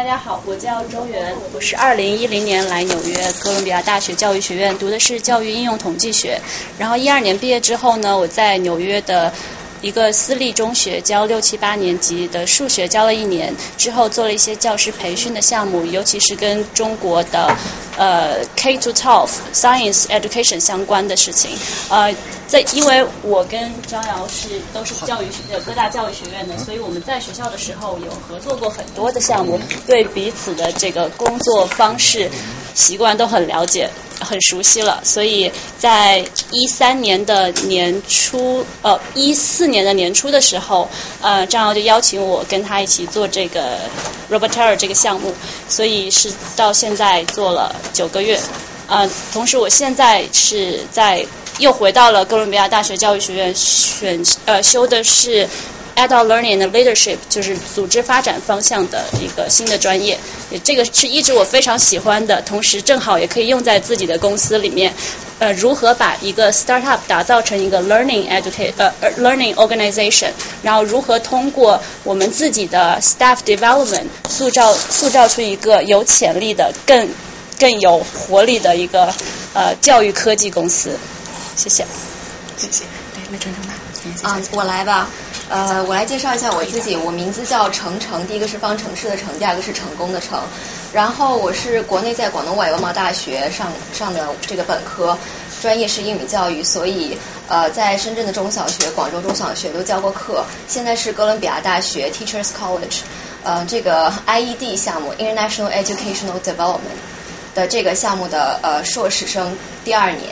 大家好，我叫周元，我是二零一零年来纽约哥伦比亚大学教育学院读的是教育应用统计学，然后一二年毕业之后呢，我在纽约的。一个私立中学教六七八年级的数学教了一年，之后做了一些教师培训的项目，尤其是跟中国的呃 K to twelve science education 相关的事情。呃，在因为我跟张瑶是都是教育学各大教育学院的，所以我们在学校的时候有合作过很多的项目，对彼此的这个工作方式习惯都很了解。很熟悉了，所以在一三年的年初，呃，一四年的年初的时候，呃，张瑶就邀请我跟他一起做这个 Roboterra 这个项目，所以是到现在做了九个月，呃，同时我现在是在又回到了哥伦比亚大学教育学院选呃修的是。Adult Learning and Leadership 就是组织发展方向的一个新的专业，这个是一直我非常喜欢的，同时正好也可以用在自己的公司里面。呃，如何把一个 startup 打造成一个 learning educate 呃 learning organization，然后如何通过我们自己的 staff development 塑造塑造出一个有潜力的、更更有活力的一个呃教育科技公司。谢谢。谢谢。对，那程程吧。啊，我来吧。呃，我来介绍一下我自己。我名字叫程程，第一个是方程式的程，第二个是成功的成。然后我是国内在广东外文贸大学上上的这个本科，专业是英语教育，所以呃在深圳的中小学、广州中小学都教过课。现在是哥伦比亚大学 Teachers College，呃这个 IED 项目 International Educational Development 的这个项目的呃硕士生第二年。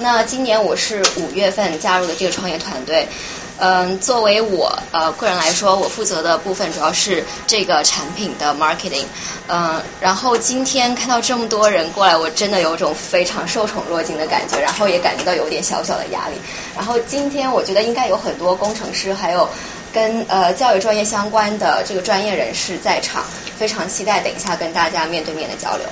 那今年我是五月份加入的这个创业团队。嗯，作为我呃个人来说，我负责的部分主要是这个产品的 marketing。嗯，然后今天看到这么多人过来，我真的有种非常受宠若惊的感觉，然后也感觉到有点小小的压力。然后今天我觉得应该有很多工程师，还有跟呃教育专业相关的这个专业人士在场，非常期待等一下跟大家面对面的交流。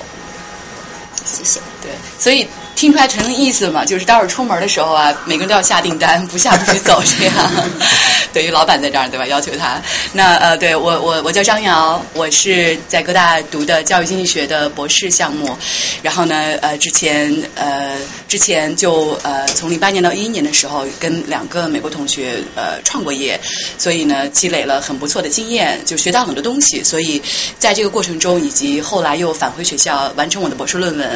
谢谢。对，所以。听出来陈的意思嘛？就是待会儿出门的时候啊，每个人都要下订单，不下不许走这样。等于老板在这儿对吧？要求他。那呃，对我我我叫张瑶，我是在哥大读的教育经济学的博士项目。然后呢，呃，之前呃之前就呃从零八年到一一年的时候，跟两个美国同学呃创过业，所以呢积累了很不错的经验，就学到很多东西。所以在这个过程中，以及后来又返回学校完成我的博士论文，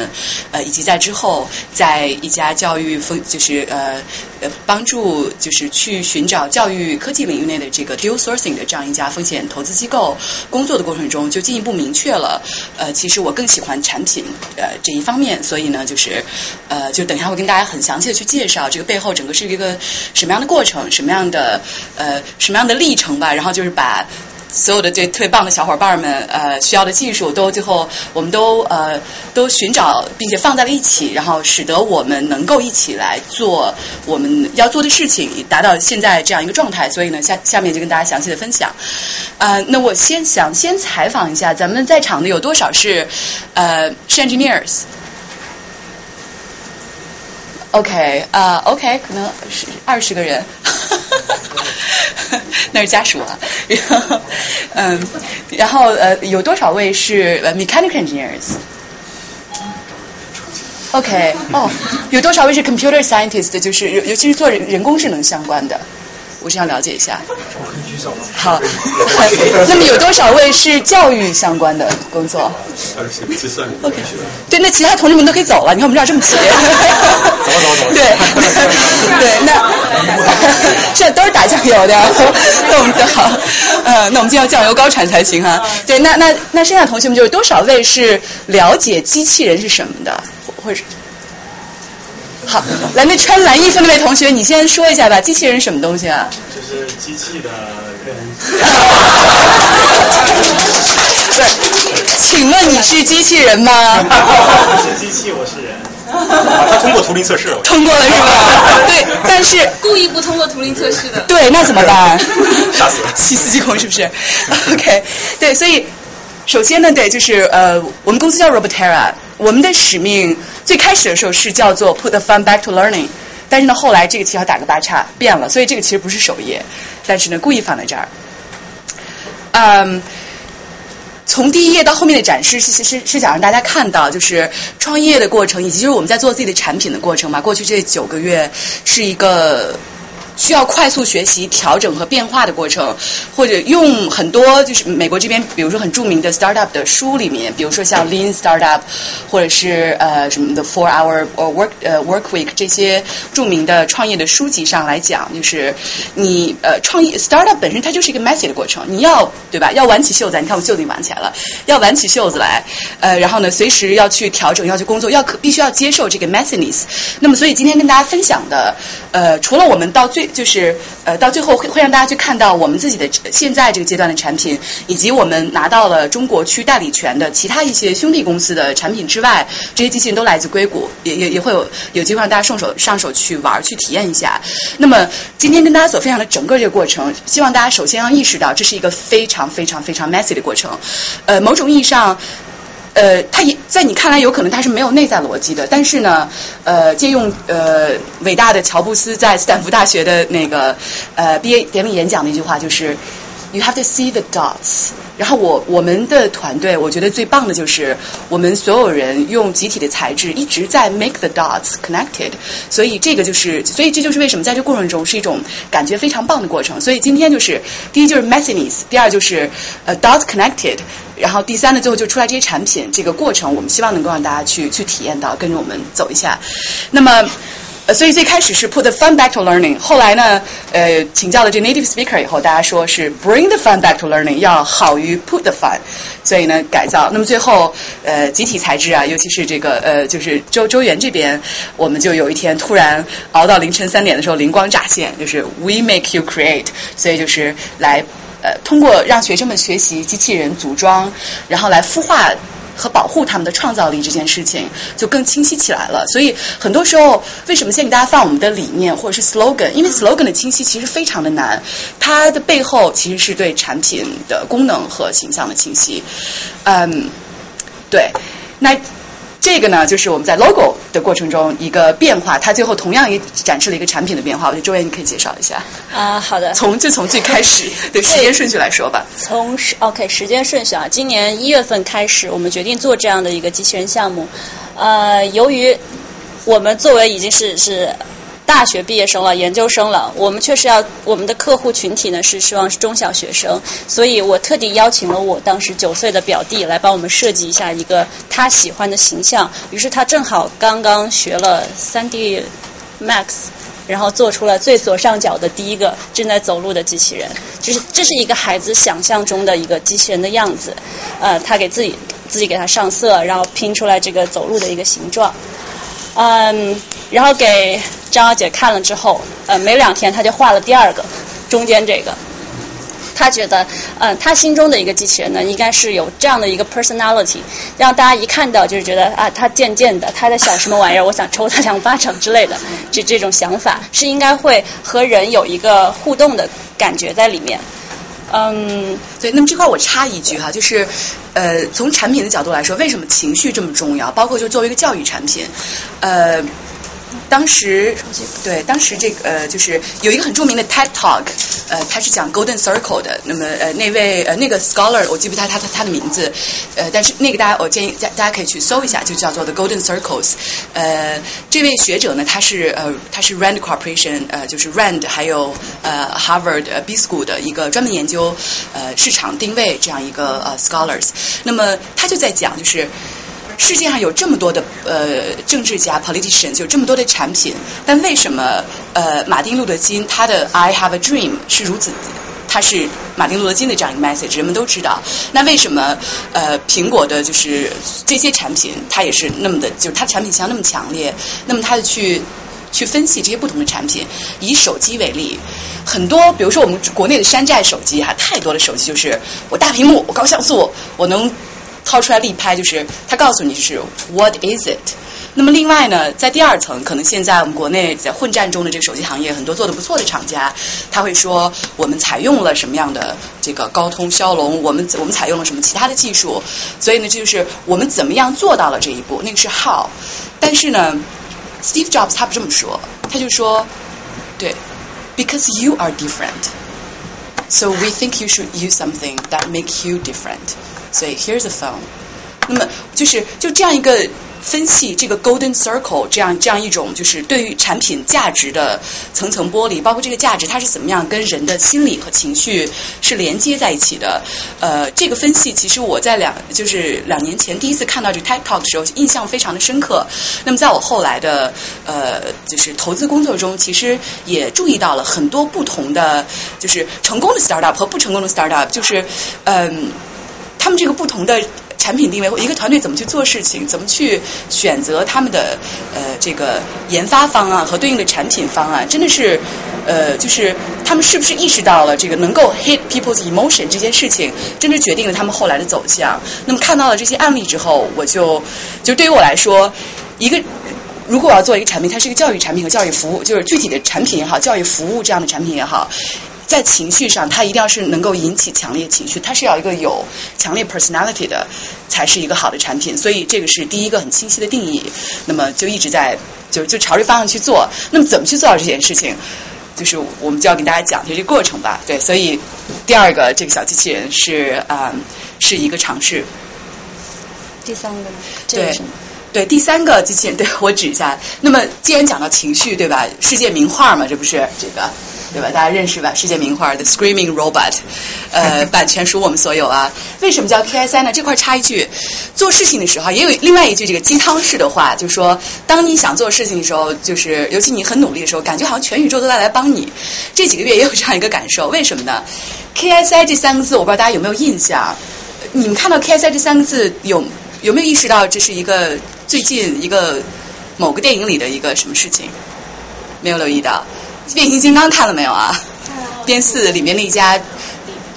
呃，以及在之后。在一家教育风，就是呃呃帮助，就是去寻找教育科技领域内的这个 deal sourcing 的这样一家风险投资机构工作的过程中，就进一步明确了，呃，其实我更喜欢产品呃这一方面，所以呢，就是呃，就等一下会跟大家很详细的去介绍这个背后整个是一个什么样的过程，什么样的呃什么样的历程吧，然后就是把。所有的这特别棒的小伙伴们，呃，需要的技术都最后我们都呃都寻找并且放在了一起，然后使得我们能够一起来做我们要做的事情，达到现在这样一个状态。所以呢，下下面就跟大家详细的分享。啊，那我先想先采访一下，咱们在场的有多少是呃是 engineers？OK，啊，OK，可能是二十个人，那是家属啊。然后，嗯，然后呃，有多少位是呃 mechanical engineers？OK，哦，有多少位是 computer scientist？就是尤其是做人人工智能相关的。我是想了解一下。好，那么有多少位是教育相关的工作？OK，对，那其他同志们都可以走了。你看我们这儿这么齐。走走走。对，对，那 这都是打酱油的。那我们好，呃，那我们今天要酱油高产才行哈。对，那那那剩下同学们就是多少位是了解机器人是什么的，或者？好，来，那穿蓝衣服那位同学，你先说一下吧。机器人什么东西啊？就是机器的人。对，请问你是机器人吗？不是机器，我是人。他通过图灵测试了。通过了是吧？对，但是故意不通过图灵测试的。对，那怎么办？杀死了。细思极恐是不是？OK，对，所以首先呢，对，就是呃，我们公司叫 Roboterra。我们的使命最开始的时候是叫做 Put the fun back to learning，但是呢，后来这个其实要打个八叉变了，所以这个其实不是首页，但是呢，故意放在这儿。嗯，从第一页到后面的展示是是是是想让大家看到，就是创业的过程，以及就是我们在做自己的产品的过程嘛。过去这九个月是一个。需要快速学习、调整和变化的过程，或者用很多就是美国这边，比如说很著名的 startup 的书里面，比如说像 Lean Startup，或者是呃什么的 Four Hour or Work 呃 Work Week 这些著名的创业的书籍上来讲，就是你呃创业 startup 本身它就是一个 messy 的过程，你要对吧？要挽起袖子，你看我袖子已经挽起来了，要挽起袖子来，呃，然后呢，随时要去调整，要去工作，要可必须要接受这个 messiness。那么，所以今天跟大家分享的，呃，除了我们到最就是呃，到最后会会让大家去看到我们自己的现在这个阶段的产品，以及我们拿到了中国区代理权的其他一些兄弟公司的产品之外，这些机器人都来自硅谷，也也也会有有机会让大家上手上手去玩儿去体验一下。那么今天跟大家所分享的整个这个过程，希望大家首先要意识到，这是一个非常非常非常 messy 的过程。呃，某种意义上。呃，它也在你看来有可能它是没有内在逻辑的，但是呢，呃，借用呃伟大的乔布斯在斯坦福大学的那个呃毕业典礼演讲的一句话，就是 “You have to see the dots”。然后我我们的团队，我觉得最棒的就是我们所有人用集体的材质一直在 make the dots connected，所以这个就是，所以这就是为什么在这过程中是一种感觉非常棒的过程。所以今天就是第一就是 messiness，第二就是呃 dots connected，然后第三呢最后就出来这些产品，这个过程我们希望能够让大家去去体验到，跟着我们走一下。那么。呃，所以最开始是 put the fun back to learning，后来呢，呃，请教了这 native speaker 以后，大家说是 bring the fun back to learning，要好于 put the fun，所以呢改造。那么最后，呃，集体材质啊，尤其是这个呃，就是周周元这边，我们就有一天突然熬到凌晨三点的时候灵光乍现，就是 we make you create，所以就是来呃通过让学生们学习机器人组装，然后来孵化。和保护他们的创造力这件事情就更清晰起来了。所以很多时候，为什么先给大家放我们的理念或者是 slogan？因为 slogan 的清晰其实非常的难，它的背后其实是对产品的功能和形象的清晰。嗯，对，那。这个呢，就是我们在 logo 的过程中一个变化，它最后同样也展示了一个产品的变化。我觉得周岩你可以介绍一下。啊，好的。从就从最开始的时间顺序来说吧。从时 OK 时间顺序啊，今年一月份开始，我们决定做这样的一个机器人项目。呃，由于我们作为已经是是。大学毕业生了，研究生了，我们确实要我们的客户群体呢是希望是中小学生，所以我特地邀请了我当时九岁的表弟来帮我们设计一下一个他喜欢的形象。于是他正好刚刚学了三 D Max，然后做出了最左上角的第一个正在走路的机器人，就是这是一个孩子想象中的一个机器人的样子。呃，他给自己自己给他上色，然后拼出来这个走路的一个形状。嗯，然后给张小姐看了之后，呃，没两天她就画了第二个，中间这个。她觉得，嗯，她心中的一个机器人呢，应该是有这样的一个 personality，让大家一看到就是觉得啊，他贱贱的，他在想什么玩意儿，我想抽他两巴掌之类的，这这种想法是应该会和人有一个互动的感觉在里面。嗯，对，那么这块我插一句哈，就是，呃，从产品的角度来说，为什么情绪这么重要？包括就作为一个教育产品，呃。当时对，当时这个呃，就是有一个很著名的 TED Talk，呃，他是讲 Golden Circle 的。那么呃，那位呃那个 scholar 我记不太他他他的名字，呃，但是那个大家我建议大大家可以去搜一下，就叫做 The Golden Circles。呃，这位学者呢，他是呃他是 Rand Corporation 呃就是 Rand 还有呃 Harvard B School 的一个专门研究呃市场定位这样一个呃 scholars。那么他就在讲就是。世界上有这么多的呃政治家 politicians，有这么多的产品，但为什么呃马丁路德金他的 I have a dream 是如此，他是马丁路德金的这样一个 message，人们都知道。那为什么呃苹果的就是这些产品，它也是那么的，就是它产品形象那么强烈？那么他就去去分析这些不同的产品，以手机为例，很多比如说我们国内的山寨手机哈，太多的手机就是我大屏幕，我高像素，我能。掏出来立拍，就是他告诉你就是 What is it？那么另外呢，在第二层，可能现在我们国内在混战中的这个手机行业，很多做的不错的厂家，他会说我们采用了什么样的这个高通骁龙，我们我们采用了什么其他的技术，所以呢，这就是我们怎么样做到了这一步，那个是 How。但是呢，Steve Jobs 他不这么说，他就说，对，Because you are different。So we think you should use something that makes you different. So here's a phone. 那么就是就这样一个分析这个 golden circle 这样这样一种就是对于产品价值的层层剥离，包括这个价值它是怎么样跟人的心理和情绪是连接在一起的。呃，这个分析其实我在两就是两年前第一次看到这个 TED Talk 的时候，印象非常的深刻。那么在我后来的呃就是投资工作中，其实也注意到了很多不同的就是成功的 startup 和不成功的 startup，就是嗯。他们这个不同的产品定位，一个团队怎么去做事情，怎么去选择他们的呃这个研发方案和对应的产品方案，真的是呃就是他们是不是意识到了这个能够 hit people's emotion 这件事情，真的决定了他们后来的走向。那么看到了这些案例之后，我就就对于我来说，一个如果我要做一个产品，它是一个教育产品和教育服务，就是具体的产品也好，教育服务这样的产品也好。在情绪上，它一定要是能够引起强烈情绪，它是要一个有强烈 personality 的，才是一个好的产品。所以这个是第一个很清晰的定义。那么就一直在就就朝这方向去做。那么怎么去做到这件事情？就是我们就要给大家讲一下这个过程吧。对，所以第二个这个小机器人是啊是一个尝试。第三个呢？对对，第三个机器人，对 我指一下。那么既然讲到情绪，对吧？世界名画嘛，这不是这个。对吧？大家认识吧？世界名画《The Screaming Robot》，呃，版权属我们所有啊。为什么叫 KSI 呢？这块插一句，做事情的时候也有另外一句这个鸡汤式的话，就是说，当你想做事情的时候，就是尤其你很努力的时候，感觉好像全宇宙都在来帮你。这几个月也有这样一个感受，为什么呢？KSI 这三个字，我不知道大家有没有印象？你们看到 KSI 这三个字，有有没有意识到这是一个最近一个某个电影里的一个什么事情？没有留意到。变形金刚看了没有啊？变四里面那家，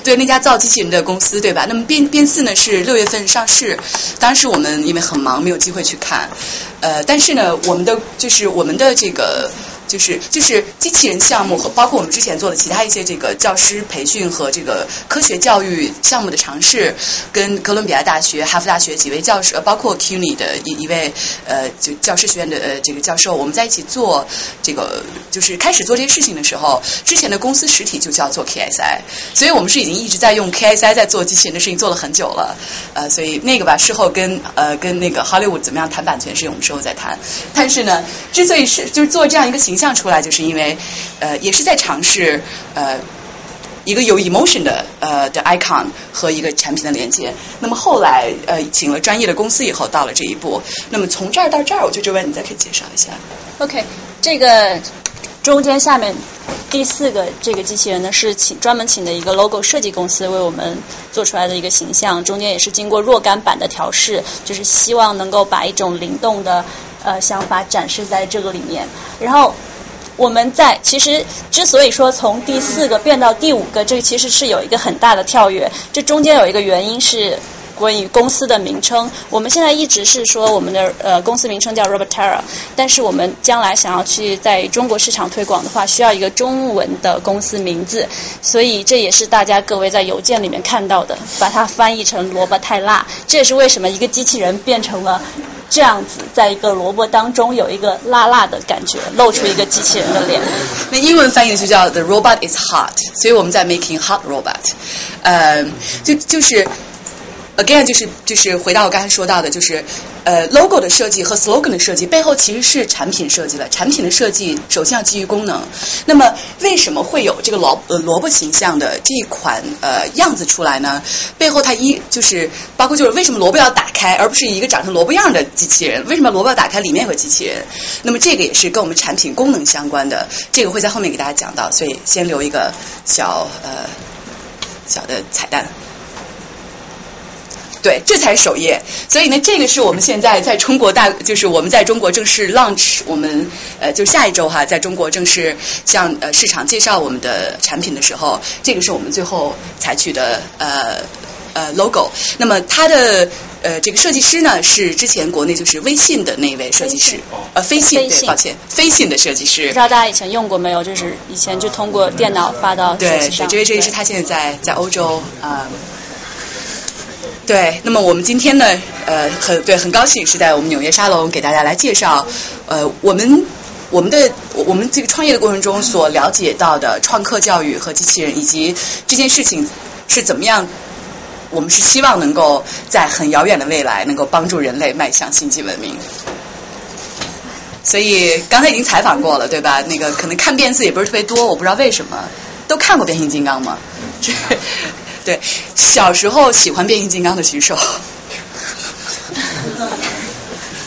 对那家造机器人的公司对吧？那么变变四呢是六月份上市，当时我们因为很忙没有机会去看，呃，但是呢，我们的就是我们的这个。就是就是机器人项目和包括我们之前做的其他一些这个教师培训和这个科学教育项目的尝试，跟哥伦比亚大学、哈佛大学几位教授，包括 CUNY 的一一位呃就教师学院的呃这个教授，我们在一起做这个就是开始做这些事情的时候，之前的公司实体就叫做 KSI，所以我们是已经一直在用 KSI 在做机器人的事情做了很久了，呃，所以那个吧事后跟呃跟那个 Hollywood 怎么样谈版权事情我们事后再谈，但是呢，之所以是就是做这样一个形。像出来就是因为，呃，也是在尝试呃一个有 emotion 的呃的 icon 和一个产品的连接。那么后来呃请了专业的公司以后，到了这一步。那么从这儿到这儿，我就这问你再可以介绍一下。OK，这个中间下面第四个这个机器人呢，是请专门请的一个 logo 设计公司为我们做出来的一个形象。中间也是经过若干版的调试，就是希望能够把一种灵动的呃想法展示在这个里面。然后。我们在其实之所以说从第四个变到第五个，这其实是有一个很大的跳跃。这中间有一个原因是关于公司的名称。我们现在一直是说我们的呃公司名称叫 Robertera，但是我们将来想要去在中国市场推广的话，需要一个中文的公司名字。所以这也是大家各位在邮件里面看到的，把它翻译成萝卜太辣。这也是为什么一个机器人变成了。这样子，在一个萝卜当中有一个辣辣的感觉，露出一个机器人的脸。那英文翻译就叫 The robot is hot，所以我们在 making hot robot。呃，就就是。Again，就是就是回到我刚才说到的，就是呃，logo 的设计和 slogan 的设计背后其实是产品设计了。产品的设计首先要基于功能。那么为什么会有这个萝呃萝卜形象的这一款呃样子出来呢？背后它一就是包括就是为什么萝卜要打开，而不是一个长成萝卜样的机器人？为什么萝卜要打开里面有个机器人？那么这个也是跟我们产品功能相关的，这个会在后面给大家讲到，所以先留一个小呃小的彩蛋。对，这才是首页。所以呢，这个是我们现在在中国大，就是我们在中国正式 launch，我们呃，就下一周哈，在中国正式向呃市场介绍我们的产品的时候，这个是我们最后采取的呃呃 logo。那么它的呃这个设计师呢，是之前国内就是微信的那位设计师，呃飞信，对，抱歉，飞信的设计师。不知道大家以前用过没有？就是以前就通过电脑发到对，这位设计师他现在在在欧洲啊。对，那么我们今天呢，呃，很对，很高兴是在我们纽约沙龙给大家来介绍，呃，我们我们的我们这个创业的过程中所了解到的创客教育和机器人，以及这件事情是怎么样，我们是希望能够在很遥远的未来能够帮助人类迈向星际文明。所以刚才已经采访过了，对吧？那个可能看遍字也不是特别多，我不知道为什么。都看过变形金刚吗？这 对，小时候喜欢变形金刚的举手。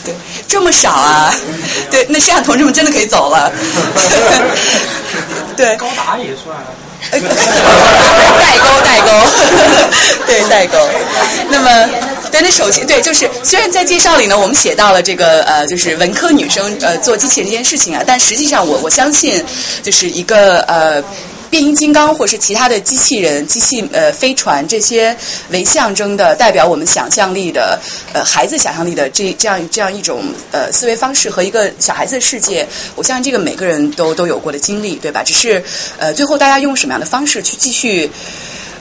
对，这么少啊？对，那摄像同志们真的可以走了。对。高达也算。代沟，代沟。对，代沟。那么，对，那首先，对，就是虽然在介绍里呢，我们写到了这个呃，就是文科女生呃做机器人这件事情啊，但实际上我我相信，就是一个呃。变形金刚或是其他的机器人、机器呃飞船这些为象征的代表我们想象力的呃孩子想象力的这这样这样一种呃思维方式和一个小孩子的世界，我相信这个每个人都都有过的经历，对吧？只是呃最后大家用什么样的方式去继续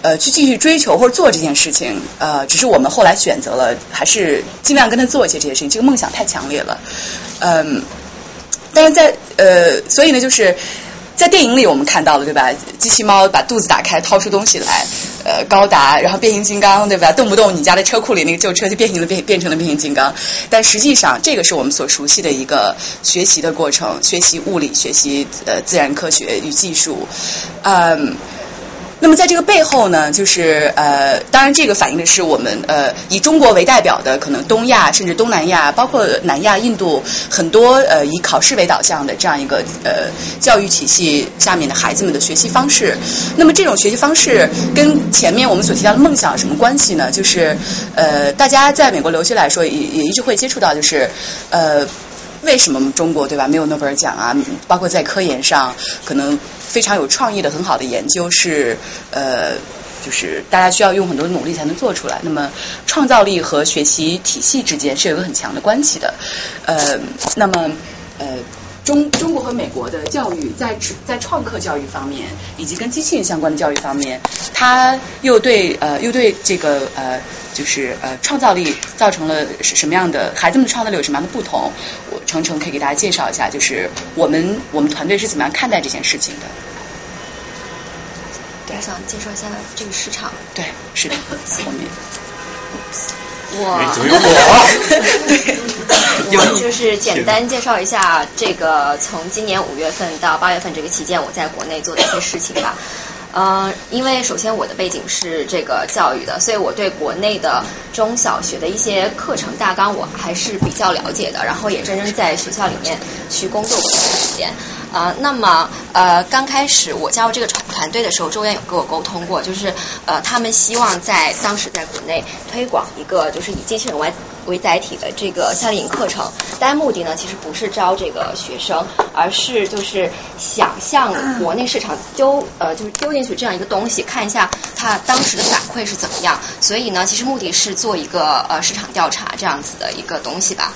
呃去继续追求或者做这件事情，呃，只是我们后来选择了还是尽量跟他做一些这些事情。这个梦想太强烈了，嗯，但是在呃，所以呢，就是。在电影里我们看到了，对吧？机器猫把肚子打开，掏出东西来，呃，高达，然后变形金刚，对吧？动不动你家的车库里那个旧车就变形了，变变成了变形金刚。但实际上，这个是我们所熟悉的一个学习的过程，学习物理，学习呃自然科学与技术，嗯。那么在这个背后呢，就是呃，当然这个反映的是我们呃以中国为代表的可能东亚甚至东南亚，包括南亚、印度很多呃以考试为导向的这样一个呃教育体系下面的孩子们的学习方式。那么这种学习方式跟前面我们所提到的梦想有什么关系呢？就是呃大家在美国留学来说，也也一直会接触到，就是呃。为什么中国对吧没有诺贝尔奖啊？包括在科研上，可能非常有创意的很好的研究是呃，就是大家需要用很多努力才能做出来。那么创造力和学习体系之间是有个很强的关系的。呃，那么呃。中中国和美国的教育在在创客教育方面，以及跟机器人相关的教育方面，它又对呃又对这个呃就是呃创造力造成了是什么样的？孩子们的创造力有什么样的不同？我程程可以给大家介绍一下，就是我们我们团队是怎么样看待这件事情的？我想介绍一下这个市场。对，是的，后面。我，对，我就是简单介绍一下这个从今年五月份到八月份这个期间我在国内做的一些事情吧。呃，因为首先我的背景是这个教育的，所以我对国内的中小学的一些课程大纲我还是比较了解的，然后也真正在学校里面去工作过一段时间。啊，那么呃，刚开始我加入这个团团队的时候，周院有跟我沟通过，就是呃，他们希望在当时在国内推广一个就是以机器人为为载体的这个夏令营课程，但目的呢，其实不是招这个学生，而是就是想向国内市场丢呃，就是丢进去这样一个东西，看一下它当时的反馈是怎么样。所以呢，其实目的是做一个呃市场调查这样子的一个东西吧。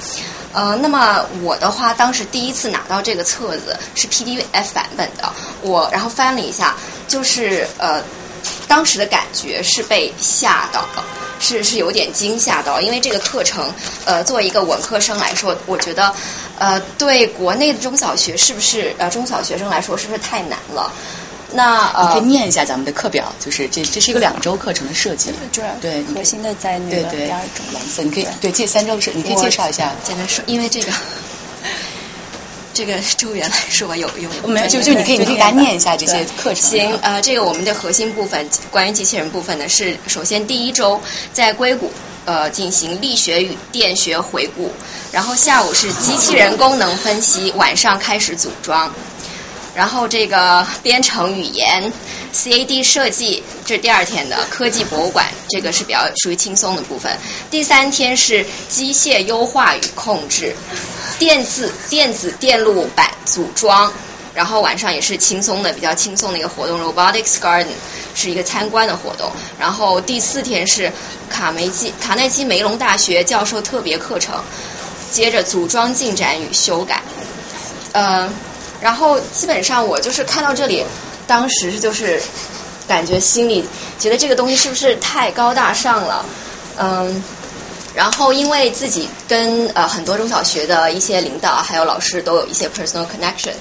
呃，那么我的话，当时第一次拿到这个册子是 PDF 版本的，我然后翻了一下，就是呃，当时的感觉是被吓到了，是是有点惊吓到，因为这个课程，呃，作为一个文科生来说，我觉得，呃，对国内的中小学是不是呃中小学生来说是不是太难了？那呃，你可以念一下咱们的课表，就是这这是一个两周课程的设计，对，核心的在那个第二种蓝色，你可以对这三周是，你可以介绍一下。简单说，因为这个这个周元来说有有，没有就就你可以你可以给大家念一下这些课程。行，呃，这个我们的核心部分关于机器人部分呢，是首先第一周在硅谷呃进行力学与电学回顾，然后下午是机器人功能分析，晚上开始组装。然后这个编程语言，CAD 设计，这是第二天的科技博物馆，这个是比较属于轻松的部分。第三天是机械优化与控制，电子电子电路板组装，然后晚上也是轻松的，比较轻松的一个活动，Robotics Garden 是一个参观的活动。然后第四天是卡梅基卡耐基梅隆大学教授特别课程，接着组装进展与修改，呃。然后基本上我就是看到这里，当时就是感觉心里觉得这个东西是不是太高大上了，嗯，然后因为自己跟呃很多中小学的一些领导还有老师都有一些 personal connection。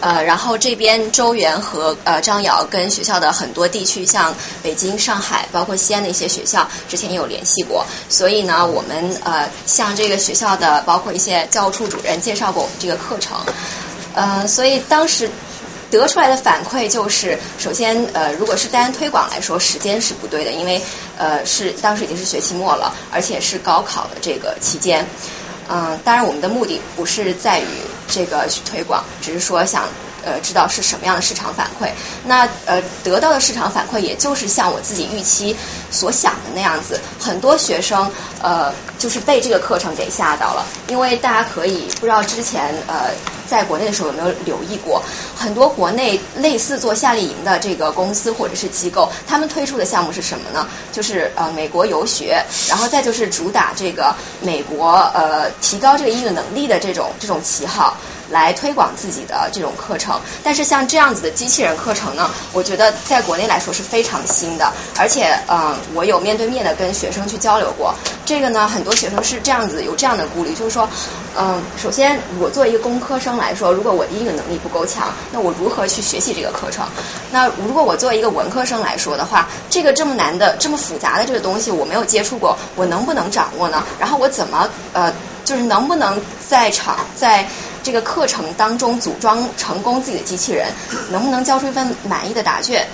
呃，然后这边周元和呃张瑶跟学校的很多地区，像北京、上海，包括西安的一些学校，之前也有联系过。所以呢，我们呃向这个学校的包括一些教务处主任介绍过我们这个课程。呃，所以当时得出来的反馈就是，首先呃，如果是单推广来说，时间是不对的，因为呃是当时已经是学期末了，而且是高考的这个期间。嗯，当然我们的目的不是在于这个去推广，只是说想呃知道是什么样的市场反馈。那呃得到的市场反馈，也就是像我自己预期所想的那样子，很多学生呃就是被这个课程给吓到了，因为大家可以不知道之前呃。在国内的时候有没有留意过很多国内类似做夏令营的这个公司或者是机构，他们推出的项目是什么呢？就是呃美国游学，然后再就是主打这个美国呃提高这个英语能力的这种这种旗号。来推广自己的这种课程，但是像这样子的机器人课程呢，我觉得在国内来说是非常新的，而且嗯，我有面对面的跟学生去交流过，这个呢，很多学生是这样子有这样的顾虑，就是说，嗯，首先我作为一个工科生来说，如果我的英语能力不够强，那我如何去学习这个课程？那如果我作为一个文科生来说的话，这个这么难的、这么复杂的这个东西我没有接触过，我能不能掌握呢？然后我怎么呃，就是能不能在场在？这个课程当中组装成功自己的机器人，能不能交出一份满意的答卷？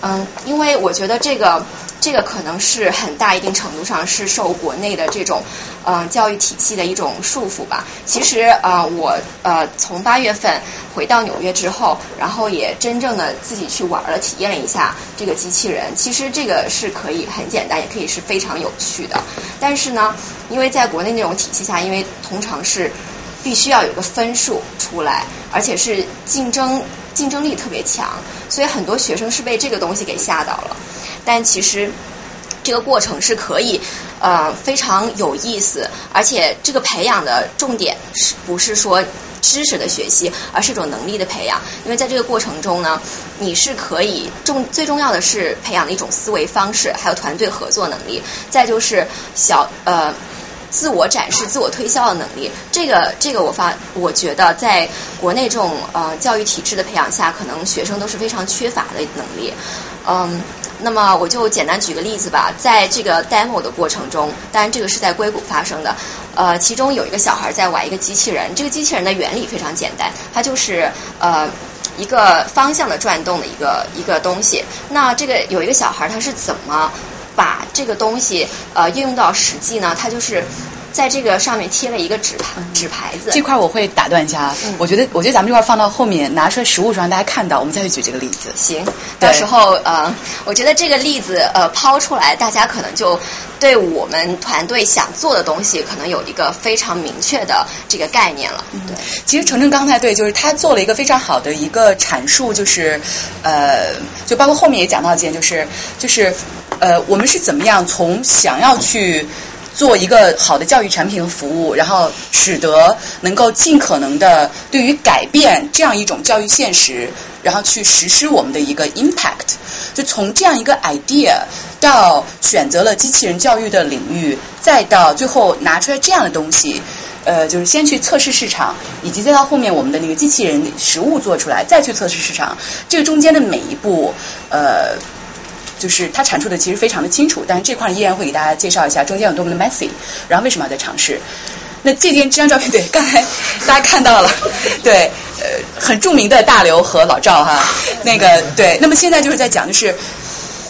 嗯，因为我觉得这个这个可能是很大一定程度上是受国内的这种嗯教育体系的一种束缚吧。其实啊，我呃从八月份回到纽约之后，然后也真正的自己去玩了，体验了一下这个机器人。其实这个是可以很简单，也可以是非常有趣的。但是呢，因为在国内那种体系下，因为通常是。必须要有个分数出来，而且是竞争竞争力特别强，所以很多学生是被这个东西给吓到了。但其实这个过程是可以呃非常有意思，而且这个培养的重点是不是说知识的学习，而是一种能力的培养。因为在这个过程中呢，你是可以重最重要的是培养的一种思维方式，还有团队合作能力，再就是小呃。自我展示、自我推销的能力，这个这个我发，我觉得在国内这种呃教育体制的培养下，可能学生都是非常缺乏的能力。嗯，那么我就简单举个例子吧，在这个 demo 的过程中，当然这个是在硅谷发生的，呃，其中有一个小孩在玩一个机器人，这个机器人的原理非常简单，它就是呃一个方向的转动的一个一个东西。那这个有一个小孩他是怎么？把这个东西呃应用到实际呢，它就是在这个上面贴了一个纸牌纸牌子。这块我会打断一下，我觉得我觉得咱们这块放到后面拿出来实物上让大家看到，我们再去举这个例子。行，到时候呃，我觉得这个例子呃抛出来，大家可能就对我们团队想做的东西可能有一个非常明确的这个概念了。对，其实程程刚才对，就是他做了一个非常好的一个阐述，就是呃，就包括后面也讲到一件，就是就是。呃，我们是怎么样从想要去做一个好的教育产品和服务，然后使得能够尽可能的对于改变这样一种教育现实，然后去实施我们的一个 impact，就从这样一个 idea 到选择了机器人教育的领域，再到最后拿出来这样的东西，呃，就是先去测试市场，以及再到后面我们的那个机器人实物做出来，再去测试市场，这个中间的每一步，呃。就是他阐述的其实非常的清楚，但是这块依然会给大家介绍一下中间有多么的 messy，然后为什么要在尝试。那这件这张照片，对，刚才大家看到了，对，呃，很著名的大刘和老赵哈，那个对，那么现在就是在讲的是。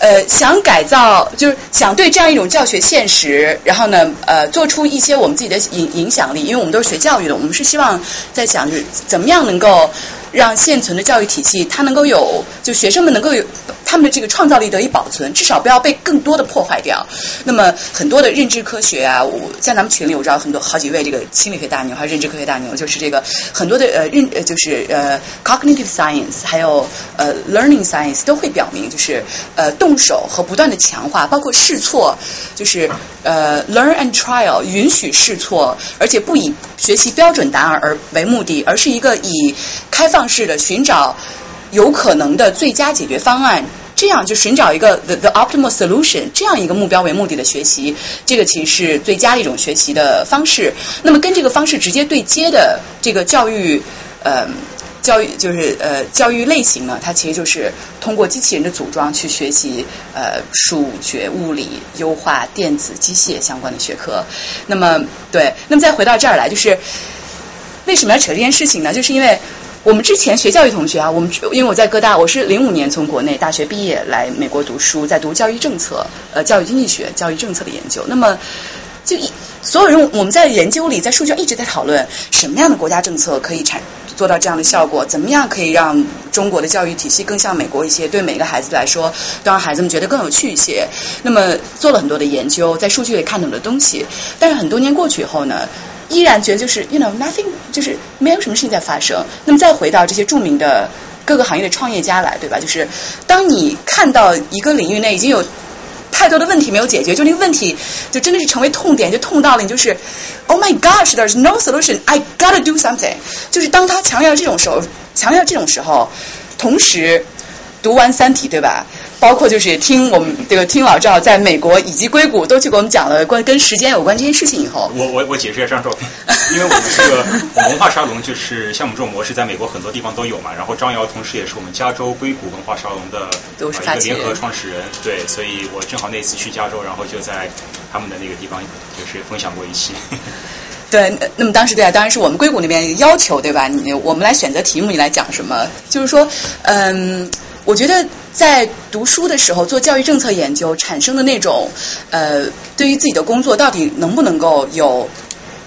呃，想改造就是想对这样一种教学现实，然后呢，呃，做出一些我们自己的影影响力，因为我们都是学教育的，我们是希望在想就是怎么样能够让现存的教育体系它能够有，就学生们能够有他们的这个创造力得以保存，至少不要被更多的破坏掉。那么很多的认知科学啊，我在咱们群里我知道很多好几位这个心理学大牛还有认知科学大牛，就是这个很多的呃认呃就是呃 cognitive science 还有呃 learning science 都会表明就是呃动。动手和不断的强化，包括试错，就是呃 learn and trial，允许试错，而且不以学习标准答案而为目的，而是一个以开放方式的寻找有可能的最佳解决方案。这样就寻找一个 the the optimal solution 这样一个目标为目的的学习，这个其实是最佳的一种学习的方式。那么跟这个方式直接对接的这个教育，呃。教育就是呃教育类型呢，它其实就是通过机器人的组装去学习呃数学、物理、优化电子、机械相关的学科。那么对，那么再回到这儿来，就是为什么要扯这件事情呢？就是因为我们之前学教育同学啊，我们因为我在哥大，我是零五年从国内大学毕业来美国读书，在读教育政策、呃教育经济学、教育政策的研究。那么就一所有人，我们在研究里，在数据上一直在讨论什么样的国家政策可以产做到这样的效果，怎么样可以让中国的教育体系更像美国一些，对每个孩子来说，都让孩子们觉得更有趣一些。那么做了很多的研究，在数据里看懂的东西，但是很多年过去以后呢，依然觉得就是 you know nothing，就是没有什么事情在发生。那么再回到这些著名的各个行业的创业家来，对吧？就是当你看到一个领域内已经有太多的问题没有解决，就那个问题就真的是成为痛点，就痛到了你就是，Oh my gosh, there's no solution. I gotta do something. 就是当他强调这种时候，强调这种时候，同时读完《三体》，对吧？包括就是听我们这个听老赵在美国以及硅谷都去给我们讲了关跟时间有关这件事情以后，我我我解释一张照片，因为我们这个 文化沙龙就是像我们这种模式，在美国很多地方都有嘛。然后张瑶同时也是我们加州硅谷文化沙龙的联合创始人，对，所以我正好那次去加州，然后就在他们的那个地方就是分享过一期。对，那么当时对啊，当然是我们硅谷那边要求对吧？你我们来选择题目，你来讲什么？就是说，嗯。我觉得在读书的时候做教育政策研究产生的那种呃，对于自己的工作到底能不能够有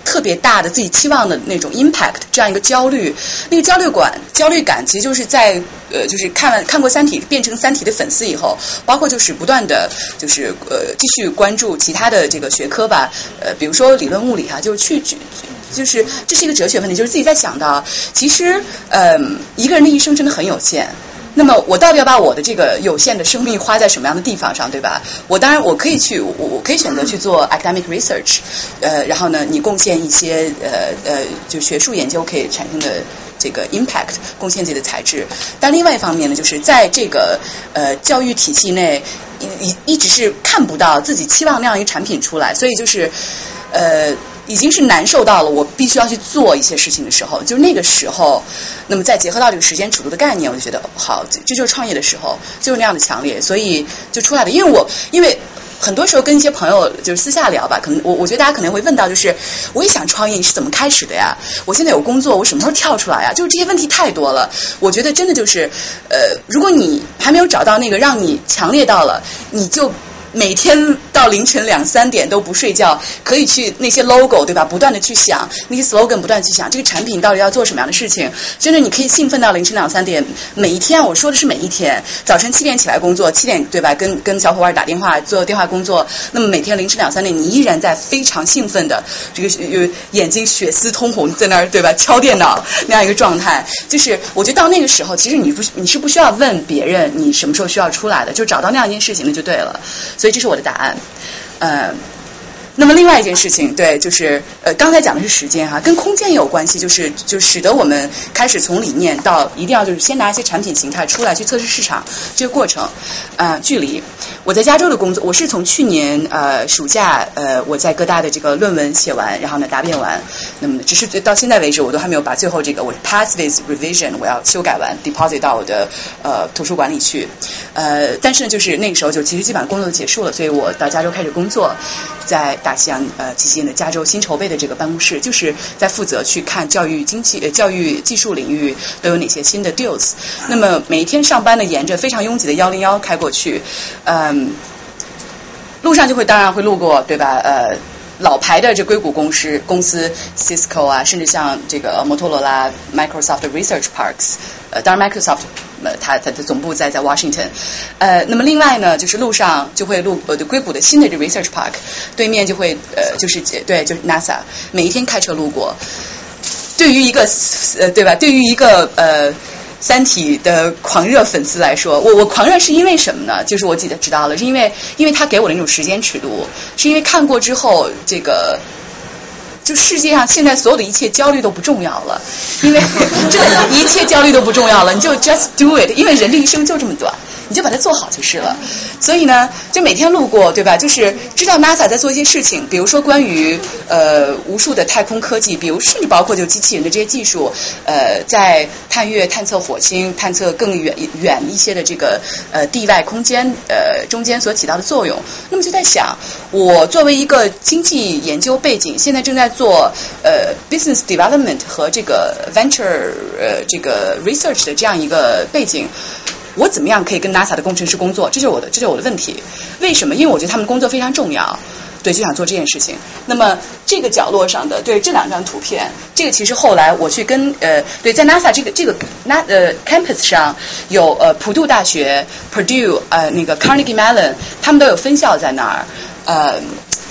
特别大的自己期望的那种 impact，这样一个焦虑，那个焦虑感焦虑感其实就是在呃，就是看了看过《三体》变成《三体》的粉丝以后，包括就是不断的就是呃继续关注其他的这个学科吧，呃，比如说理论物理哈，就是去去就是这是一个哲学问题，就是自己在想到，其实呃一个人的一生真的很有限。那么我到底要把我的这个有限的生命花在什么样的地方上，对吧？我当然我可以去，我我可以选择去做 academic research，呃，然后呢，你贡献一些呃呃，就学术研究可以产生的这个 impact，贡献自己的材质。但另外一方面呢，就是在这个呃教育体系内一，一一直是看不到自己期望那样一个产品出来，所以就是呃。已经是难受到了，我必须要去做一些事情的时候，就是那个时候，那么再结合到这个时间尺度的概念，我就觉得好，这就是创业的时候，就是那样的强烈，所以就出来了。因为我因为很多时候跟一些朋友就是私下聊吧，可能我我觉得大家可能会问到，就是我也想创业，你是怎么开始的呀？我现在有工作，我什么时候跳出来呀？就是这些问题太多了。我觉得真的就是，呃，如果你还没有找到那个让你强烈到了，你就。每天到凌晨两三点都不睡觉，可以去那些 logo 对吧？不断的去想那些 slogan，不断去想这个产品到底要做什么样的事情。真的，你可以兴奋到凌晨两三点。每一天，我说的是每一天，早晨七点起来工作，七点对吧？跟跟小伙伴打电话做电话工作。那么每天凌晨两三点，你依然在非常兴奋的这个有眼睛血丝通红，在那儿对吧？敲电脑那样一个状态。就是我觉得到那个时候，其实你不你是不需要问别人你什么时候需要出来的，就找到那样一件事情那就对了。所以这是我的答案，呃，那么另外一件事情，对，就是呃，刚才讲的是时间哈，跟空间也有关系，就是就使得我们开始从理念到一定要就是先拿一些产品形态出来去测试市场这个过程，啊，距离我在加州的工作，我是从去年呃暑假呃我在哥大的这个论文写完，然后呢答辩完，那么只是到现在为止我都还没有把最后这个我 pass this revision 我要修改完 deposit 到我的呃图书馆里去。呃，但是呢，就是那个时候就其实基本上工作结束了，所以我到加州开始工作，在大西洋呃基金的加州新筹备的这个办公室，就是在负责去看教育经济、教育技术领域都有哪些新的 deals。那么每一天上班呢，沿着非常拥挤的幺零幺开过去，嗯，路上就会当然会路过，对吧？呃。老牌的这硅谷公司公司 Cisco 啊，甚至像这个摩托罗拉、Microsoft Research Parks，呃，当然 Microsoft 呃，它它的总部在在 Washington，呃，那么另外呢，就是路上就会路呃，硅谷的新的这 Research Park 对面就会呃，就是对，就是 NASA，每一天开车路过，对于一个呃，对吧？对于一个呃。三体的狂热粉丝来说，我我狂热是因为什么呢？就是我记得知道了，是因为因为他给我的那种时间尺度，是因为看过之后，这个就世界上现在所有的一切焦虑都不重要了，因为 这一切焦虑都不重要了，你就 just do it，因为人的一生就这么短，你就把它做好就是了。所以呢，就每天路过，对吧？就是知道 NASA 在做一些事情，比如说关于呃无数的太空科技，比如甚至包括就机器人的这些技术，呃，在探月、探测火星、探测更远远一些的这个呃地外空间呃中间所起到的作用。那么就在想，我作为一个经济研究背景，现在正在做呃 business development 和这个 venture 呃这个 research 的这样一个背景。我怎么样可以跟 NASA 的工程师工作？这就是我的，这就是我的问题。为什么？因为我觉得他们工作非常重要，对，就想做这件事情。那么这个角落上的，对这两张图片，这个其实后来我去跟呃，对，在 NASA 这个这个那呃 campus 上有呃普渡大学、Purdue 呃那个 Carnegie Mellon，他们都有分校在那儿，呃。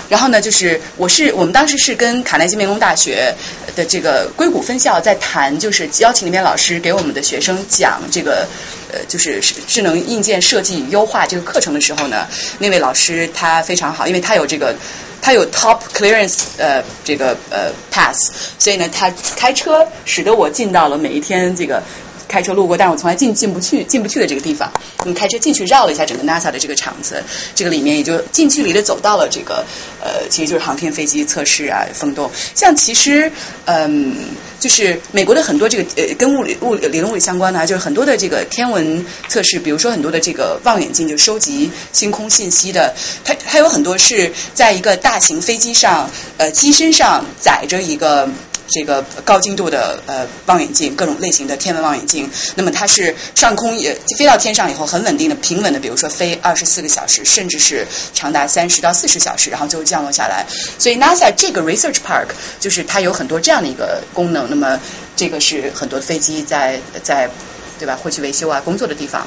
然后呢，就是我是我们当时是跟卡耐基梅隆大学的这个硅谷分校在谈，就是邀请那边老师给我们的学生讲这个呃，就是智能硬件设计与优化这个课程的时候呢，那位老师他非常好，因为他有这个他有 top clearance 呃这个呃 pass，所以呢他开车使得我进到了每一天这个。开车路过，但是我从来进进不去、进不去的这个地方。我们开车进去绕了一下整个 NASA 的这个场子，这个里面也就近距离的走到了这个呃，其实就是航天飞机测试啊、风洞。像其实嗯，就是美国的很多这个呃跟物理物理理论物理相关的，啊就是很多的这个天文测试，比如说很多的这个望远镜就收集星空信息的，它它有很多是在一个大型飞机上呃机身上载着一个。这个高精度的呃望远镜，各种类型的天文望远镜，那么它是上空也飞到天上以后很稳定的、平稳的，比如说飞二十四个小时，甚至是长达三十到四十小时，然后最后降落下来。所以 NASA 这个 Research Park 就是它有很多这样的一个功能。那么这个是很多飞机在在对吧会去维修啊工作的地方。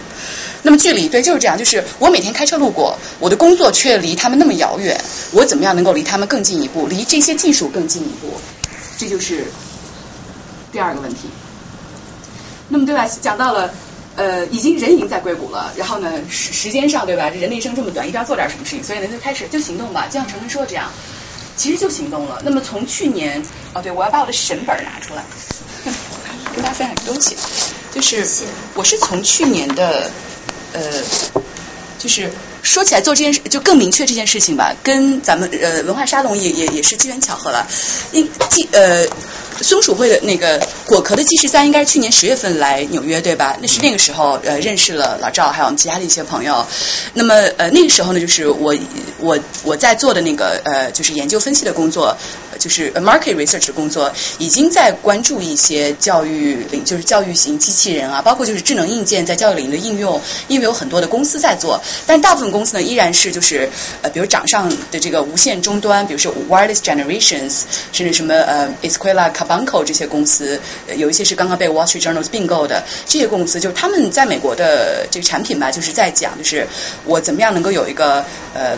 那么距离对就是这样，就是我每天开车路过，我的工作却离他们那么遥远，我怎么样能够离他们更近一步，离这些技术更近一步？这就是第二个问题。那么对吧？讲到了，呃，已经人已经在硅谷了，然后呢，时时间上对吧？这人的一生这么短，一定要做点什么事情，所以呢，就开始就行动吧。就像陈文说的这样，其实就行动了。那么从去年，哦，对，我要把我的神本拿出来，跟大家分享一个东西，就是我是从去年的，呃。就是说起来做这件事就更明确这件事情吧，跟咱们呃文化沙龙也也也是机缘巧合了。因记呃松鼠会的那个果壳的记事三应该是去年十月份来纽约对吧？那是那个时候呃认识了老赵还有我们其他的一些朋友。那么呃那个时候呢，就是我我我在做的那个呃就是研究分析的工作，就是 market research 工作，已经在关注一些教育领就是教育型机器人啊，包括就是智能硬件在教育领域的应用，因为有很多的公司在做。但大部分公司呢，依然是就是呃，比如掌上的这个无线终端，比如说 Wireless Generations，甚至什么呃 Escuela Cabanco 这些公司，有一些是刚刚被 Wall Street Journal 并购的这些公司，就是他们在美国的这个产品吧，就是在讲，就是我怎么样能够有一个呃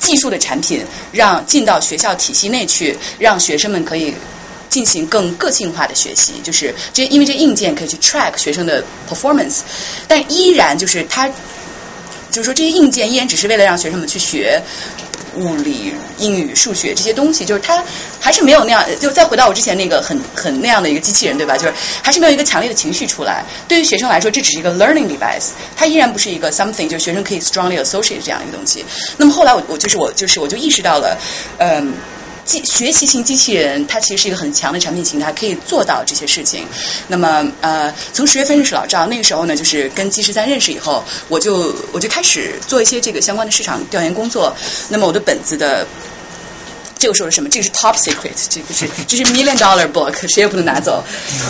技术的产品，让进到学校体系内去，让学生们可以进行更个性化的学习，就是这因为这硬件可以去 track 学生的 performance，但依然就是它。就是说，这些硬件依然只是为了让学生们去学物理、英语、数学这些东西，就是它还是没有那样。就再回到我之前那个很很那样的一个机器人，对吧？就是还是没有一个强烈的情绪出来。对于学生来说，这只是一个 learning device，它依然不是一个 something，就是学生可以 strongly associate 这样一个东西。那么后来我我就是我就是我就意识到了，嗯。学习型机器人，它其实是一个很强的产品形态，可以做到这些事情。那么，呃，从十月份认识老赵，那个时候呢，就是跟机师三认识以后，我就我就开始做一些这个相关的市场调研工作。那么，我的本子的。这个说的什么？这个是 top secret，这个是这是 million dollar book，谁也不能拿走。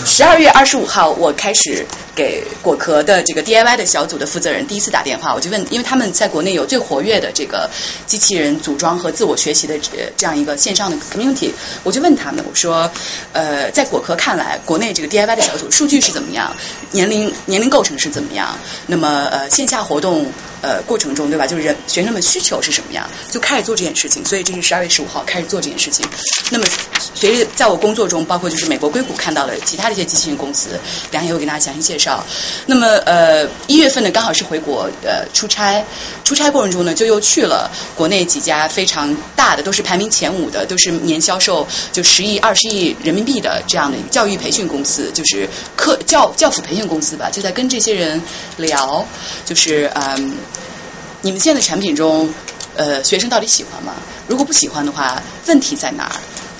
十二月二十五号，我开始给果壳的这个 DIY 的小组的负责人第一次打电话，我就问，因为他们在国内有最活跃的这个机器人组装和自我学习的这样一个线上的 community，我就问他们，我说，呃，在果壳看来，国内这个 DIY 的小组数据是怎么样？年龄年龄构成是怎么样？那么呃，线下活动呃过程中，对吧？就是人学生们需求是什么样，就开始做这件事情。所以这是十二月十五号开始做这件事情。那么随着在我工作中，包括就是美国硅谷看到了其他的一些机器人公司，等下也会给大家详细介绍。那么呃一月份呢，刚好是回国呃出差，出差过程中呢，就又去了国内几家非常大的，都是排名前五的，都是年销售就十亿、二十亿人民币的这样的教育培训公司，就是课教教辅培训公司吧，就在跟这些人聊，就是嗯，你们现在产品中，呃，学生到底喜欢吗？如果不喜欢的话，问题在哪儿？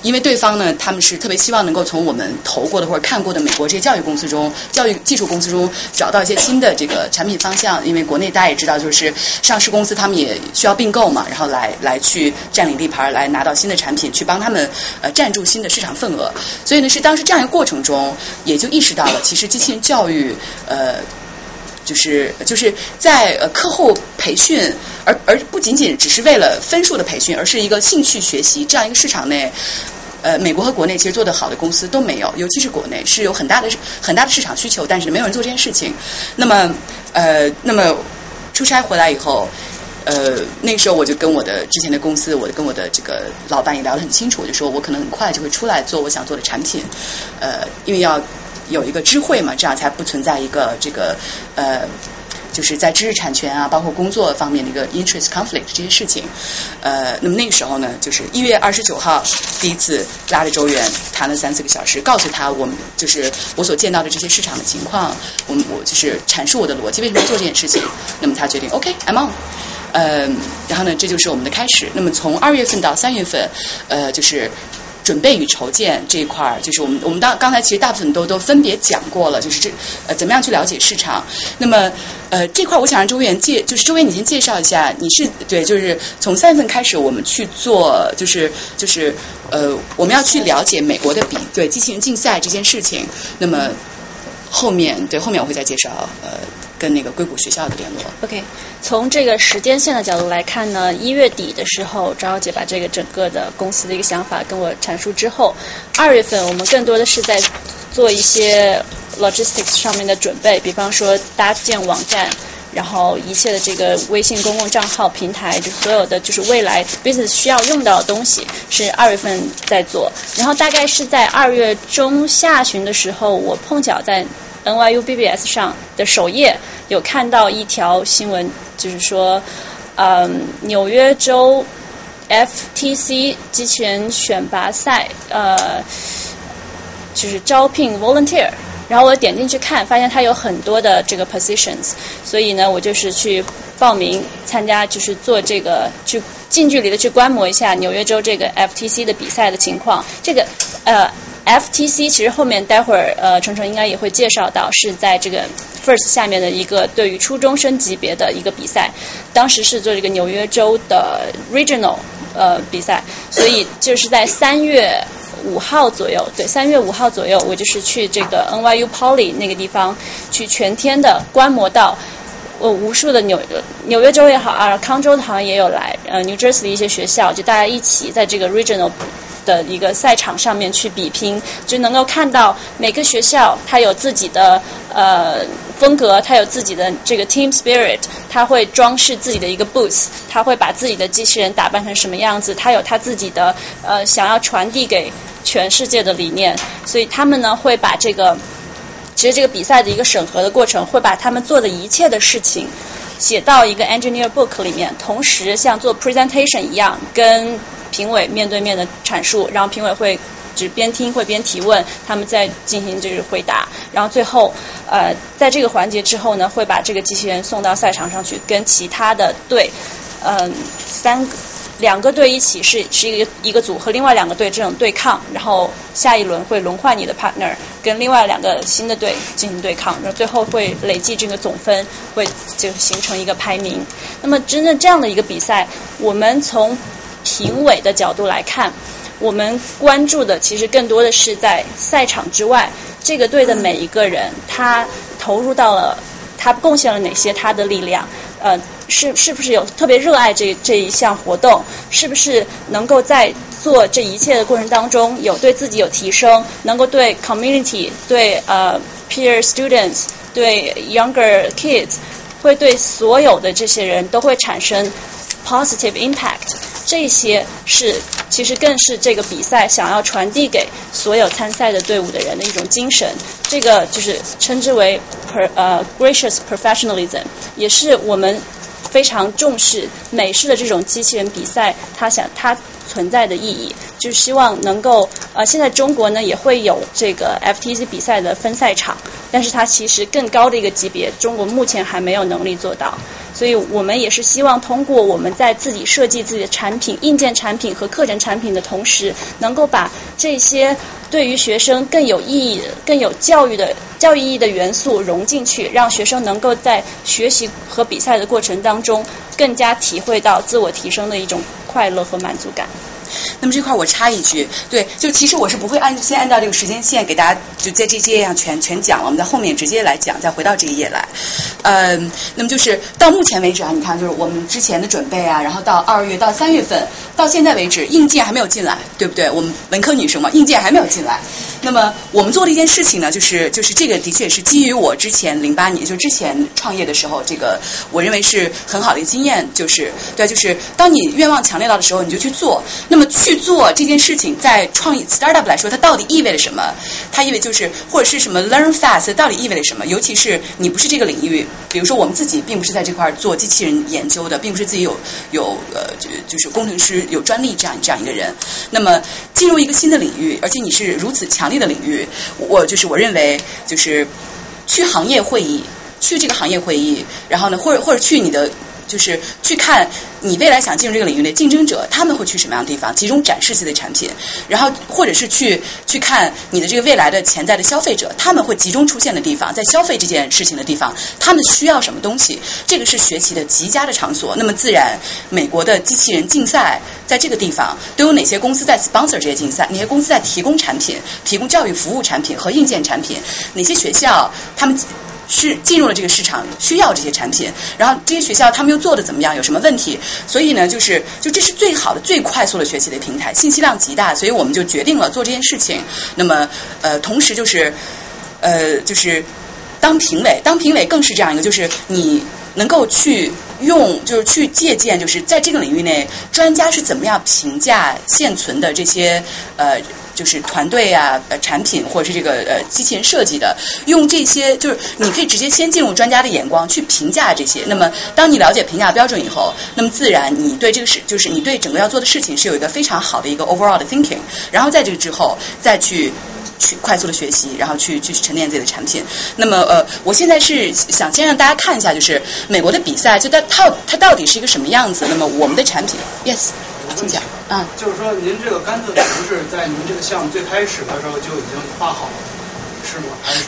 因为对方呢，他们是特别希望能够从我们投过的或者看过的美国这些教育公司中、教育技术公司中找到一些新的这个产品方向。因为国内大家也知道，就是上市公司他们也需要并购嘛，然后来来去占领地盘，来拿到新的产品，去帮他们呃占住新的市场份额。所以呢，是当时这样一个过程中，也就意识到了，其实机器人教育呃。就是就是在呃课后培训，而而不仅仅只是为了分数的培训，而是一个兴趣学习这样一个市场内，呃，美国和国内其实做得好的公司都没有，尤其是国内是有很大的很大的市场需求，但是没有人做这件事情。那么呃，那么出差回来以后，呃，那个时候我就跟我的之前的公司，我跟我的这个老板也聊得很清楚，我就说我可能很快就会出来做我想做的产品，呃，因为要。有一个知会嘛，这样才不存在一个这个呃，就是在知识产权啊，包括工作方面的一个 interest conflict 这些事情。呃，那么那个时候呢，就是一月二十九号第一次拉着周远谈了三四个小时，告诉他我们就是我所见到的这些市场的情况，我们我就是阐述我的逻辑为什么做这件事情。那么他决定 OK，I'm on。呃，然后呢，这就是我们的开始。那么从二月份到三月份，呃，就是。准备与筹建这一块儿，就是我们我们当刚才其实大部分都都分别讲过了，就是这呃怎么样去了解市场。那么呃这块儿我想让周元介，就是周元你先介绍一下，你是对，就是从三月份开始我们去做，就是就是呃我们要去了解美国的比对机器人竞赛这件事情。那么后面对后面我会再介绍呃。跟那个硅谷学校的联络。OK，从这个时间线的角度来看呢，一月底的时候，张小姐把这个整个的公司的一个想法跟我阐述之后，二月份我们更多的是在做一些 logistics 上面的准备，比方说搭建网站，然后一切的这个微信公共账号平台，就所有的就是未来 business 需要用到的东西，是二月份在做。然后大概是在二月中下旬的时候，我碰巧在。NYU BBS 上的首页有看到一条新闻，就是说，嗯，纽约州 FTC 机器人选拔赛，呃，就是招聘 volunteer，然后我点进去看，发现它有很多的这个 positions，所以呢，我就是去报名参加，就是做这个去近距离的去观摩一下纽约州这个 FTC 的比赛的情况，这个呃。FTC 其实后面待会儿呃，程程应该也会介绍到，是在这个 First 下面的一个对于初中生级别的一个比赛，当时是做这个纽约州的 Regional 呃比赛，所以就是在三月五号左右，对，三月五号左右，我就是去这个 NYU Poly 那个地方去全天的观摩到，呃，无数的纽纽约州也好啊，康州好像也有来，呃，New Jersey 一些学校，就大家一起在这个 Regional。的一个赛场上面去比拼，就能够看到每个学校它有自己的呃风格，它有自己的这个 team spirit，它会装饰自己的一个 booth，它会把自己的机器人打扮成什么样子，它有它自己的呃想要传递给全世界的理念，所以他们呢会把这个其实这个比赛的一个审核的过程，会把他们做的一切的事情写到一个 engineer book 里面，同时像做 presentation 一样跟。评委面对面的阐述，然后评委会只边听会边提问，他们再进行就是回答，然后最后呃在这个环节之后呢，会把这个机器人送到赛场上去，跟其他的队嗯三个两个队一起是是一个一个组和另外两个队这种对抗，然后下一轮会轮换你的 partner 跟另外两个新的队进行对抗，然后最后会累计这个总分，会就形成一个排名。那么真正这样的一个比赛，我们从评委的角度来看，我们关注的其实更多的是在赛场之外，这个队的每一个人，他投入到了，他贡献了哪些他的力量？呃，是是不是有特别热爱这这一项活动？是不是能够在做这一切的过程当中，有对自己有提升，能够对 community、对呃 peer students、对 younger kids。会对所有的这些人都会产生 positive impact。这些是其实更是这个比赛想要传递给所有参赛的队伍的人的一种精神。这个就是称之为 per 呃 gracious professionalism，也是我们非常重视美式的这种机器人比赛，它想它存在的意义，就是希望能够呃，现在中国呢也会有这个 FTC 比赛的分赛场，但是它其实更高的一个级别，中国目前还没有能力做到。所以我们也是希望通过我们在自己设计自己的产品、硬件产品和课程产品的同时，能够把这些对于学生更有意义、更有教育的教育意义的元素融进去，让学生能够在学习和比赛的过程当当中，更加体会到自我提升的一种快乐和满足感。那么这块我插一句，对，就其实我是不会按先按照这个时间线给大家就在这些页上全全讲了，我们在后面直接来讲，再回到这一页来。嗯，那么就是到目前为止啊，你看就是我们之前的准备啊，然后到二月到三月份，到现在为止硬件还没有进来，对不对？我们文科女生嘛，硬件还没有进来。那么我们做的一件事情呢，就是就是这个的确是基于我之前零八年就之前创业的时候，这个我认为是很好的经验，就是对，就是当你愿望强烈到的时候，你就去做。那么么去做这件事情，在创业 startup 来说，它到底意味着什么？它意味就是或者是什么 learn fast 到底意味着什么？尤其是你不是这个领域，比如说我们自己并不是在这块做机器人研究的，并不是自己有有呃就就是工程师有专利这样这样一个人。那么进入一个新的领域，而且你是如此强烈的领域，我就是我认为就是去行业会议，去这个行业会议，然后呢，或者或者去你的。就是去看你未来想进入这个领域的竞争者，他们会去什么样的地方，集中展示自己的产品，然后或者是去去看你的这个未来的潜在的消费者，他们会集中出现的地方，在消费这件事情的地方，他们需要什么东西，这个是学习的极佳的场所。那么自然，美国的机器人竞赛在这个地方都有哪些公司在 sponsor 这些竞赛？哪些公司在提供产品、提供教育服务产品和硬件产品？哪些学校他们？是进入了这个市场，需要这些产品，然后这些学校他们又做的怎么样？有什么问题？所以呢，就是就这是最好的、最快速的学习的平台，信息量极大，所以我们就决定了做这件事情。那么呃，同时就是呃，就是当评委，当评委更是这样一个，就是你能够去用，就是去借鉴，就是在这个领域内，专家是怎么样评价现存的这些呃。就是团队啊，呃，产品或者是这个呃机器人设计的，用这些就是你可以直接先进入专家的眼光去评价这些。那么，当你了解评价标准以后，那么自然你对这个事，就是你对整个要做的事情是有一个非常好的一个 overall 的 thinking。然后在这个之后，再去去快速的学习，然后去去沉淀自己的产品。那么呃，我现在是想先让大家看一下，就是美国的比赛，就它它它到底是一个什么样子。那么我们的产品，yes。请讲。嗯，就是说，您这个甘特图是在您这个项目最开始的时候就已经画好了，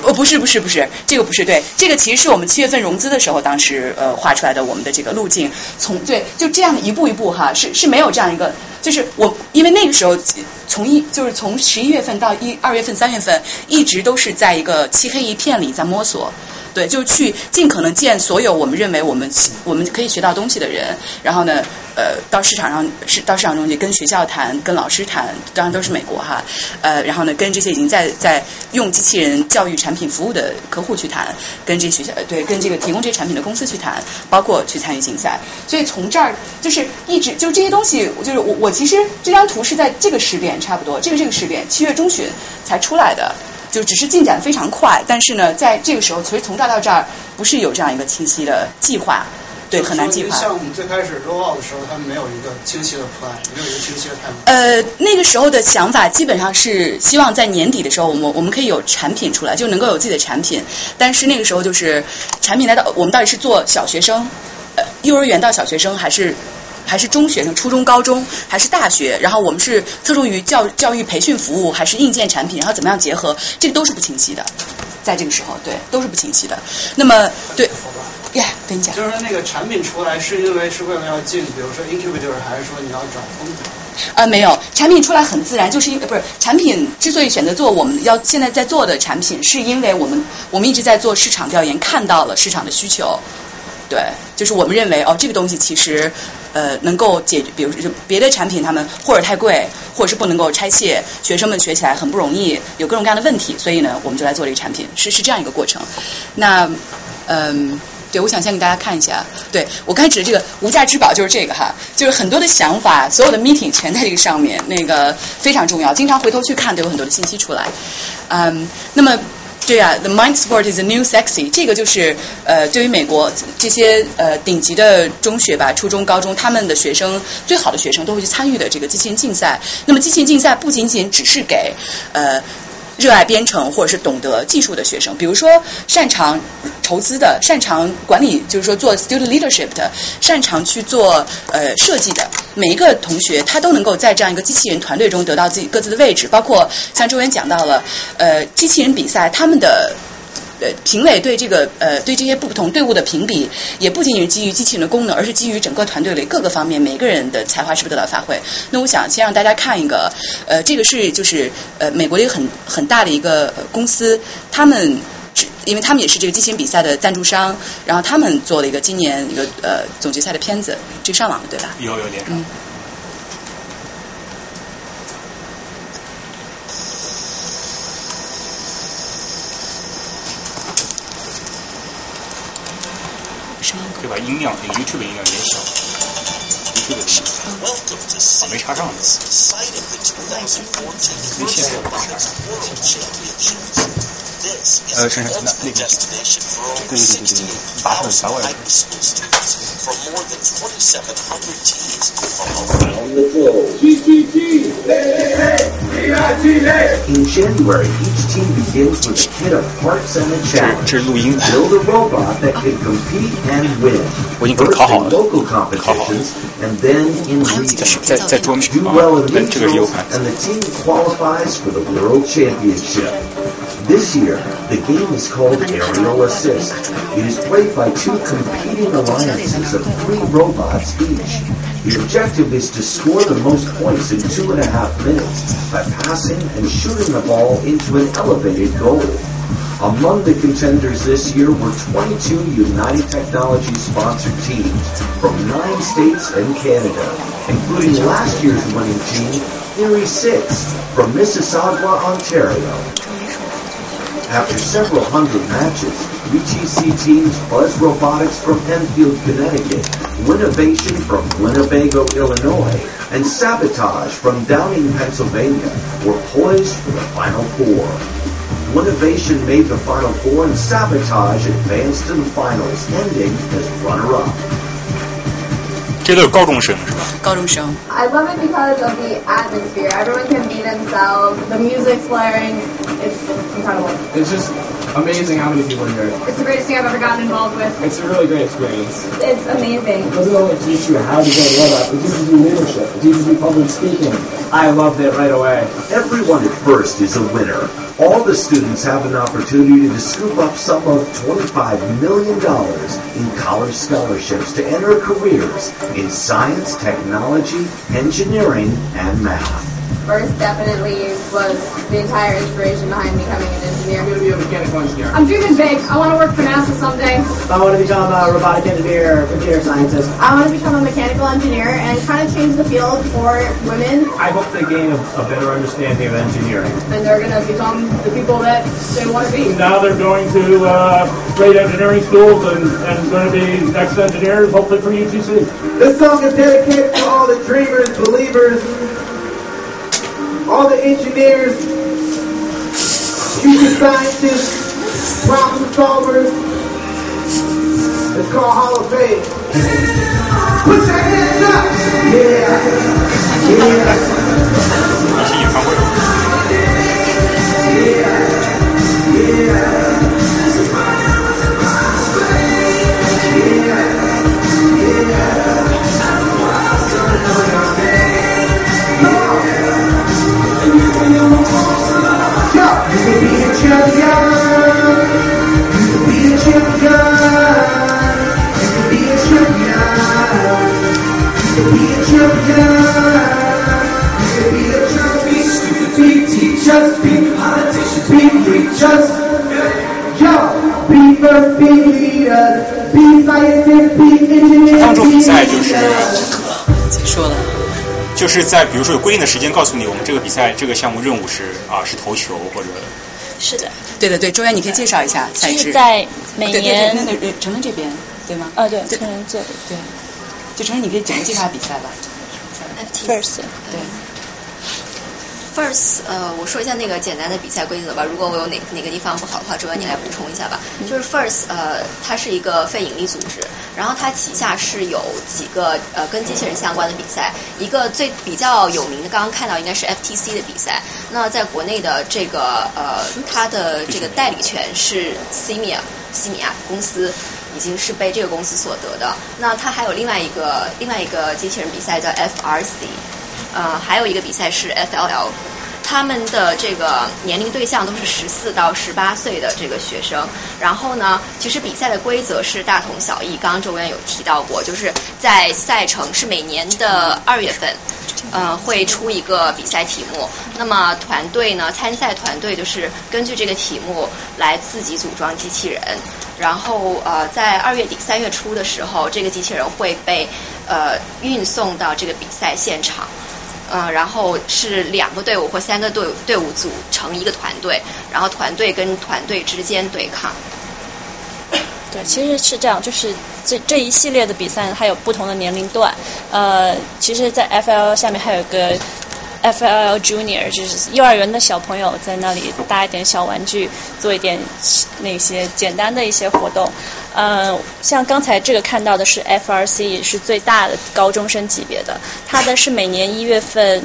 哦，不是，不是，不是，这个不是对，这个其实是我们七月份融资的时候，当时呃画出来的我们的这个路径，从对就这样一步一步哈，是是没有这样一个，就是我因为那个时候从一就是从十一月份到一二月份三月份，一直都是在一个漆黑一片里在摸索。对，就去尽可能见所有我们认为我们我们可以学到东西的人，然后呢，呃，到市场上是到市场中去跟学校谈，跟老师谈，当然都是美国哈，呃，然后呢，跟这些已经在在用机器人教育产品服务的客户去谈，跟这学校对，跟这个提供这些产品的公司去谈，包括去参与竞赛。所以从这儿就是一直就这些东西，就是我我其实这张图是在这个时点差不多，这个这个时点七月中旬才出来的。就只是进展非常快，但是呢，在这个时候，其实从这儿到这儿不是有这样一个清晰的计划，对，很难计划。项目最开始 roll out 的时候，他们没有一个清晰的 plan，没有一个清晰的 time。呃，那个时候的想法基本上是希望在年底的时候，我们我们可以有产品出来，就能够有自己的产品。但是那个时候就是产品来到，我们到底是做小学生，呃，幼儿园到小学生还是？还是中学生、初中、高中，还是大学？然后我们是侧重于教教育培训服务，还是硬件产品？然后怎么样结合？这个都是不清晰的，在这个时候，对，都是不清晰的。那么，对，呀，跟你讲，就是说那个产品出来是因为是为了要进，比如说 incubator，还是说你要找风投？啊，没有，产品出来很自然，就是因为不是产品之所以选择做我们要现在在做的产品，是因为我们我们一直在做市场调研，看到了市场的需求。对，就是我们认为哦，这个东西其实呃能够解决，比如说别的产品他们或者太贵，或者是不能够拆卸，学生们学起来很不容易，有各种各样的问题，所以呢，我们就来做这个产品，是是这样一个过程。那嗯，对，我想先给大家看一下。对我刚才指的这个无价之宝就是这个哈，就是很多的想法，所有的 meeting 全在这个上面，那个非常重要。经常回头去看，都有很多的信息出来。嗯，那么。对啊，The mind sport is a new sexy。这个就是呃，对于美国这些呃顶级的中学吧，初中、高中，他们的学生最好的学生都会去参与的这个机器人竞赛。那么机器人竞赛不仅仅只是给呃。热爱编程或者是懂得技术的学生，比如说擅长筹资的、擅长管理，就是说做 student leadership 的、擅长去做呃设计的，每一个同学他都能够在这样一个机器人团队中得到自己各自的位置。包括像周元讲到了，呃，机器人比赛他们的。呃，评委对这个呃对这些不同队伍的评比，也不仅仅是基于机器人的功能，而是基于整个团队里各个方面每个人的才华是不是得到发挥。那我想先让大家看一个，呃，这个是就是呃美国的一个很很大的一个公司，他们因为他们也是这个机器人比赛的赞助商，然后他们做了一个今年一个呃总决赛的片子，这上网了对吧？有有点上。可以把音量，那个 YouTube 音量减小。YouTube 的小，啊，没插上呢。没线索 This is okay. the ultimate destination for over 68,000 high school students from more than 2,700 teams from around the globe. In January, each team begins with a kit of parts and a challenge. Build a robot that can compete and win. First in local competitions, and then in regions. Do well in regionals, and the team qualifies for the World Championship. This year, the game is called Aerial Assist. It is played by two competing alliances of three robots each. The objective is to score the most points in two and a half minutes by passing and shooting the ball into an elevated goal. Among the contenders this year were 22 United Technologies sponsored teams from nine states and Canada, including last year's winning team, Theory 6 from Mississauga, Ontario. After several hundred matches, UTC teams Buzz Robotics from Enfield, Connecticut, Winnovation from Winnebago, Illinois, and Sabotage from Downing, Pennsylvania were poised for the Final Four. Winnovation made the Final Four and Sabotage advanced to the finals, ending as runner-up. 这都是高中生是吧？高中生。 I love it because of the atmosphere. Everyone can be themselves. The music's blaring. It's incredible. It's just amazing how many people are here. It's the greatest thing I've ever gotten involved with. It's a really great experience. It's amazing. It doesn't only teach you how to build robots, it teaches you leadership, it teaches you public speaking. I loved it right away. Everyone at first is a winner. All the students have an opportunity to scoop up some of $25 million in college scholarships to enter careers in science, technology, engineering, and math. First definitely was the entire inspiration behind becoming an engineer. I'm going to be a mechanical engineer. I'm dreaming big. I want to work for NASA someday. I want to become a robotic engineer or computer scientist. I want to become a mechanical engineer and kind of change the field for women. I hope they gain a, a better understanding of engineering. And they're going to become the people that they want to be. Now they're going to uh, great engineering schools and, and going to be next engineers, hopefully for UTC. This song is dedicated to all the dreamers, believers, all the engineers, future scientists, problem solvers. It's called Hall of Fame. Put your hands up! Yeah, yeah. 一些当中比赛就是 engineers. 说了。就是在比如说有规定的时间告诉你，我们这个比赛这个项目任务是啊是投球或者是的。对对对，周元，你可以介绍一下赛制。在每年。对对对，那成成这边对吗？啊，对，成人这里。对。就成成，你可以简单介绍下比赛吧。First。对。First，呃，我说一下那个简单的比赛规则吧。如果我有哪哪个地方不好的话，周文你来补充一下吧。就是 First，呃，它是一个非盈利组织，然后它旗下是有几个呃跟机器人相关的比赛。一个最比较有名的，刚刚看到应该是 FTC 的比赛。那在国内的这个呃，它的这个代理权是 c m i a 西米亚公司，已经是被这个公司所得的。那它还有另外一个另外一个机器人比赛叫 FRC。呃，还有一个比赛是 FLL，他们的这个年龄对象都是十四到十八岁的这个学生。然后呢，其实比赛的规则是大同小异。刚刚周院有提到过，就是在赛程是每年的二月份，呃，会出一个比赛题目。那么团队呢，参赛团队就是根据这个题目来自己组装机器人。然后呃，在二月底三月初的时候，这个机器人会被呃运送到这个比赛现场。嗯，然后是两个队伍或三个队伍队伍组成一个团队，然后团队跟团队之间对抗。对，其实是这样，就是这这一系列的比赛它有不同的年龄段。呃，其实，在 FL 下面还有个。FLL Junior 就是幼儿园的小朋友在那里搭一点小玩具，做一点那些简单的一些活动。嗯，像刚才这个看到的是 FRC 是最大的高中生级别的，它的是每年一月份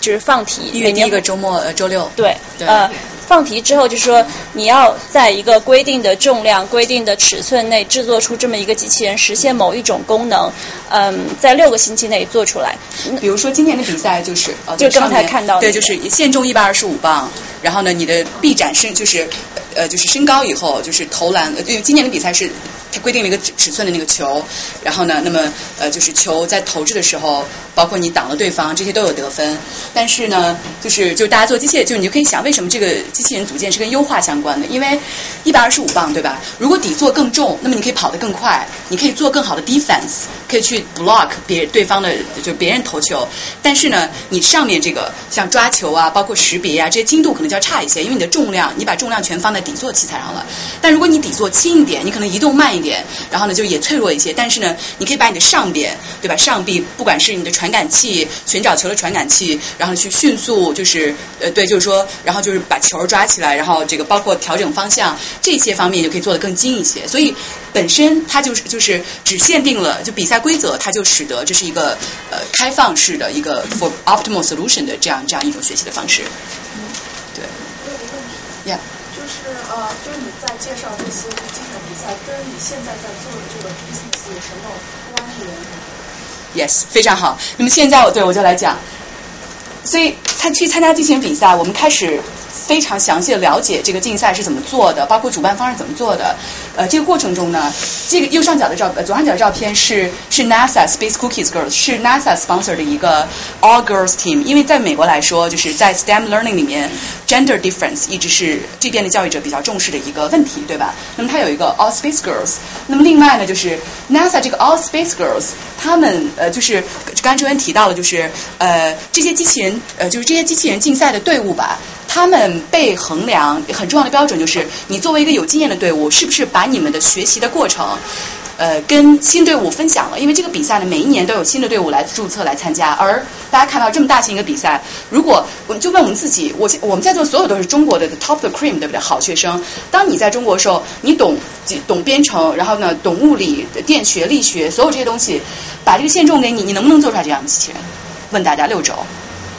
就是放题，每年一个周末呃周六。对，呃。放题之后，就是说你要在一个规定的重量、规定的尺寸内制作出这么一个机器人，实现某一种功能，嗯，在六个星期内做出来。比如说今年的比赛就是呃，就刚才看到对，就是限重一百二十五磅，然后呢，你的臂展身就是呃就是身高以后就是投篮，因为今年的比赛是它规定了一个尺寸的那个球，然后呢，那么呃就是球在投掷的时候，包括你挡了对方，这些都有得分。但是呢，就是就是大家做机械，就你就可以想为什么这个。机器人组件是跟优化相关的，因为一百二十五磅，对吧？如果底座更重，那么你可以跑得更快，你可以做更好的 defense，可以去 block 别对方的就别人投球。但是呢，你上面这个像抓球啊，包括识别啊，这些精度可能就要差一些，因为你的重量，你把重量全放在底座器材上了。但如果你底座轻一点，你可能移动慢一点，然后呢就也脆弱一些。但是呢，你可以把你的上边，对吧？上臂不管是你的传感器、寻找球的传感器，然后去迅速就是呃对，就是说，然后就是把球。抓起来，然后这个包括调整方向这些方面就可以做得更精一些。所以本身它就是就是只限定了就比赛规则，它就使得这是一个呃开放式的一个 for optimal solution 的这样这样一种学习的方式。对。呀。就是呃，就是你在介绍这些精彩比赛，跟你现在在做的这个 business 有什么关联？Yes，非常好。那么现在我对我就来讲。所以参去参加机器人比赛，我们开始非常详细的了解这个竞赛是怎么做的，包括主办方是怎么做的。呃，这个过程中呢，这个右上角的照，呃左上角的照片是是 NASA Space Cookies Girls，是 NASA sponsor 的一个 All Girls Team。因为在美国来说，就是在 STEM Learning 里面，gender difference 一直是这边的教育者比较重视的一个问题，对吧？那么它有一个 All Space Girls。那么另外呢，就是 NASA 这个 All Space Girls，他们呃就是刚才周元提到了，就是呃这些机器人。呃，就是这些机器人竞赛的队伍吧，他们被衡量很重要的标准就是，你作为一个有经验的队伍，是不是把你们的学习的过程，呃，跟新队伍分享了？因为这个比赛呢，每一年都有新的队伍来注册来参加，而大家看到这么大型一个比赛，如果我就问我们自己，我我们在座所有都是中国的 top the cream，对不对？好学生，当你在中国的时候，你懂懂编程，然后呢，懂物理、电学、力学，所有这些东西，把这个线重给你，你能不能做出来这样的机器人？问大家六轴。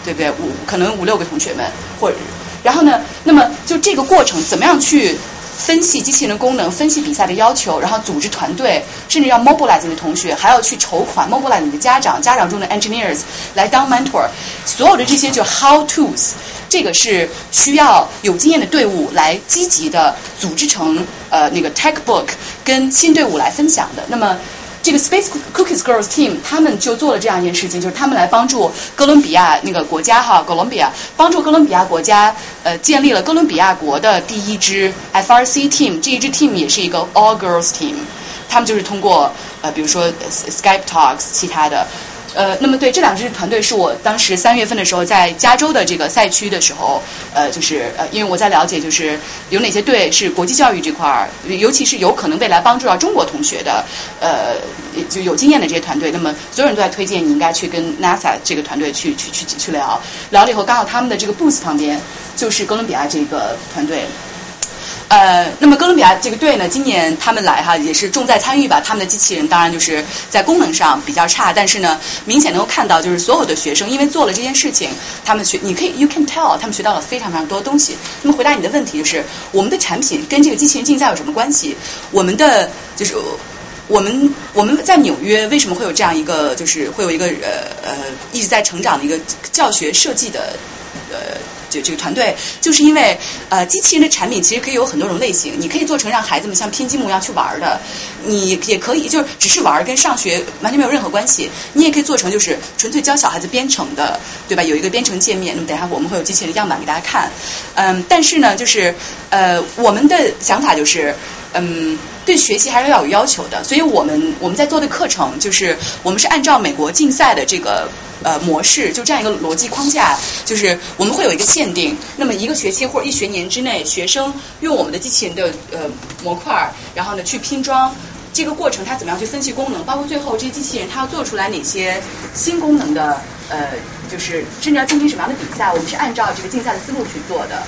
对不对？五可能五六个同学们，或者然后呢？那么就这个过程，怎么样去分析机器人功能，分析比赛的要求，然后组织团队，甚至要 mobilize 你的同学，还要去筹款 mobilize 你的家长，家长中的 engineers 来当 mentor，所有的这些就 how tos，这个是需要有经验的队伍来积极的组织成呃那个 tech book，跟新队伍来分享的。那么。这个 Space Cookies Girls Team 他们就做了这样一件事情，就是他们来帮助哥伦比亚那个国家哈，哥伦比亚帮助哥伦比亚国家呃建立了哥伦比亚国的第一支 FRC Team，这一支 Team 也是一个 All Girls Team，他们就是通过呃比如说 Skype Talks 其他的。呃，那么对这两支团队是我当时三月份的时候在加州的这个赛区的时候，呃，就是呃，因为我在了解就是有哪些队是国际教育这块儿，尤其是有可能未来帮助到中国同学的，呃，就有经验的这些团队，那么所有人都在推荐你应该去跟 NASA 这个团队去去去去聊，聊了以后刚好他们的这个 booth 旁边就是哥伦比亚这个团队。呃，那么哥伦比亚这个队呢，今年他们来哈也是重在参与吧。他们的机器人当然就是在功能上比较差，但是呢，明显能够看到就是所有的学生因为做了这件事情，他们学你可以 you can tell 他们学到了非常非常多东西。那么回答你的问题就是，我们的产品跟这个机器人竞赛有什么关系？我们的就是我们我们在纽约为什么会有这样一个就是会有一个呃呃一直在成长的一个教学设计的呃。就这个团队，就是因为呃，机器人的产品其实可以有很多种类型，你可以做成让孩子们像拼积木一样去玩的，你也可以就是只是玩跟上学完全没有任何关系，你也可以做成就是纯粹教小孩子编程的，对吧？有一个编程界面，那么等一下我们会有机器人的样板给大家看，嗯，但是呢，就是呃，我们的想法就是。嗯，对学习还是要有要求的，所以我们我们在做的课程就是我们是按照美国竞赛的这个呃模式，就这样一个逻辑框架，就是我们会有一个鉴定，那么一个学期或者一学年之内，学生用我们的机器人的呃模块，然后呢去拼装，这个过程它怎么样去分析功能，包括最后这些机器人它要做出来哪些新功能的呃，就是甚至要进行什么样的比赛，我们是按照这个竞赛的思路去做的。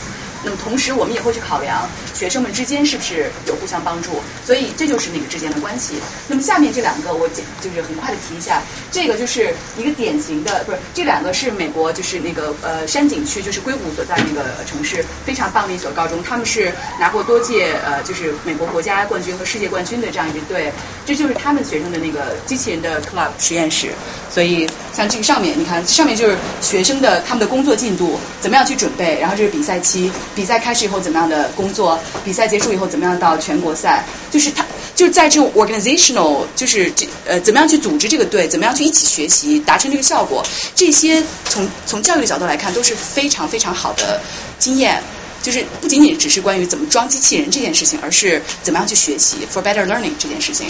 那么同时，我们也会去考量学生们之间是不是有互相帮助，所以这就是那个之间的关系。那么下面这两个，我简就是很快的提一下，这个就是一个典型的，不是这两个是美国就是那个呃山景区，就是硅谷所在那个城市非常棒的一所高中，他们是拿过多届呃就是美国国家冠军和世界冠军的这样一支队，这就是他们学生的那个机器人的 club 实验室。所以像这个上面，你看上面就是学生的他们的工作进度怎么样去准备，然后这是比赛期。比赛开始以后怎么样的工作？比赛结束以后怎么样到全国赛？就是他就是在这种 organizational，就是这呃怎么样去组织这个队，怎么样去一起学习，达成这个效果？这些从从教育的角度来看都是非常非常好的经验。就是不仅仅只是关于怎么装机器人这件事情，而是怎么样去学习 for better learning 这件事情。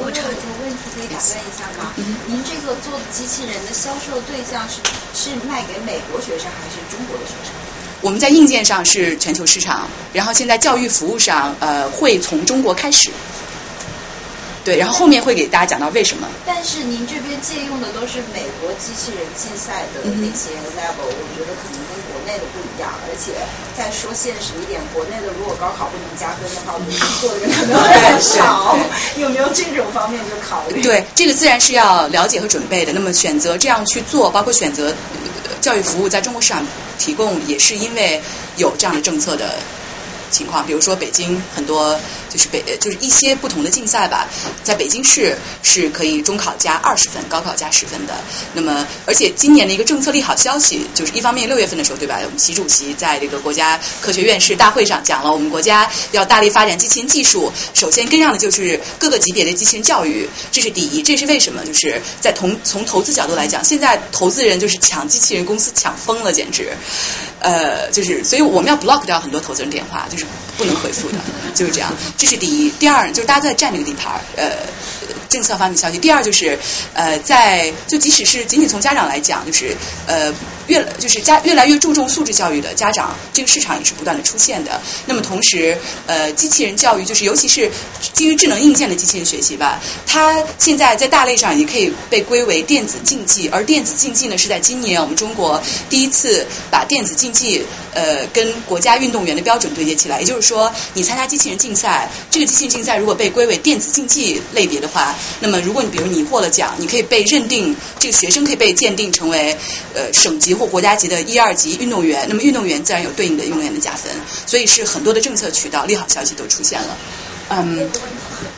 我插一个问题可以打断一下吗？您这个做机器人的销售对象是是卖给美国学生还是中国的学生？我们在硬件上是全球市场，然后现在教育服务上，呃，会从中国开始。对，然后后面会给大家讲到为什么。但是您这边借用的都是美国机器人竞赛的那些 level，我觉得可能跟国内的不一样。而且再说现实一点，国内的如果高考不能加分的话，我们做的人可能会很少。有没有这种方面的考虑？对，这个自然是要了解和准备的。那么选择这样去做，包括选择教育服务在中国市场提供，也是因为有这样的政策的。情况，比如说北京很多就是北就是一些不同的竞赛吧，在北京市是可以中考加二十分，高考加十分的。那么，而且今年的一个政策利好消息，就是一方面六月份的时候，对吧？我们习主席在这个国家科学院士大会上讲了，我们国家要大力发展机器人技术，首先跟上的就是各个级别的机器人教育，这是第一。这是为什么？就是在从从投资角度来讲，现在投资人就是抢机器人公司抢疯了，简直。呃，就是所以我们要 block 掉很多投资人电话，就是。不能回复的，就是这样。这是第一，第二就是大家都在占这个地盘儿呃，政策方面消息。第二就是呃，在就即使是仅仅从家长来讲，就是呃越就是家越来越注重素质教育的家长，这个市场也是不断的出现的。那么同时呃，机器人教育就是尤其是基于智能硬件的机器人学习吧，它现在在大类上也可以被归为电子竞技，而电子竞技呢是在今年我们中国第一次把电子竞技呃跟国家运动员的标准对接起来，也就是。说你参加机器人竞赛，这个机器人竞赛如果被归为电子竞技类别的话，那么如果你比如你获了奖，你可以被认定这个学生可以被鉴定成为呃省级或国家级的一二级运动员，那么运动员自然有对应的运动员的加分，所以是很多的政策渠道利好消息都出现了。嗯，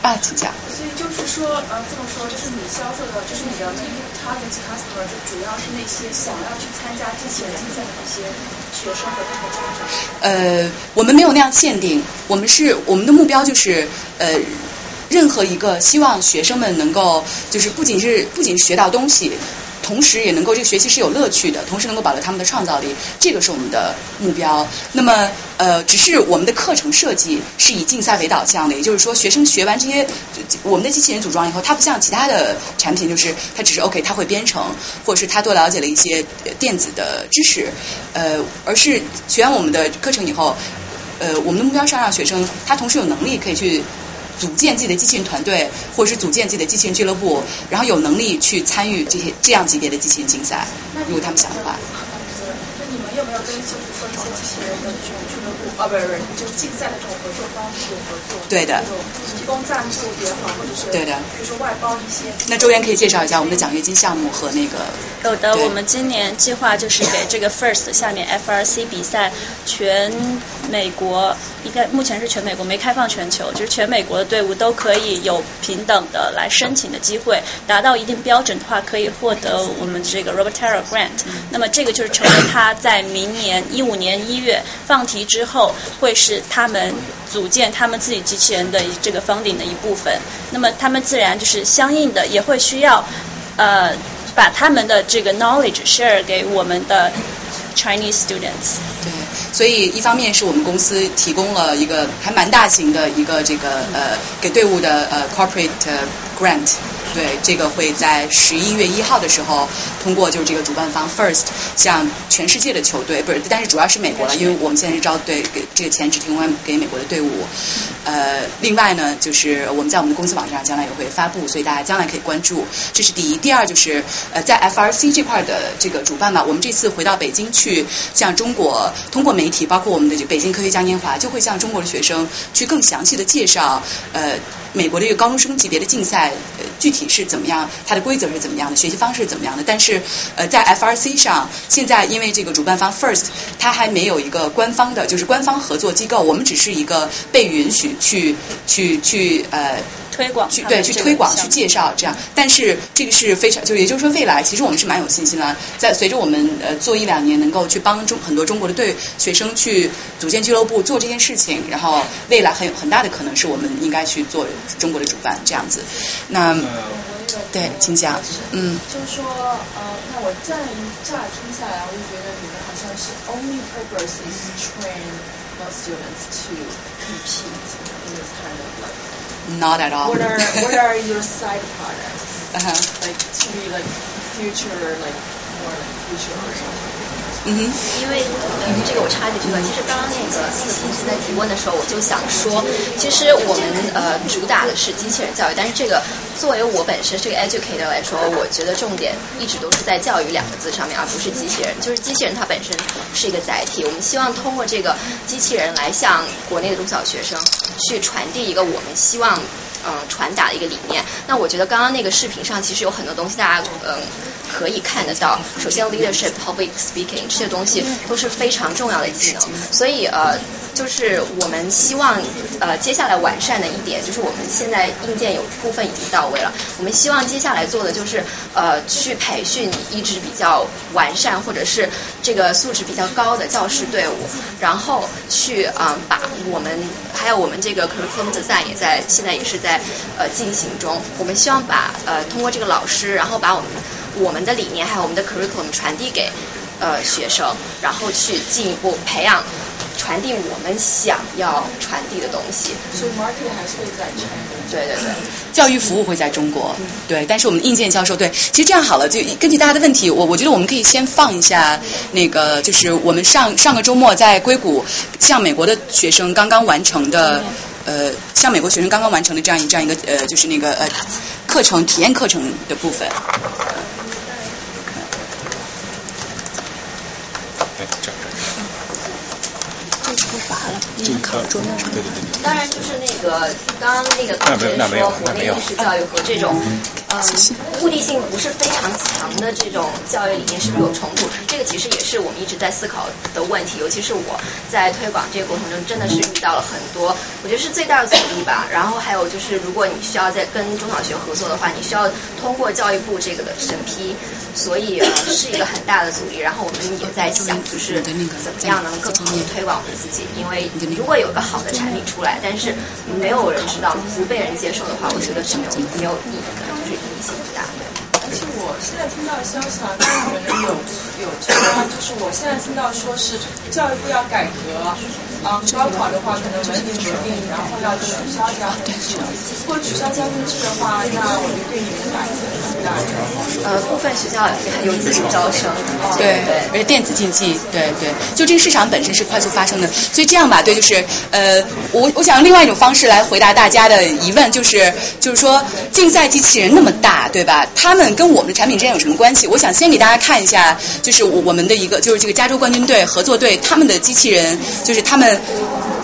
啊，请讲。所以就是说，呃，这么说，就是你销售的，就是你的 target customer，就主要是那些想要去参加之前竞赛的一些学生和他的家长。呃，我们没有那样限定，我们是我们的目标就是呃，任何一个希望学生们能够就是不仅是不仅学到东西。同时也能够这个学习是有乐趣的，同时能够保留他们的创造力，这个是我们的目标。那么呃，只是我们的课程设计是以竞赛为导向的，也就是说，学生学完这些我们的机器人组装以后，它不像其他的产品，就是它只是 OK，它会编程，或者是它多了解了一些电子的知识，呃，而是学完我们的课程以后，呃，我们的目标是让学生他同时有能力可以去。组建自己的机器人团队，或者是组建自己的机器人俱乐部，然后有能力去参与这些这样级别的机器人竞赛，如果他们想的话。那你们有没有跟就是说一些机器人的这种俱乐部啊，不是不是，就是竞赛的这种合作方式有合作？对的。提供赞助也好，或者是对的，比如说外包一些。那周岩可以介绍一下我们的奖学金项目和那个。有的，我们今年计划就是给这个 First 下面 FRC 比赛，全美国应该目前是全美国没开放全球，就是全美国的队伍都可以有平等的来申请的机会，达到一定标准的话可以获得我们这个 Robertera Grant。那么这个就是成为他在明年一五年一月放题之后，会是他们组建他们自己机器人的这个方顶的一部分。那么他们自然就是相应的也会需要呃。把他们的这个 knowledge share 给我们的 Chinese students。对，所以一方面是我们公司提供了一个还蛮大型的一个这个呃给队伍的呃 corporate grant。对，这个会在十一月一号的时候通过，就是这个主办方 First 向全世界的球队，不是，但是主要是美国了，因为我们现在是招对给这个钱只提供给美国的队伍。呃，另外呢，就是我们在我们的公司网站将来也会发布，所以大家将来可以关注。这是第一，第二就是呃在 FRC 这块的这个主办吧，我们这次回到北京去向中国通过媒体，包括我们的北京科学嘉年华，就会向中国的学生去更详细的介绍呃。美国的一个高中生级别的竞赛，呃，具体是怎么样？它的规则是怎么样的？学习方式是怎么样的？但是，呃，在 FRC 上，现在因为这个主办方 First，它还没有一个官方的，就是官方合作机构，我们只是一个被允许去去去呃。推广去对去推广去介绍这样，但是这个是非常就也就是说未来其实我们是蛮有信心的，在随着我们呃做一两年能够去帮中很多中国的队学生去组建俱乐部做这件事情，然后未来很有很大的可能是我们应该去做中国的主办这样子。那对，请讲，嗯。就是说呃，那我乍一乍听下来，我就觉得你们好像是 only purpose is train the students to compete in this kind of like Not at all. What are what are your side projects? Uh huh. Like to be like future like more like future or something. 嗯哼，因为嗯，这个我插一句吧。其实刚刚那个那个同学在提问的时候，我就想说，其实我们呃主打的是机器人教育，但是这个作为我本身这个 educator 来说，我觉得重点一直都是在教育两个字上面，而不是机器人。就是机器人它本身是一个载体，我们希望通过这个机器人来向国内的中小学生去传递一个我们希望嗯传达的一个理念。那我觉得刚刚那个视频上其实有很多东西，大家嗯可以看得到。首先 leadership public speaking。这些东西都是非常重要的技能，所以呃，就是我们希望呃接下来完善的一点，就是我们现在硬件有部分已经到位了，我们希望接下来做的就是呃去培训一支比较完善或者是这个素质比较高的教师队伍，然后去啊把我们还有我们这个 curriculum design 也在现在也是在呃进行中，我们希望把呃通过这个老师，然后把我们我们的理念还有我们的 curriculum 传递给。呃，学生，然后去进一步培养、传递我们想要传递的东西。所以，market 还是会在中国。对对对，教育服务会在中国。对，但是我们硬件销售，对，其实这样好了，就根据大家的问题，我我觉得我们可以先放一下那个，就是我们上上个周末在硅谷向美国的学生刚刚完成的，呃，像美国学生刚刚完成的这样一这样一个呃，就是那个呃课程体验课程的部分。这个考中央对对对。当然，就是那个刚刚那个同学说，国内应试教育和这种呃目的性不是非常强的这种教育理念是不是有冲突？这个其实也是我们一直在思考的问题。尤其是我在推广这个过程中，真的是遇到了很多，我觉得是最大的阻力吧。然后还有就是，如果你需要在跟中小学合作的话，你需要通过教育部这个的审批，所以是一个很大的阻力。然后我们也在想，就是怎么样能更好的推广因为。如果有个好的产品出来，但是没有人知道，不被人接受的话，我觉得是没有没有意义的，就是意义性不大。而且我现在听到的消息啊，当然可能有有这个，就是我现在听到说是教育部要改革，啊，高考的话可能文理合并，然后要取消加分制。如果取消加分制的话，那我觉得对你们打击很大。呃，部分学校还有自主招生。对对，而且电子竞技，对对，就这个市场本身是快速发生的，所以这样吧，对，就是呃，我我想用另外一种方式来回答大家的疑问，就是就是说竞赛机器人那么大，对吧？他们跟我们的产品之间有什么关系？我想先给大家看一下，就是我我们的一个就是这个加州冠军队合作队他们的机器人，就是他们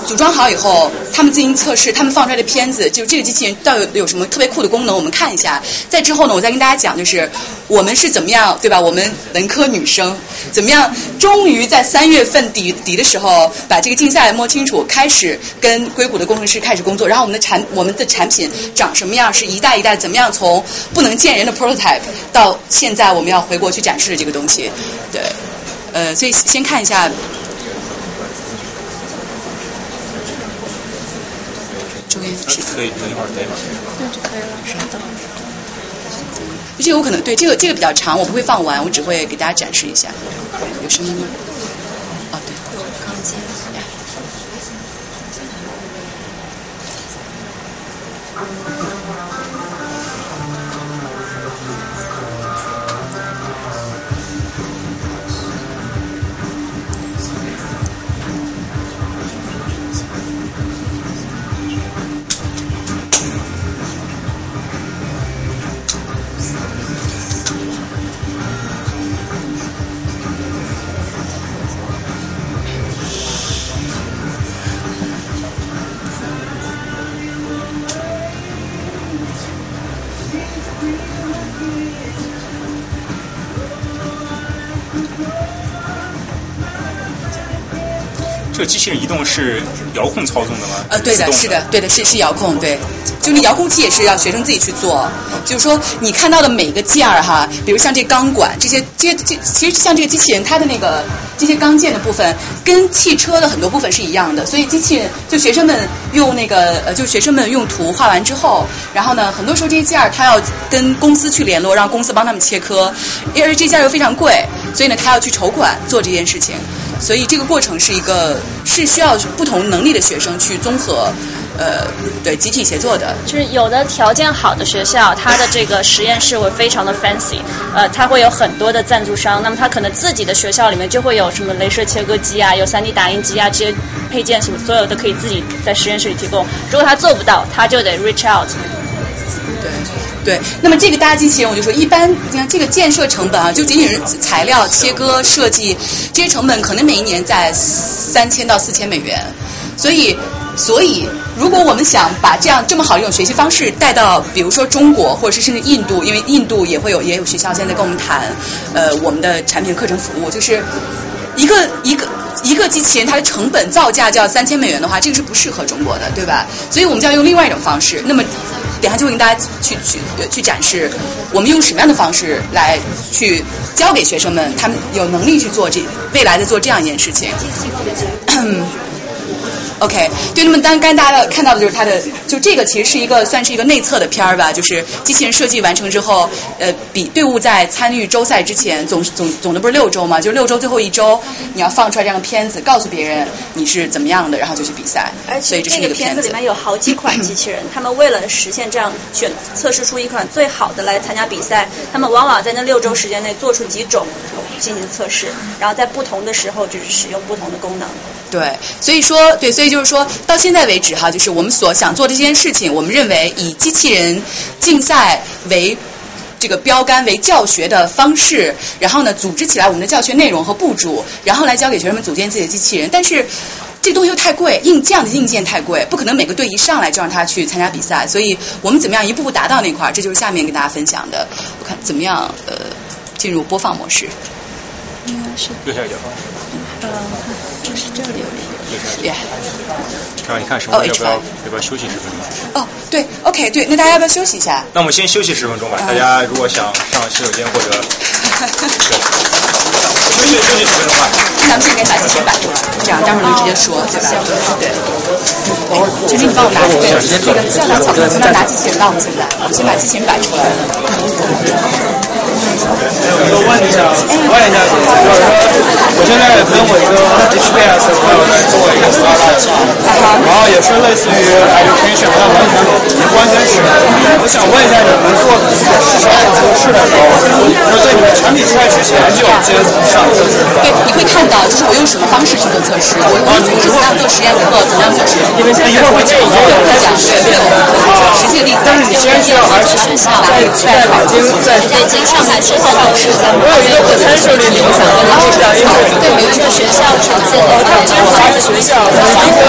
组装好以后，他们进行测试，他们放出来的片子，就是这个机器人到底有什么特别酷的功能，我们看一下。在之后呢，我再跟大家讲，就是我们是怎么样，对吧？我们文科女生怎么样，终于在三月份底底的时候把这个竞赛摸清楚，开始跟硅谷的工程师开始工作，然后我们的产我们的产品长什么样，是一代一代怎么样从不能见人的 prototype 到现在我们要回国去展示的这个东西，对，呃，所以先看一下。周边是可以，等一会儿，等一会儿。那就可以了，稍等。这个我可能对这个这个比较长，我不会放完，我只会给大家展示一下。有声音吗？机器人移动是遥控操纵的吗？呃，对的，是的，对的，是是遥控，对，就那遥控器也是让学生自己去做。就是说，你看到的每个件儿哈，比如像这钢管这些，这些这其实像这个机器人，它的那个这些钢件的部分，跟汽车的很多部分是一样的。所以机器人就学生们用那个呃，就学生们用图画完之后，然后呢，很多时候这些件儿他要跟公司去联络，让公司帮他们切割，因为这件儿又非常贵，所以呢，他要去筹款做这件事情。所以这个过程是一个是需要不同能力的学生去综合，呃，对集体协作的。就是有的条件好的学校，它的这个实验室会非常的 fancy，呃，它会有很多的赞助商，那么它可能自己的学校里面就会有什么镭射切割机啊，有 3D 打印机啊，这些配件什么所有的可以自己在实验室里提供。如果他做不到，他就得 reach out。对，那么这个大机器人，我就说一般，你看这个建设成本啊，就仅仅是材料、切割、设计这些成本，可能每一年在三千到四千美元。所以，所以如果我们想把这样这么好的一种学习方式带到，比如说中国，或者是甚至印度，因为印度也会有也有学校现在跟我们谈，呃，我们的产品课程服务，就是一个一个。一个机器人它的成本造价就要三千美元的话，这个是不适合中国的，对吧？所以我们就要用另外一种方式。那么，等下就会跟大家去去去展示，我们用什么样的方式来去教给学生们，他们有能力去做这未来的做这样一件事情。OK，对，那么当刚才大家看到的就是它的，就这个其实是一个算是一个内测的片儿吧，就是机器人设计完成之后，呃，比队伍在参与周赛之前，总总总的不是六周嘛，就六周最后一周，你要放出来这样的片子，告诉别人你是怎么样的，然后就去比赛。而所以这是一且这个片子里面有好几款机器人，他们为了实现这样选测试出一款最好的来参加比赛，他们往往在那六周时间内做出几种进行测试，然后在不同的时候就是使用不同的功能。对，所以说，对，所以就是说到现在为止哈，就是我们所想做这件事情，我们认为以机器人竞赛为这个标杆为教学的方式，然后呢，组织起来我们的教学内容和部署，然后来教给学生们组建自己的机器人。但是这东西又太贵，硬这样的硬件太贵，不可能每个队一上来就让他去参加比赛。所以我们怎么样一步步达到那块儿，这就是下面跟大家分享的。我看怎么样，呃，进入播放模式。应该是右下角。呃，就是这里有一个。Yeah 然后你看什么哦要不要要不要休息十分钟？哦，对，OK，对，那大家要不要休息一下？那我们先休息十分钟吧。大家如果想上洗手间或者，对，休息咱们现在把这先摆出来，这样待会儿就直接说，对吧？对。陈斌，你帮我拿这个这个校长草，从那拿机器人到我们现在，我们先把机器人摆出来。我问一下，问一下，就是说，我现在跟我一个 HBS 的朋友在做一个 startup，然后也是类似于 education，但完全不完全是。我想问一下，你们做市场测试的时候，就对你们产品出来之前就有些上对，你会看到，就是我用什么方式去做测试，我我怎么样做实验课，怎么样做实验。因为现在一会儿会讲，一会儿会讲，对对，实际例子。但是你既然是要还是学校，在在北京，在北京、上海、深圳都是的。我有一个很参设立的想跟您说一下，因为对每一个学校呈现的，他其实我们学校的一个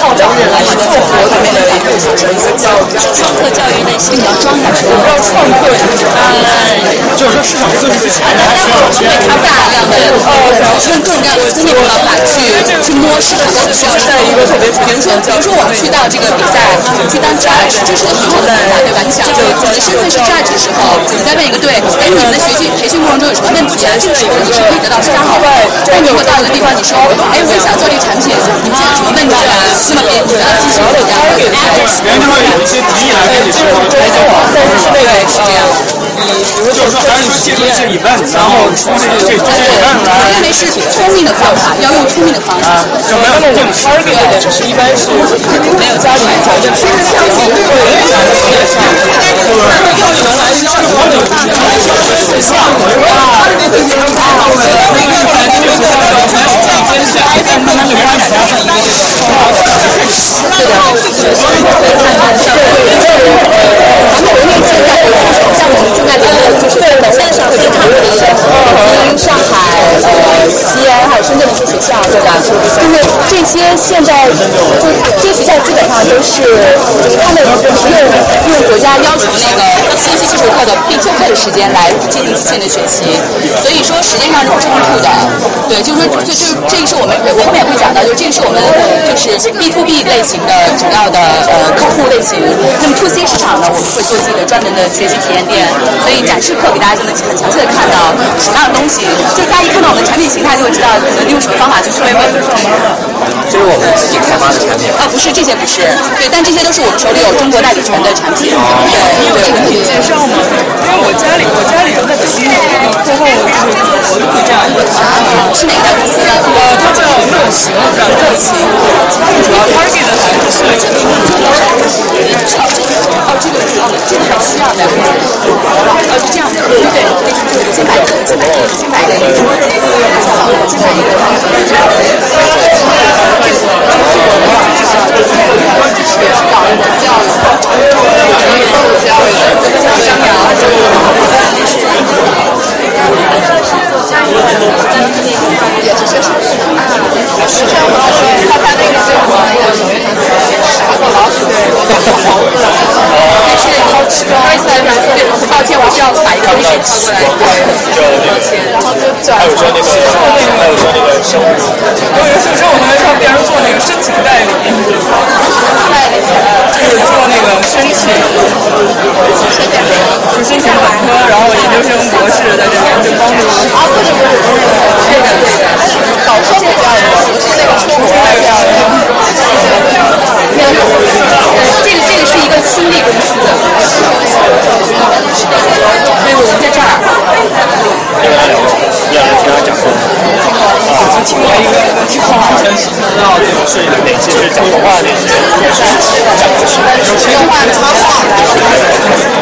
后两年来做活动的一个一个叫创客教育类型，比较专业，我不知道创客就是说市场测试之前，大家会会他大量的呃用各种各样的经验方法去去摸市场的需要是一个特别，比如说比如说我们去到这个比赛去当 judge，这是很好的方法，对吧？你想你的身份是 judge 的时候，你在问一个队，哎，你们的学习培训过程中有什么问题啊？这个时候你是可以得到参考的。但你如果到一个地方，你说，哎，我想做这个产品，你们现在有什么问题啊？那么别人得到提醒不一样。别人就会有一些提议来跟你说，哎，对，但是是那个是这样。比如就是说，还是你记住一些 event，然后出这这这些。我认为是聪明的方法，要用聪明的方式。就没有那种 target 的，就是一般是没有家里面条件，是想会会想也想，就是用你们来教我们学校啊，这个学校太好了，那个后来这个学校的全是这边是，但是他们没有哪家是一个这个超好的，是的，咱们国内现在像我们现在的就是线上非常的一个北京、上海、呃西安还有深圳的一些学校，对吧？这些现在就这些学校基本上都是他们用用国家要求那个信息技术课的必修课的时间来进行线的学习，所以说时间上。对，就是说这这这个是我们我后面也会讲到，就是这个是我们就是 B to B 类型的主要的呃客户类型。那么 To C 市场呢，我们会做自己的专门的学习体验店，所以展示课给大家就能很详细的看到什么样的东西，就是大家一看到我们的产品形态就会知道我们用什么方法去思维问题。这是我们自己开发的产品。啊，不是这些不是，对，但这些都是我们手里有中国代理权的产品。对，你有产品介绍吗？因为我家里我家里都在北京，最后就是我就会这样。啊，是哪家公呃，它叫热情，热情，主要 target 的还是设计。哦，这个哦，这个是这样的，哦，是这样的，对对对，先买一个，先买一个，先买一个，先买一个。就是那个也是啊我们上回他在那个什么有一个过老鼠的人抱歉，我需要把一个东西掏过来。然后就转。还有说那个，还有说那个申请。我有时候我们还帮别人做那个申请代理。就是做那个申请。就申请本科，然后研究生、博士在这边就帮助。啊，对对对对对，对的对的。搞错这样的，不是那个错误这样的。这个这是一个亲历公司的。对，我们在这儿。要是听他讲过。啊，听过一个去空之前知道这种是哪些是讲动画，哪些是讲故事。动画的插画。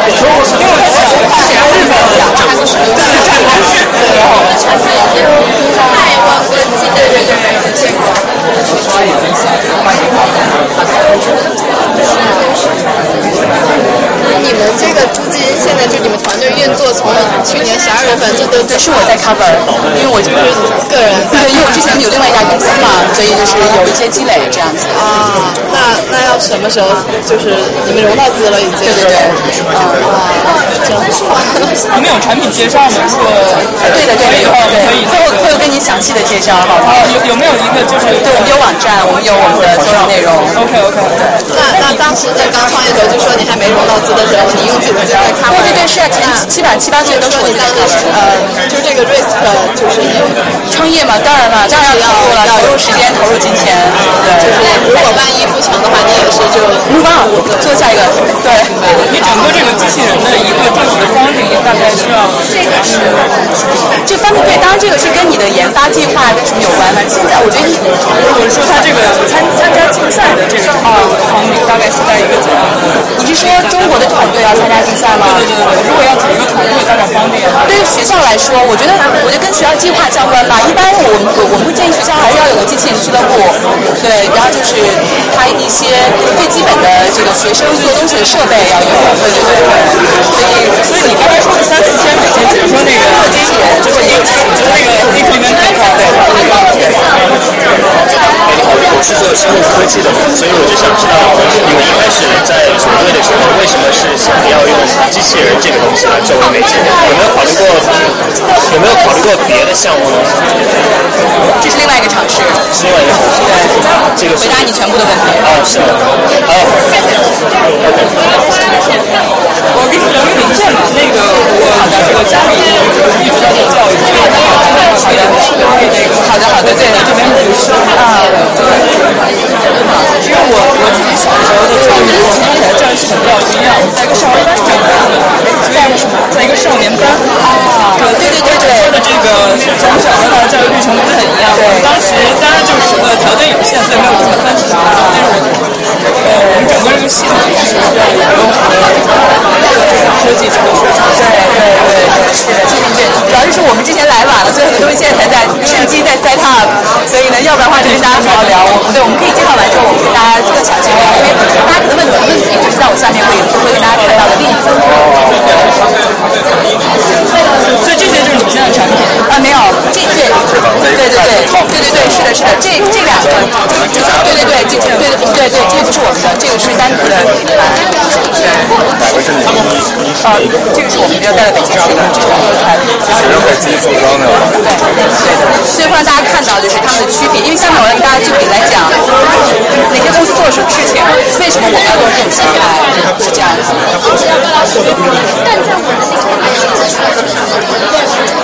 因为我讲的话，然后日本讲它是什么？然后产品也是。哎，我我记得这个没见过。花眼睛下，花眼你们这个租金现在就你们团队运作，从去年十二月份这都这是我在 cover，因为我就是个人，对，因为我之前有另外一家公司嘛，所以就是有一些积累这样子。啊，那那要什么时候就是你们融到资了已经？对对对，啊啊，真好。你们有产品介绍吗？如果对的对的有，可以，会有会有跟你详细的介绍，好吗？有有没有一个就是对，我们有网站，我们有我们的所有内容。OK OK。那那当当时在刚创业的时候，就说你还没融到资的对对对，是啊，基本上七八岁都是我自己 cover。呃，就这个 risk 就是创业嘛，当然了，当然要投入了，投入时间，投入金钱。对，就是如果万一不成的话，你也是就目光做下一个。对，你整个这个机器人的一个正式的光景大概需要。这个是，这方面对，当然这个是跟你的研发计划什么有关的。现在我觉得你，我是说他这个参参加竞赛的这个啊方面，大概是在一个怎样的？你是说中国的团队要参加竞赛吗？对对对，如果要组一个团队，当然方便。对于学校来说，我觉得我觉得跟学校计划相关吧。一般我们我们会建议学校还是要有个机器人俱乐部，对，然后就是他一些最基本的这个学生做东西的设备要有，对对对对。所以所以你刚才说的三四千美金，只是说那个机器人，就是你就是那个 implement 这块，对，是做生物科技的，所以我就想知道，你们一开始在组队的时候，为什么是想要用机器人这个东西来作为媒介？有没有考虑过？有没有考虑过别的项目呢？这是另外一个尝试，是另外一个尝试。这个回答你全部的问题。啊，是的。好，OK。我给你聊一个领证嘛，那个我这个家里一直在做教育，好的。好的。好的，好的。好的，对的，这边不是啊，因为我我自己小时候的教育，我听起来教育系统比较一样，在一个少儿班长大的，在什么，在一个少年班啊，对对对对，说的这个从小到大的教育历程不是很一样，对，当时当然就是呃条件有限，所以没有这么分清，但是呃我们整个这个系统是需要有融合科技这个学生，对对对是的，这是对，主要就是我们之前来晚了，所以很多东西现在才在趁机在 set up，所以呢，要不然的话就跟大家好好聊。我对，我们可以介绍完之后，我们给大家更详细聊，因为大家可能问很多问题，就是在我下面会会给大家看到的例子。所以这些产品啊，没有，这对，对对对，对对对，是的，是的，这这两个，对对对，这对对对对，这不是我们的，这个是单独的品牌。啊，这个是我们要带到北京去的，这个牛排。十块鸡组装的。对对对，所以会让大家看到就是他们的区别，因为像我让大家具体来讲，哪些公司做什么事情，为什么我们要做这种形态，是这样的。但在我们那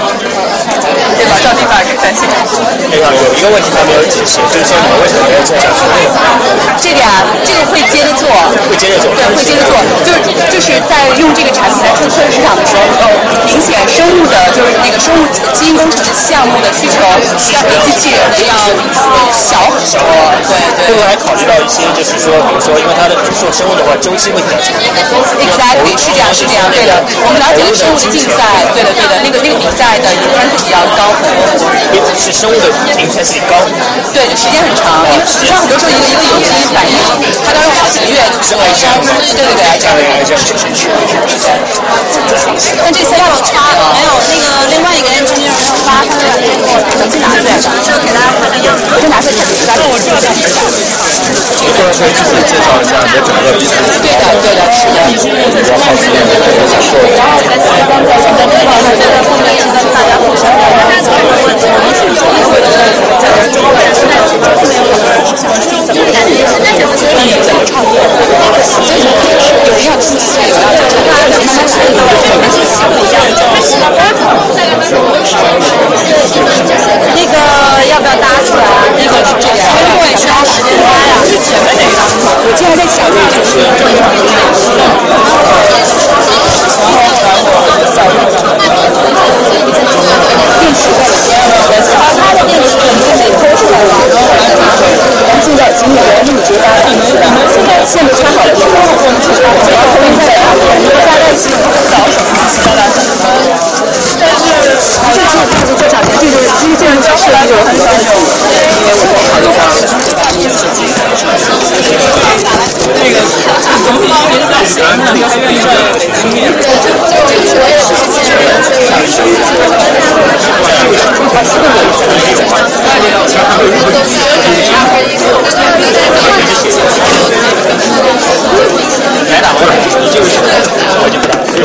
个。Thank you. 对吧？到地方是担心。那个有一个问题他没有解释，就是说你们为什么没有做？这个呀，这个会接着做，会接着做，对，会接着做，就是就是在用这个产品来去测试市场的时候，明显生物的，就是那个生物基因工程的项目的需求要比机器人的要小很多，对对。会不会还考虑到一些，就是说，比如说，因为它的做生物的话，周期会比较长。Exactly，是这样，是这样，对的。我们了解了生物的竞赛，对的，对的，那个那个比赛的比较高很多。是生物的平均时间高。对，就时间很长，因为实际上很多时候一个一个有机反应，它都要好几个月才会烧。对对对，这样这样这样是是是。但这资料差，没有那个另外一个人手机拿出来的，给大家看看样子，我就拿出来看，给大家看我这个。可以自己介绍一下你的整个历史。对的，对的，是的。比较好奇，我想说一下。然后在在在在在这个这个后面是跟大家互相聊聊。那个要不要搭出来？那个是这样，对，需要时间搭呀。最前面那个，我竟然在想，象只是一个普通的电池，然后我，然后小电池，电池，而它的电池已经每天都在们。现在，请你们入了，你们你们现在现在穿好了，我们我们主要可以再找什么？就是就是就是就是机器人教学有很多种，我考虑到。那个总体其实在学上还愿意的经验，来打过来，你就是我就不打，不用。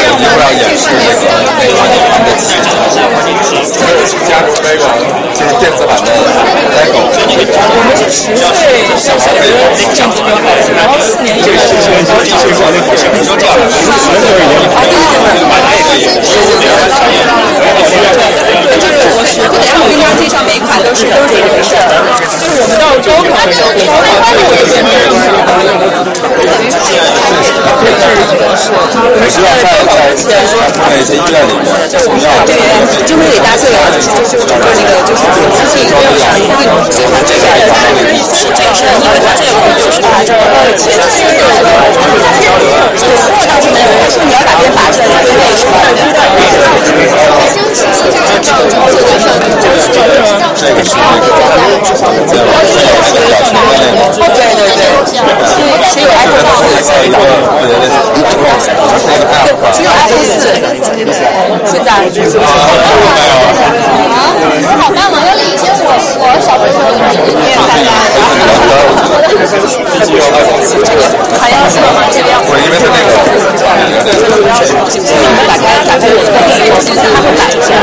一会儿要演示这个所有新加入的代购就是电子版的我们是十岁的小孩可电子领然后四年级的小孩可以领奖然后四年级的小孩可以然后的小孩可然后四年级的然后四年级的然后四年级的小孩可这领奖然后四年级的小孩可以领奖然后四年可以然后就得让我跟大家介绍每一款都是都是这事儿就是我们到高考的时候给大家发布我的简就是我们的就是还是要再感说是我们这边今天给大家介的就是是整个这个就是这个机器一定要上这边的话因是这个是因为它这个就是它这个前期的这个就是的交流就是货倒是没人是你要把别人拔出来它就会是换一个才休就正常操作就这个是那个在我们在小区的那个。对对对，是是有 iPhone 四，对对对，就是那个 app。只有 iPhone 四，现在。啊，好棒啊！因为以前我我小的时候也是念三单，还要是吗？这个要。不是因为它那个。打开打开我的电脑，现在他会打一下。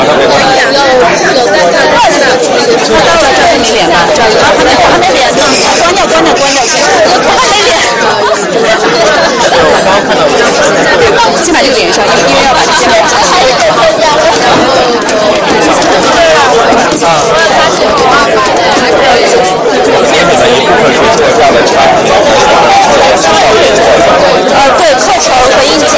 有有在在知道了，这还没连吧？这还没我还没连呢，关掉关掉关掉，我还没连。先把这个连上，因为因为要把这键盘插呃，对，课程和硬件。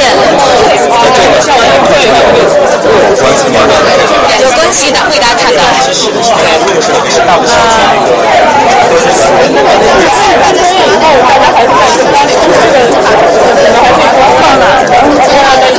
有关系的，会给大家看的。然后还有你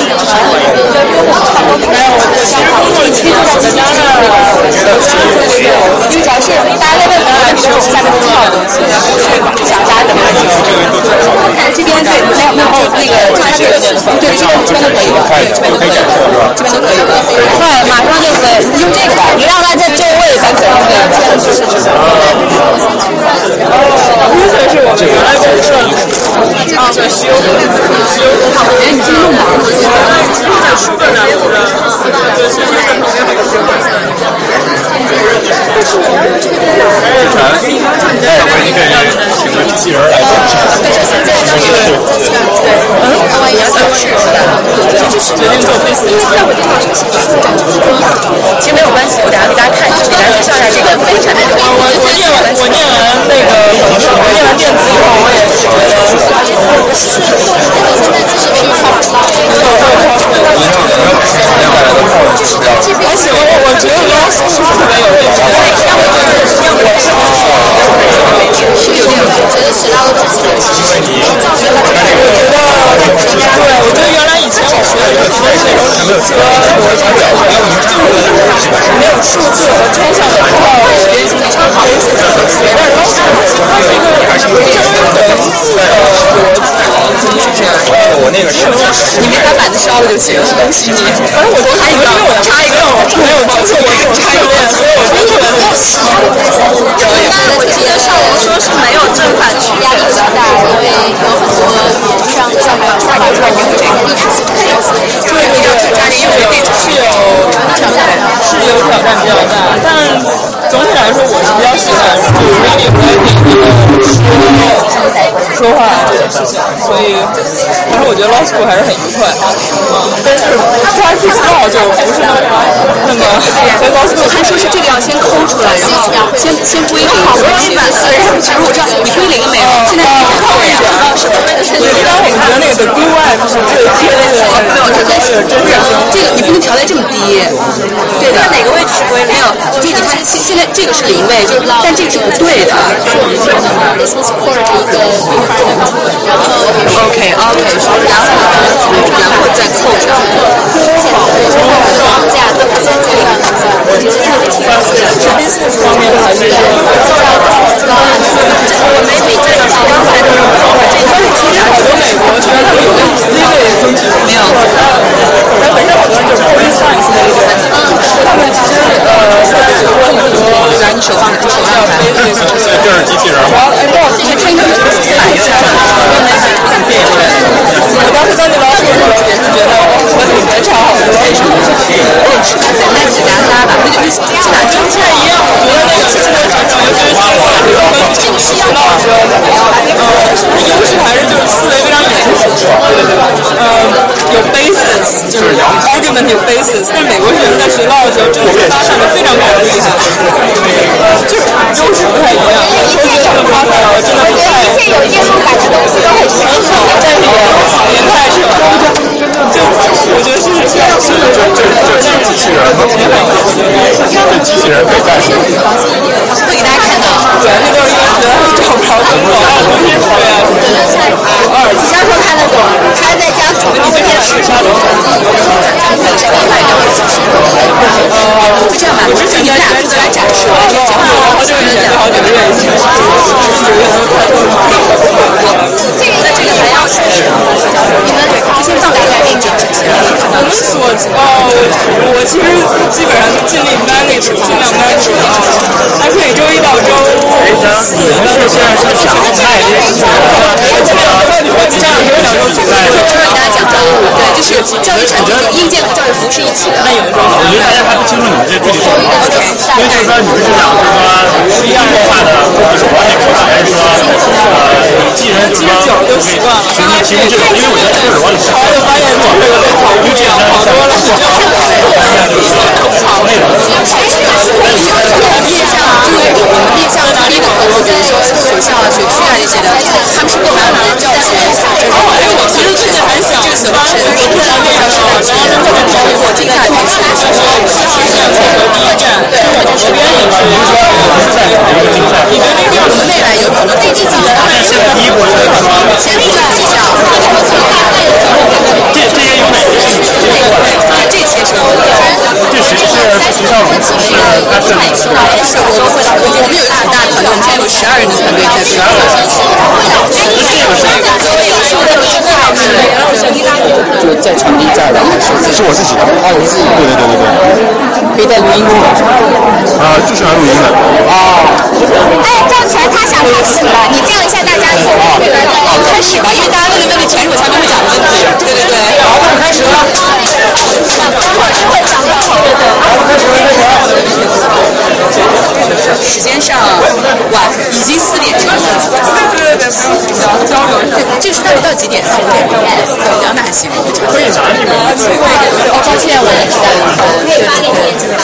这个吧，你让他在就位才可以。是是是是。这是我们原来公司啊，这修修，哎，你自己弄吧。在书本上是？对，是在旁边那个书本上。上回你给请个机器人来做。嗯，也算是就是决定做 face，因为在我这套是写书展就是不一样。其实没有关系，我等下给大家看，给大家介绍一下这个非产品。我我我念完我念完那个我念完电子以后，我也是觉得。而且 我我觉得老师是特别有意思。是有点，我觉得其他的东西。我觉得，对，我觉得原来以前我学的有些那种理科，没有数字和抽象的套路，非常好。但是它是一个非常有我那个是。你没把板子烧了就行，恭喜你。反正我插一个，插一个，没有所以我就觉得。我记得上文说是没有正反区压力比较大，因为有很多上上面下面出来这个这个地址，对对对，是有是有是有挑战比较大，但来说我是比较喜欢就是 reading writing 说说话这件事情，所以但是我觉得 law school 还是很愉快，但是 practice law 就不是那么那么，所以 law school 还说是这个要先抠出来，然后先先归零，好不容易满四人其实我知道你归零了没有？现在你靠一点啊，什么？一般我们觉得那个 do right 是最贴那个没有这个真正这个你不能调在这么低，对的。哪个位置是归零？就你看现现在这个是零位，但这个是不对的。或者是一个然后 OK OK，然后然后再扣上。双方面还是我没比这个高，刚才就是但是其实好多美国学院他们有那种 C 类分级没有，然后本身好多人就是 police science 那一种，他们其实呃在很多很多来你手放你手放要飞这个，这是机器人吗？然后这个这个是买一下，我当时当你老师的时候别人也是觉得我品德超好前我，现在只拿他吧，就是跟之一样，我觉得那个之前的选手，尤其是新来的，这个是要的，呃，是不是优势还是就是思维非常严谨？对对对呃，有 basis，就是 argument 有 basis，但美国人在学校的时候就是发展的非常非常厉害，就是优势不太一样。因为一切这种发展，我觉得一切有艺术感的东西都很新奇，但是也年代久了。就我觉得是这样，是这这这这机器人和平板，这机器人可以干什么？会给大家看到。对，那就是一个可能找不着灯的，冬天穿呀。对对对，我二。你到时候看到。懂？他在家手上会电视。就这样吧，就你们俩负责来展示，好久以前，好几个月以前。那这个还要展示吗？你们先放大概给展示一下。我们所哦，我其实基本上尽力 manage，尽量 manage 啊。而且每周一到周四，但是现在是讲太这些，我这样有两周比赛，周二给大家讲周五，对，就是教育产品、硬件和教育服是一起的。那有的时候，我觉得大家还不清楚你们这具体是什么，所以就是说你们是想就是说一样化的或者是管理模式，还是说呃你既然就是说就习惯了，其实其实这个，因为我觉得这个我后来就发现这个被考虑这样好多了，是这样的。好，那种。面向就是我们面向哪里的合作，比如说学校、学区啊这些的，他们是购买我们的教学。哎，我其实最近很想，这个什么是我突然面上了，然后就特别包括这个还是说和第一站，对，我边也是。你们那边我们未来有可能第几级的？现在第一波就是说，前几个学校，这这些有哪些是你直接过来的？这些是我的。这谁是学校龙是他是你是吧？是我们会的，我们有一个很大的团队，我们现在有十二人的团队，十二个。就在场地在的还是是我自己的？啊，我自己。对对对对对。可以带录音功能。啊，就是来录音的。啊。哎，赵全他想开始了，你这样一下大家口。好，开始吧，因为大家都是那里潜水，他们会讲问题。对对对。对。好，开始，开始。时间上晚，已经四点钟了。这个是到底到几点？三点。对，那还行。可以拿你们。哦，抱歉，我知道。可以发给你。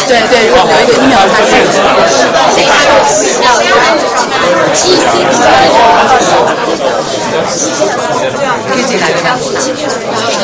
对对，我有一个 email 发给可以自己来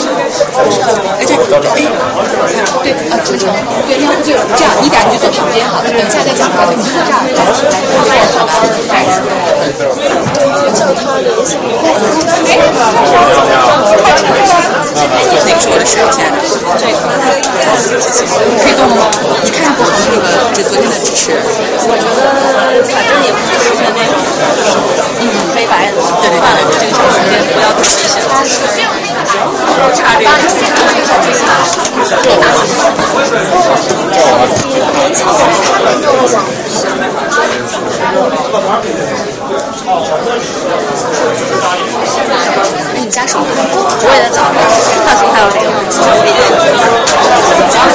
看。哎，这哎，对啊，成成，对，要不就这样，你俩你就坐旁边好了，等一下再讲话，你就坐这儿。叫他留下。哪个是我的事？亲爱的，这个可以动了吗？你看不好那个，这昨天的支持。我觉得反正也不是十全那种，嗯，黑白的，对对对，这个长时间不要太明显。差这个。哎，你家手机？我也在找，他说他要这个，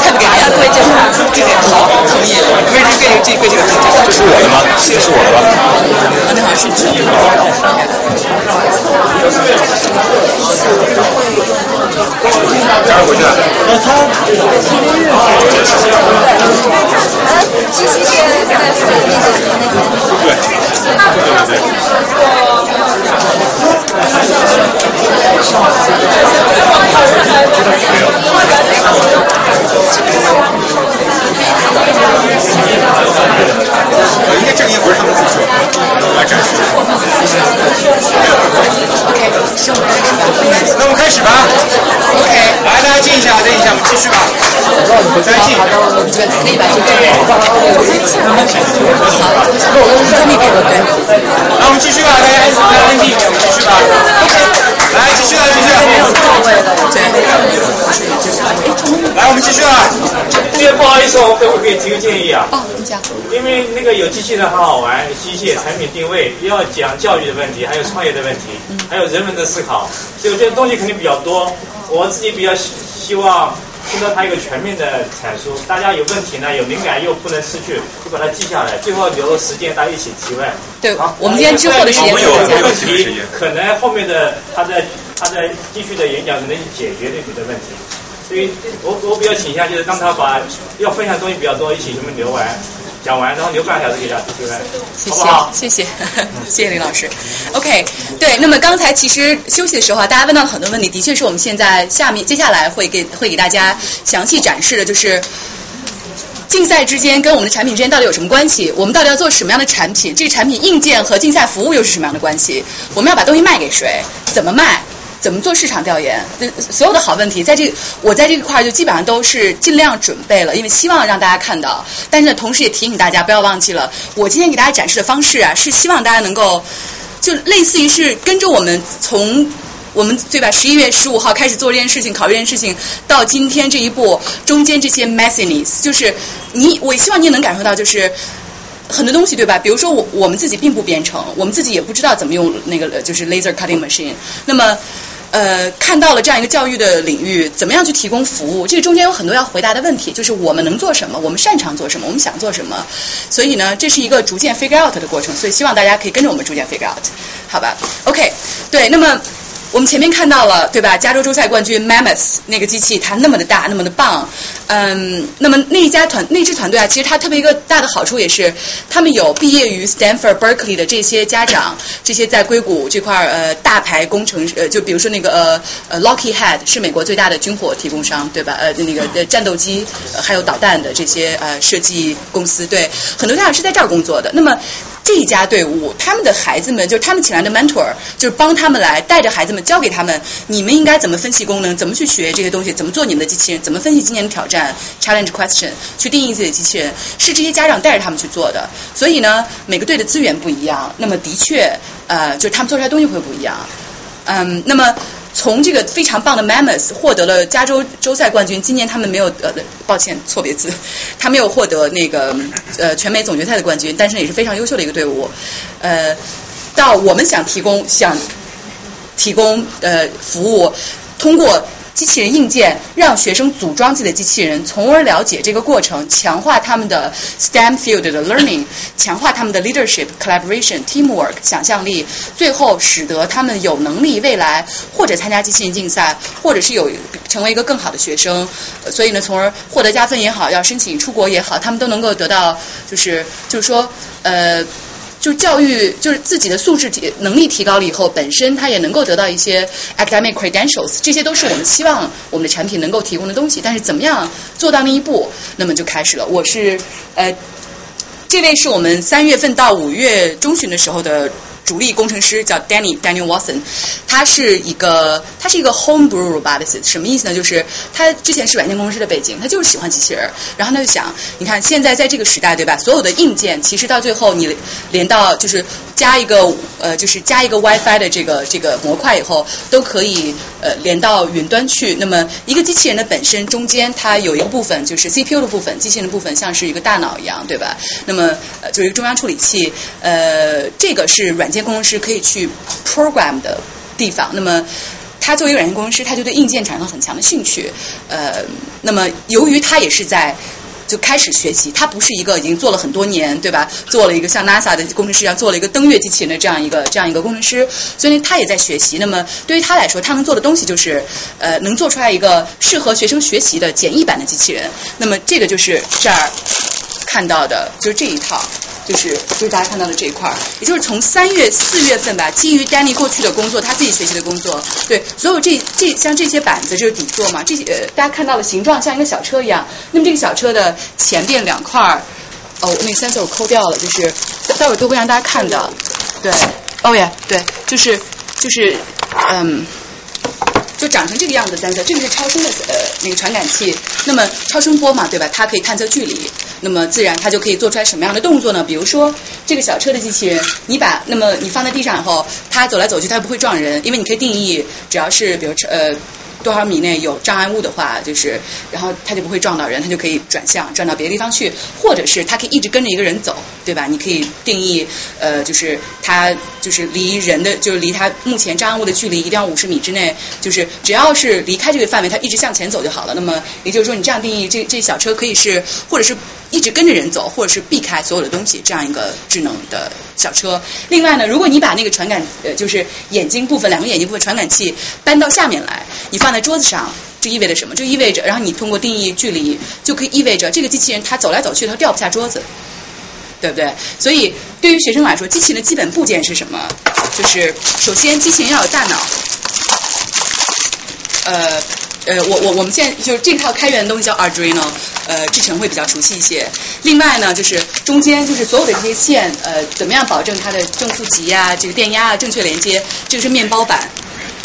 看不给人家推荐他，这个好，同意。为什么给这个这个这是我的吗？这是我的吧？啊，那好像是你的。哪儿回去？呃，他机器是在那个那个。对，对对对。应该这个一会儿他们自己来展示。OK，是我们开始吧。那我们开始。来，大家静一下，静一下，我们继续吧。再静。对，可以吧？来，我们继续吧，大家安安静，我们继续吧。来，继续了，继续。来，我们继续了。这个不好意思，我可不可以提个建议啊？哦，你讲。因为那个有机器人很好玩，机械产品定位要讲教育的问题，还有创业的问题，还有人文的思考，所以我觉得东西肯定比较多。我自己比较希希望听到他一个全面的阐述，大家有问题呢，有灵感又不能失去，就把它记下来，最后留了时间大家一起提问。对，我们今天之后的时间有问题，可能后面的他在他在继续的演讲可能解决了你的问题。所以我我比较倾向就是让他把要分享的东西比较多，一起全部留完。讲完，然后留半个小时给大家，对不对？谢谢，谢谢，谢谢林老师。OK，对，那么刚才其实休息的时候啊，大家问到了很多问题，的确是我们现在下面接下来会给会给大家详细展示的，就是竞赛之间跟我们的产品之间到底有什么关系？我们到底要做什么样的产品？这个产品硬件和竞赛服务又是什么样的关系？我们要把东西卖给谁？怎么卖？怎么做市场调研？所有的好问题，在这我在这块就基本上都是尽量准备了，因为希望让大家看到。但是呢，同时也提醒大家不要忘记了，我今天给大家展示的方式啊，是希望大家能够就类似于是跟着我们从我们对吧？十一月十五号开始做这件事情，考虑这件事情，到今天这一步中间这些 messiness，就是你，我希望你也能感受到，就是很多东西对吧？比如说我我们自己并不编程，我们自己也不知道怎么用那个就是 laser cutting machine，那么。呃，看到了这样一个教育的领域，怎么样去提供服务？这个中间有很多要回答的问题，就是我们能做什么，我们擅长做什么，我们想做什么。所以呢，这是一个逐渐 figure out 的过程。所以希望大家可以跟着我们逐渐 figure out，好吧？OK，对，那么。我们前面看到了，对吧？加州州赛冠军 Mammoth 那个机器，它那么的大，那么的棒。嗯，那么那一家团那支团队啊，其实它特别一个大的好处也是，他们有毕业于 Stanford、Berkeley 的这些家长，这些在硅谷这块呃大牌工程师呃，就比如说那个呃呃 Lockheed 是美国最大的军火提供商，对吧？呃那个呃战斗机还有导弹的这些呃设计公司，对，很多家长是在这儿工作的。那么这一家队伍，他们的孩子们，就是他们请来的 mentor，就是帮他们来带着孩子们，教给他们，你们应该怎么分析功能，怎么去学这些东西，怎么做你们的机器人，怎么分析今年的挑战 challenge question，去定义自己的机器人，是这些家长带着他们去做的。所以呢，每个队的资源不一样，那么的确，呃，就是他们做出来东西会不一样。嗯，那么。从这个非常棒的 Mammoth 获得了加州州赛冠军，今年他们没有呃，抱歉错别字，他没有获得那个呃全美总决赛的冠军，但是也是非常优秀的一个队伍。呃，到我们想提供想提供呃服务，通过。机器人硬件让学生组装自己的机器人，从而了解这个过程，强化他们的 STEM field 的 learning，强化他们的 leadership、collaboration、teamwork、想象力，最后使得他们有能力未来或者参加机器人竞赛，或者是有成为一个更好的学生。所以呢，从而获得加分也好，要申请出国也好，他们都能够得到，就是就是说，呃。就教育，就是自己的素质提能力提高了以后，本身他也能够得到一些 academic credentials，这些都是我们希望我们的产品能够提供的东西。但是怎么样做到那一步，那么就开始了。我是呃，这位是我们三月份到五月中旬的时候的。主力工程师叫 Danny Daniel Watson，他是一个他是一个 Homebrew Robotics，什么意思呢？就是他之前是软件工程师的背景，他就是喜欢机器人，然后他就想，你看现在在这个时代，对吧？所有的硬件其实到最后你连到就是加一个呃，就是加一个 WiFi 的这个这个模块以后，都可以呃连到云端去。那么一个机器人的本身中间它有一个部分就是 CPU 的部分，机器人的部分像是一个大脑一样，对吧？那么呃就是一个中央处理器，呃，这个是软件。工程师可以去 program 的地方，那么他作为一个软件工程师，他就对硬件产生了很强的兴趣。呃，那么由于他也是在就开始学习，他不是一个已经做了很多年，对吧？做了一个像 NASA 的工程师一样，做了一个登月机器人的这样一个这样一个工程师，所以他也在学习。那么对于他来说，他能做的东西就是呃，能做出来一个适合学生学习的简易版的机器人。那么这个就是这儿看到的，就是这一套。就是就是大家看到的这一块儿，也就是从三月四月份吧，基于 Danny 过去的工作，他自己学习的工作，对，所有这这像这些板子就是底座嘛，这些呃大家看到的形状像一个小车一样，那么这个小车的前边两块儿，哦，那 sensor 我抠掉了，就是待会儿都会让大家看到，对，哦耶，对，就是就是嗯。就长成这个样子，单色，这个是超声的呃那个传感器，那么超声波嘛，对吧？它可以探测距离，那么自然它就可以做出来什么样的动作呢？比如说这个小车的机器人，你把那么你放在地上以后，它走来走去，它不会撞人，因为你可以定义，只要是比如呃。多少米内有障碍物的话，就是然后它就不会撞到人，它就可以转向转到别的地方去，或者是它可以一直跟着一个人走，对吧？你可以定义呃，就是它就是离人的就是离它目前障碍物的距离一定要五十米之内，就是只要是离开这个范围，它一直向前走就好了。那么也就是说，你这样定义，这这小车可以是或者是一直跟着人走，或者是避开所有的东西，这样一个智能的小车。另外呢，如果你把那个传感呃就是眼睛部分两个眼睛部分传感器搬到下面来，你放在桌子上，这意味着什么？就意味着，然后你通过定义距离，就可以意味着这个机器人它走来走去，它掉不下桌子。对不对？所以对于学生来说，机器人的基本部件是什么？就是首先，机器人要有大脑。呃呃，我我我们现在就是这套开源的东西叫 Arduino，呃，志成会比较熟悉一些。另外呢，就是中间就是所有的这些线，呃，怎么样保证它的正负极啊，这个电压啊正确连接？这个是面包板。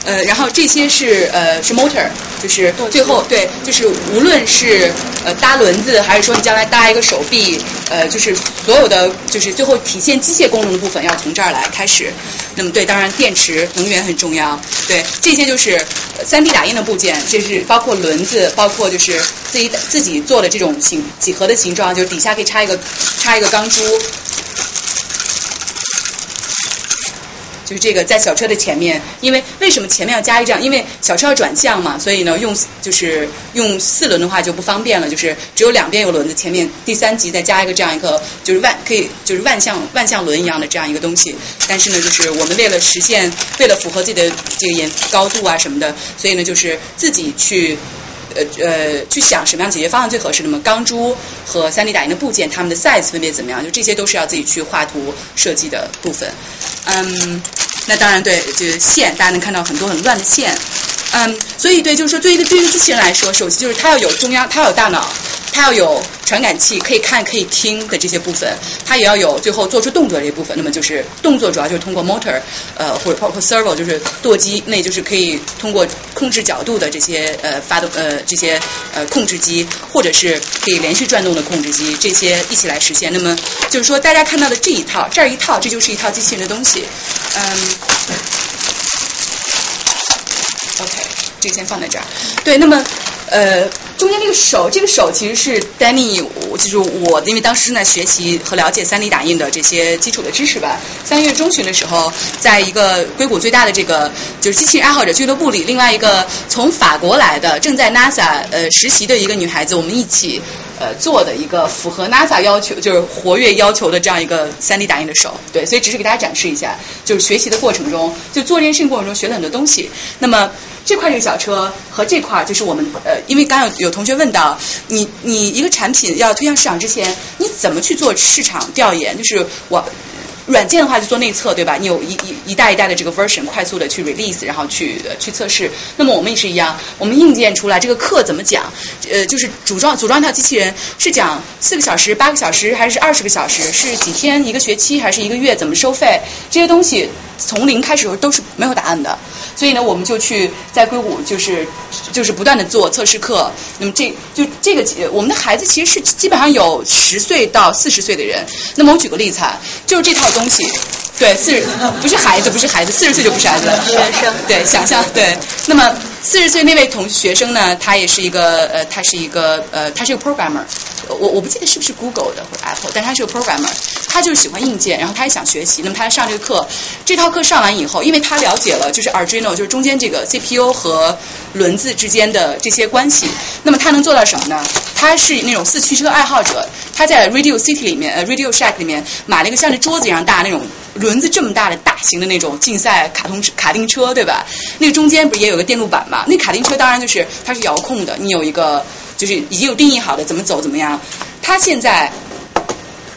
呃，然后这些是呃是 motor，就是最后对，就是无论是呃搭轮子，还是说你将来搭一个手臂，呃，就是所有的就是最后体现机械功能的部分要从这儿来开始。那么对，当然电池能源很重要。对，这些就是三 D 打印的部件，这是包括轮子，包括就是自己自己做的这种形几何的形状，就是底下可以插一个插一个钢珠。就这个在小车的前面，因为为什么前面要加一这样？因为小车要转向嘛，所以呢用就是用四轮的话就不方便了，就是只有两边有轮子，前面第三级再加一个这样一个就是万可以就是万向万向轮一样的这样一个东西。但是呢，就是我们为了实现，为了符合自己的这个沿高度啊什么的，所以呢就是自己去。呃呃，去想什么样解决方案最合适？那么钢珠和三 D 打印的部件，它们的 size 分别怎么样？就这些都是要自己去画图设计的部分。嗯，那当然对，就是线，大家能看到很多很乱的线。嗯，所以对，就是说，对于对于机器人来说，首先就是它要有中央，它要有大脑，它要有传感器，可以看可以听的这些部分，它也要有最后做出动作这一部分。那么就是动作主要就是通过 motor，呃，或者包括 servo，就是舵机，那就是可以通过控制角度的这些呃发动呃这些呃控制机，或者是可以连续转动的控制机，这些一起来实现。那么就是说，大家看到的这一套，这儿一套，这就是一套机器人的东西。嗯。OK，这个先放在这儿。对，那么呃，中间这个手，这个手其实是 Danny，就是我，因为当时正在学习和了解 3D 打印的这些基础的知识吧。三月中旬的时候，在一个硅谷最大的这个就是机器人爱好者俱乐部里，另外一个从法国来的正在 NASA 呃实习的一个女孩子，我们一起呃做的一个符合 NASA 要求，就是活跃要求的这样一个 3D 打印的手。对，所以只是给大家展示一下，就是学习的过程中，就做这件事情过程中学了很多东西。那么这块这个小车和这块就是我们呃，因为刚有有同学问到，你你一个产品要推向市场之前，你怎么去做市场调研？就是我。软件的话就做内测，对吧？你有一一一代一代的这个 version，快速的去 release，然后去去测试。那么我们也是一样，我们硬件出来，这个课怎么讲？呃，就是组装组装一套机器人，是讲四个小时、八个小时，还是二十个小时？是几天一个学期，还是一个月？怎么收费？这些东西从零开始都是没有答案的。所以呢，我们就去在硅谷，就是就是不断的做测试课。那么这就这个，我们的孩子其实是基本上有十岁到四十岁的人。那么我举个例子啊，就是这套东西，对，四十不是孩子，不是孩子，四十岁就不是孩子了。学生对，想象对。那么四十岁那位同学生呢，他也是一个呃，他是一个呃，他是一个 programmer。我我不记得是不是 Google 的或者 Apple，但他是个 programmer，他就是喜欢硬件，然后他也想学习。那么他上这个课，这套课上完以后，因为他了解了就是 Arduino，就是中间这个 CPU 和轮子之间的这些关系。那么他能做到什么呢？他是那种四驱车爱好者，他在 Radio City 里面，呃 Radio Shack 里面买了一个像这桌子一样大那种轮轮子这么大的大型的那种竞赛卡通卡丁车，对吧？那个中间不是也有个电路板嘛？那卡丁车当然就是它是遥控的，你有一个。就是已经有定义好的怎么走怎么样，它现在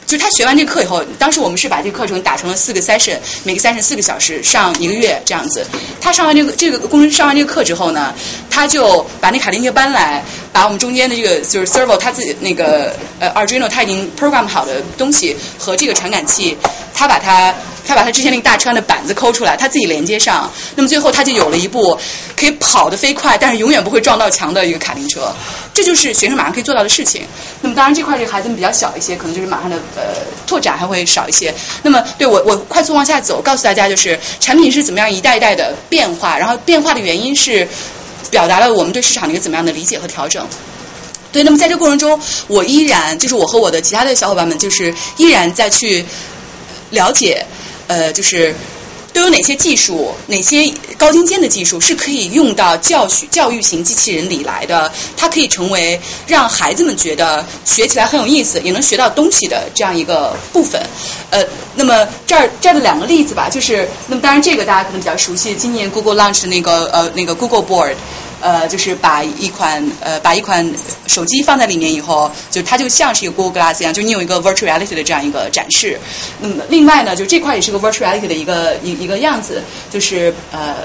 就他学完这个课以后，当时我们是把这个课程打成了四个 session，每个 session 四个小时，上一个月这样子。他上完这个这个工程上完这个课之后呢，他就把那卡丁车搬来，把我们中间的这个就是 servo 他自己那个呃 Arduino 他已经 program 好的东西和这个传感器，他把它。他把他之前那个大车的板子抠出来，他自己连接上，那么最后他就有了一部可以跑得飞快，但是永远不会撞到墙的一个卡丁车。这就是学生马上可以做到的事情。那么当然这块这个孩子们比较小一些，可能就是马上的呃拓展还会少一些。那么对我我快速往下走，告诉大家就是产品是怎么样一代一代的变化，然后变化的原因是表达了我们对市场的一个怎么样的理解和调整。对，那么在这过程中，我依然就是我和我的其他的小伙伴们，就是依然在去了解。呃，就是都有哪些技术，哪些高精尖的技术是可以用到教学教育型机器人里来的？它可以成为让孩子们觉得学起来很有意思，也能学到东西的这样一个部分。呃，那么这儿这儿的两个例子吧，就是那么当然这个大家可能比较熟悉，今年 Google launch 那个呃那个 Google Board。呃，就是把一款呃把一款手机放在里面以后，就它就像是一个 Google Glass 一样，就你有一个 Virtual Reality 的这样一个展示。那么另外呢，就这块也是个 Virtual Reality 的一个一一个样子，就是呃。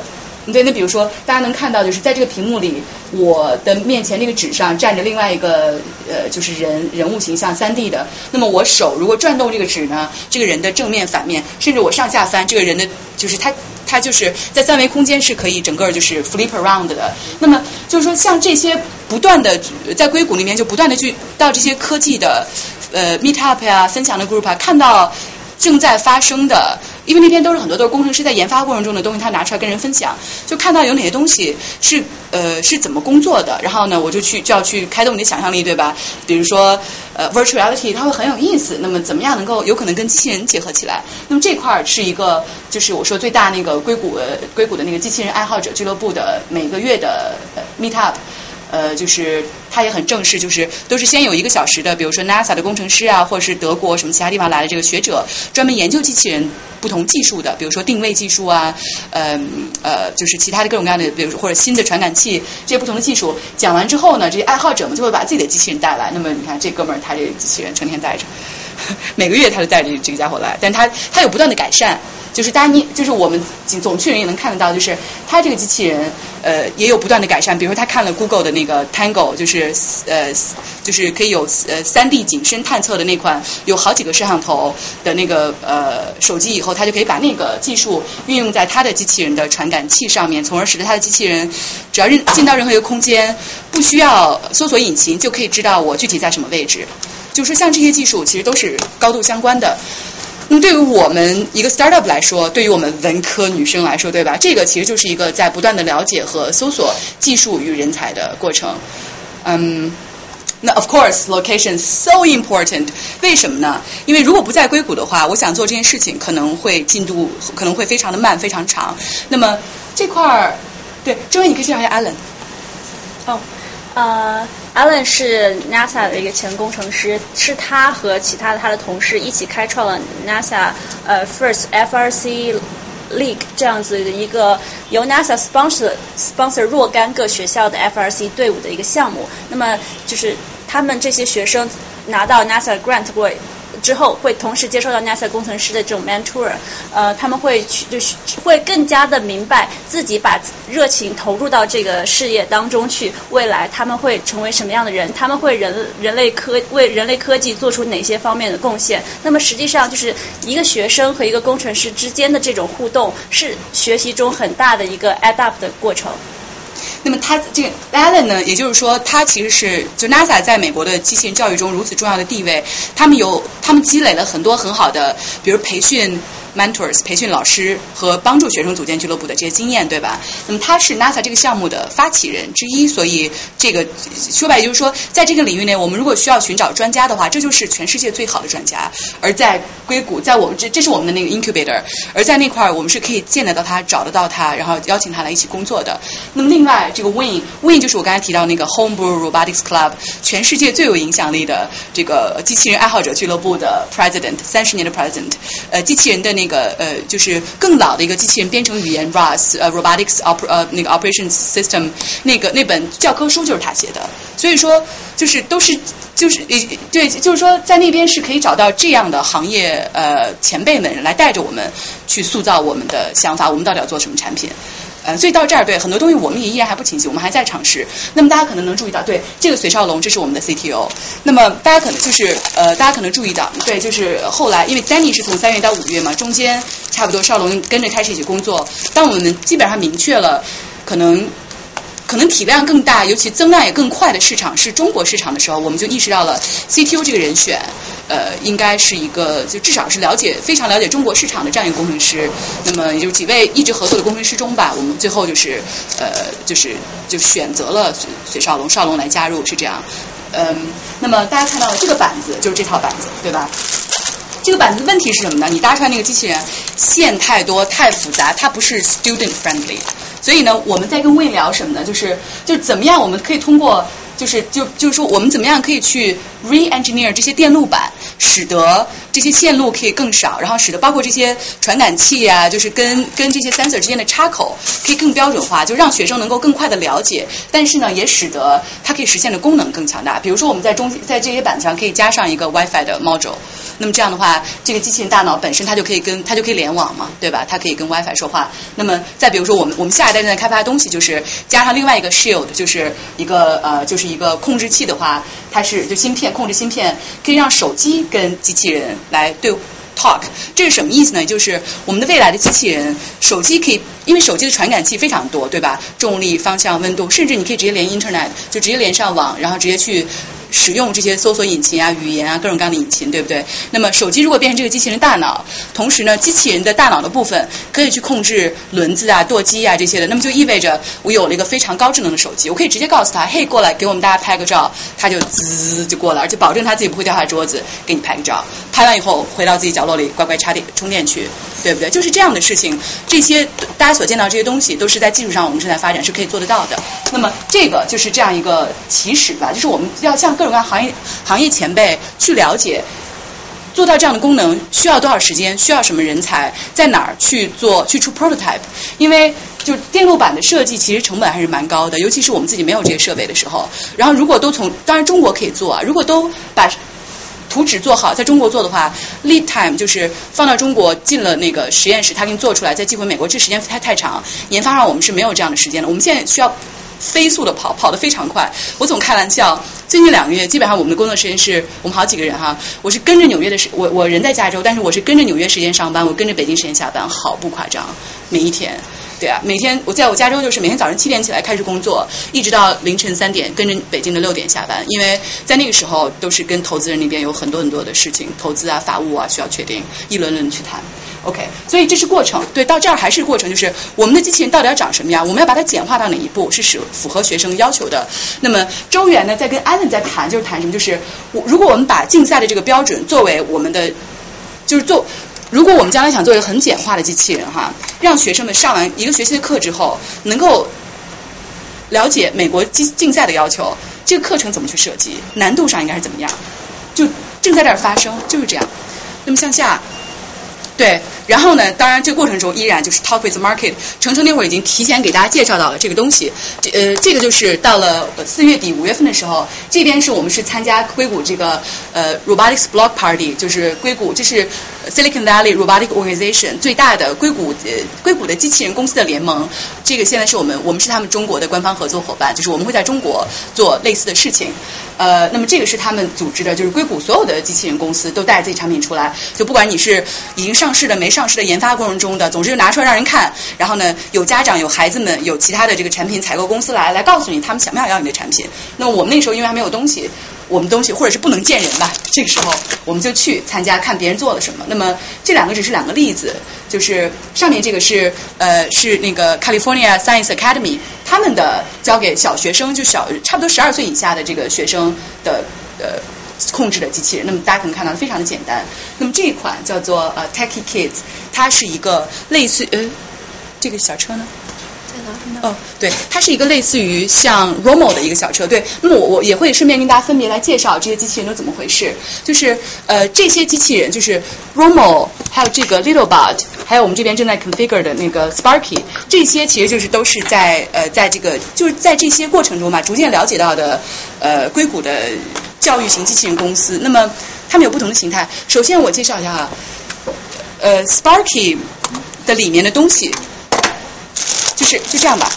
对，那比如说，大家能看到，就是在这个屏幕里，我的面前那个纸上站着另外一个呃，就是人人物形象，三 D 的。那么我手如果转动这个纸呢，这个人的正面、反面，甚至我上下翻，这个人的就是他，他就是在三维空间是可以整个就是 flip around 的。那么就是说，像这些不断的在硅谷里面就不断的去到这些科技的呃 meet up 呀、分享的 group 啊，看到正在发生的。因为那天都是很多都是工程师在研发过程中的东西，他拿出来跟人分享，就看到有哪些东西是呃是怎么工作的，然后呢我就去就要去开动你的想象力，对吧？比如说呃 virtuality 它会很有意思，那么怎么样能够有可能跟机器人结合起来？那么这块儿是一个就是我说最大那个硅谷硅谷的那个机器人爱好者俱乐部的每个月的 meet up。呃，就是他也很正式，就是都是先有一个小时的，比如说 NASA 的工程师啊，或者是德国什么其他地方来的这个学者，专门研究机器人不同技术的，比如说定位技术啊，呃呃，就是其他的各种各样的，比如说或者新的传感器这些不同的技术，讲完之后呢，这些爱好者们就会把自己的机器人带来。那么你看这哥们儿，他这机器人成天带着，每个月他都带着这个家伙来，但他他有不断的改善。就是大家你就是我们总去人也能看得到，就是它这个机器人呃也有不断的改善。比如说他看了 Google 的那个 Tango，就是呃就是可以有呃三 D 景深探测的那款有好几个摄像头的那个呃手机以后，他就可以把那个技术运用在他的机器人的传感器上面，从而使得他的机器人只要任进到任何一个空间，不需要搜索引擎就可以知道我具体在什么位置。就是像这些技术其实都是高度相关的。那么对于我们一个 startup 来说，对于我们文科女生来说，对吧？这个其实就是一个在不断的了解和搜索技术与人才的过程。嗯，那 of course location so important，为什么呢？因为如果不在硅谷的话，我想做这件事情可能会进度可能会非常的慢，非常长。那么这块儿，对，这位你可以介绍一下 Allen。哦。呃，Alan 是 NASA 的一个前工程师，是他和其他的他的同事一起开创了 NASA 呃 First FRC League 这样子的一个由 NASA sponsor sponsor 若干个学校的 FRC 队伍的一个项目。那么就是他们这些学生拿到 NASA grant 过。之后会同时接受到 NASA 工程师的这种 mentor，呃，他们会去就是会更加的明白自己把热情投入到这个事业当中去，未来他们会成为什么样的人？他们会人人类科为人类科技做出哪些方面的贡献？那么实际上就是一个学生和一个工程师之间的这种互动，是学习中很大的一个 adapt 的过程。那么他这个 Allen 呢，也就是说，他其实是就 NASA 在美国的机器人教育中如此重要的地位，他们有他们积累了很多很好的，比如培训。Mentors 培训老师和帮助学生组建俱乐部的这些经验，对吧？那么他是 NASA 这个项目的发起人之一，所以这个说白了就是说，在这个领域内，我们如果需要寻找专家的话，这就是全世界最好的专家。而在硅谷，在我们这这是我们的那个 incubator，而在那块儿我们是可以见得到他、找得到他，然后邀请他来一起工作的。那么另外这个 Win Win 就是我刚才提到那个 Homebrew Robotics Club，全世界最有影响力的这个机器人爱好者俱乐部的 president，三十年的 president，呃，机器人的那那个呃，就是更老的一个机器人编程语言 ROS，呃，Robotics Op 呃那个 Operations System，那个那本教科书就是他写的。所以说，就是都是就是对，就是说在那边是可以找到这样的行业呃前辈们来带着我们去塑造我们的想法，我们到底要做什么产品。呃，所以到这儿，对很多东西我们也依然还不清晰，我们还在尝试。那么大家可能能注意到，对这个隋少龙，这是我们的 CTO。那么大家可能就是呃，大家可能注意到，对，就是后来因为 Danny 是从三月到五月嘛，中间差不多少龙跟着开始一起工作。当我们基本上明确了，可能。可能体量更大，尤其增量也更快的市场是中国市场的时候，我们就意识到了 CTO 这个人选，呃，应该是一个就至少是了解非常了解中国市场的这样一个工程师。那么也就几位一直合作的工程师中吧，我们最后就是呃，就是就选择了隋少龙，少龙来加入是这样。嗯，那么大家看到了这个板子就是这套板子，对吧？这个板子的问题是什么呢？你搭出来那个机器人线太多太复杂，它不是 student friendly。所以呢，我们在跟魏聊什么呢？就是是就怎么样，我们可以通过就是就就是说我们怎么样可以去 re-engineer 这些电路板，使得这些线路可以更少，然后使得包括这些传感器啊，就是跟跟这些 sensor 之间的插口可以更标准化，就让学生能够更快的了解，但是呢，也使得它可以实现的功能更强大。比如说我们在中在这些板子上可以加上一个 WiFi 的 module，那么这样的话，这个机器人大脑本身它就可以跟它就可以联网嘛，对吧？它可以跟 WiFi 说话。那么再比如说我们我们下一代正在开发的东西就是加上另外一个 shield，就是一个呃就是一个控制器的话，它是就芯片控制芯片可以让手机跟机器人来对。Talk，这是什么意思呢？就是我们的未来的机器人，手机可以，因为手机的传感器非常多，对吧？重力、方向、温度，甚至你可以直接连 Internet，就直接连上网，然后直接去。使用这些搜索引擎啊、语言啊、各种各样的引擎，对不对？那么手机如果变成这个机器人大脑，同时呢，机器人的大脑的部分可以去控制轮子啊、舵机啊这些的，那么就意味着我有了一个非常高智能的手机，我可以直接告诉他，嘿，过来给我们大家拍个照，他就滋就过来，而且保证他自己不会掉下桌子，给你拍个照。拍完以后回到自己角落里乖乖插电充电去，对不对？就是这样的事情，这些大家所见到这些东西都是在技术上我们正在发展，是可以做得到的。那么这个就是这样一个起始吧，就是我们要向。各种各样行业行业前辈去了解，做到这样的功能需要多少时间？需要什么人才？在哪儿去做？去出 prototype？因为就电路板的设计其实成本还是蛮高的，尤其是我们自己没有这些设备的时候。然后如果都从，当然中国可以做啊。如果都把图纸做好，在中国做的话，lead time 就是放到中国进了那个实验室，他给你做出来，再寄回美国，这时间太太长。研发上我们是没有这样的时间的。我们现在需要。飞速的跑，跑得非常快。我总开玩笑，最近两个月基本上我们的工作时间是我们好几个人哈，我是跟着纽约的时，我我人在加州，但是我是跟着纽约时间上班，我跟着北京时间下班，好不夸张，每一天。对啊，每天我在我加州就是每天早上七点起来开始工作，一直到凌晨三点，跟着北京的六点下班。因为在那个时候都是跟投资人那边有很多很多的事情，投资啊、法务啊需要确定，一轮轮去谈。OK，所以这是过程。对，到这儿还是过程，就是我们的机器人到底要长什么样？我们要把它简化到哪一步是使符合学生要求的？那么周元呢，在跟 Allen 在谈，就是谈什么？就是我如果我们把竞赛的这个标准作为我们的，就是做。如果我们将来想做一个很简化的机器人哈，让学生们上完一个学期的课之后，能够了解美国竞竞赛的要求，这个课程怎么去设计，难度上应该是怎么样，就正在这儿发生，就是这样。那么向下。对，然后呢？当然，这个过程中依然就是 talk with market。程程那会儿已经提前给大家介绍到了这个东西。这呃，这个就是到了四月底五月份的时候，这边是我们是参加硅谷这个呃 robotics block party，就是硅谷，这是 Silicon Valley Robotic Organization 最大的硅谷呃硅谷的机器人公司的联盟。这个现在是我们我们是他们中国的官方合作伙伴，就是我们会在中国做类似的事情。呃，那么这个是他们组织的，就是硅谷所有的机器人公司都带自己产品出来，就不管你是已经上。上市的、没上市的、研发过程中的，总之就拿出来让人看。然后呢，有家长、有孩子们、有其他的这个产品采购公司来来告诉你，他们想不想要你的产品。那我们那时候因为还没有东西，我们东西或者是不能见人吧，这个时候我们就去参加，看别人做了什么。那么这两个只是两个例子，就是上面这个是呃是那个 California Science Academy 他们的教给小学生，就小差不多十二岁以下的这个学生的呃。控制的机器人，那么大家可能看到非常的简单。那么这一款叫做呃 Techy Kids，它是一个类似呃这个小车呢。哦，对，它是一个类似于像 Romo 的一个小车，对。那么我我也会顺便跟大家分别来介绍这些机器人都怎么回事。就是呃这些机器人，就是 Romo，还有这个 Littlebot，还有我们这边正在 configure 的那个 Sparky，这些其实就是都是在呃在这个就是在这些过程中嘛，逐渐了解到的呃硅谷的教育型机器人公司。那么它们有不同的形态。首先我介绍一下啊，呃 Sparky 的里面的东西。就是就这样吧，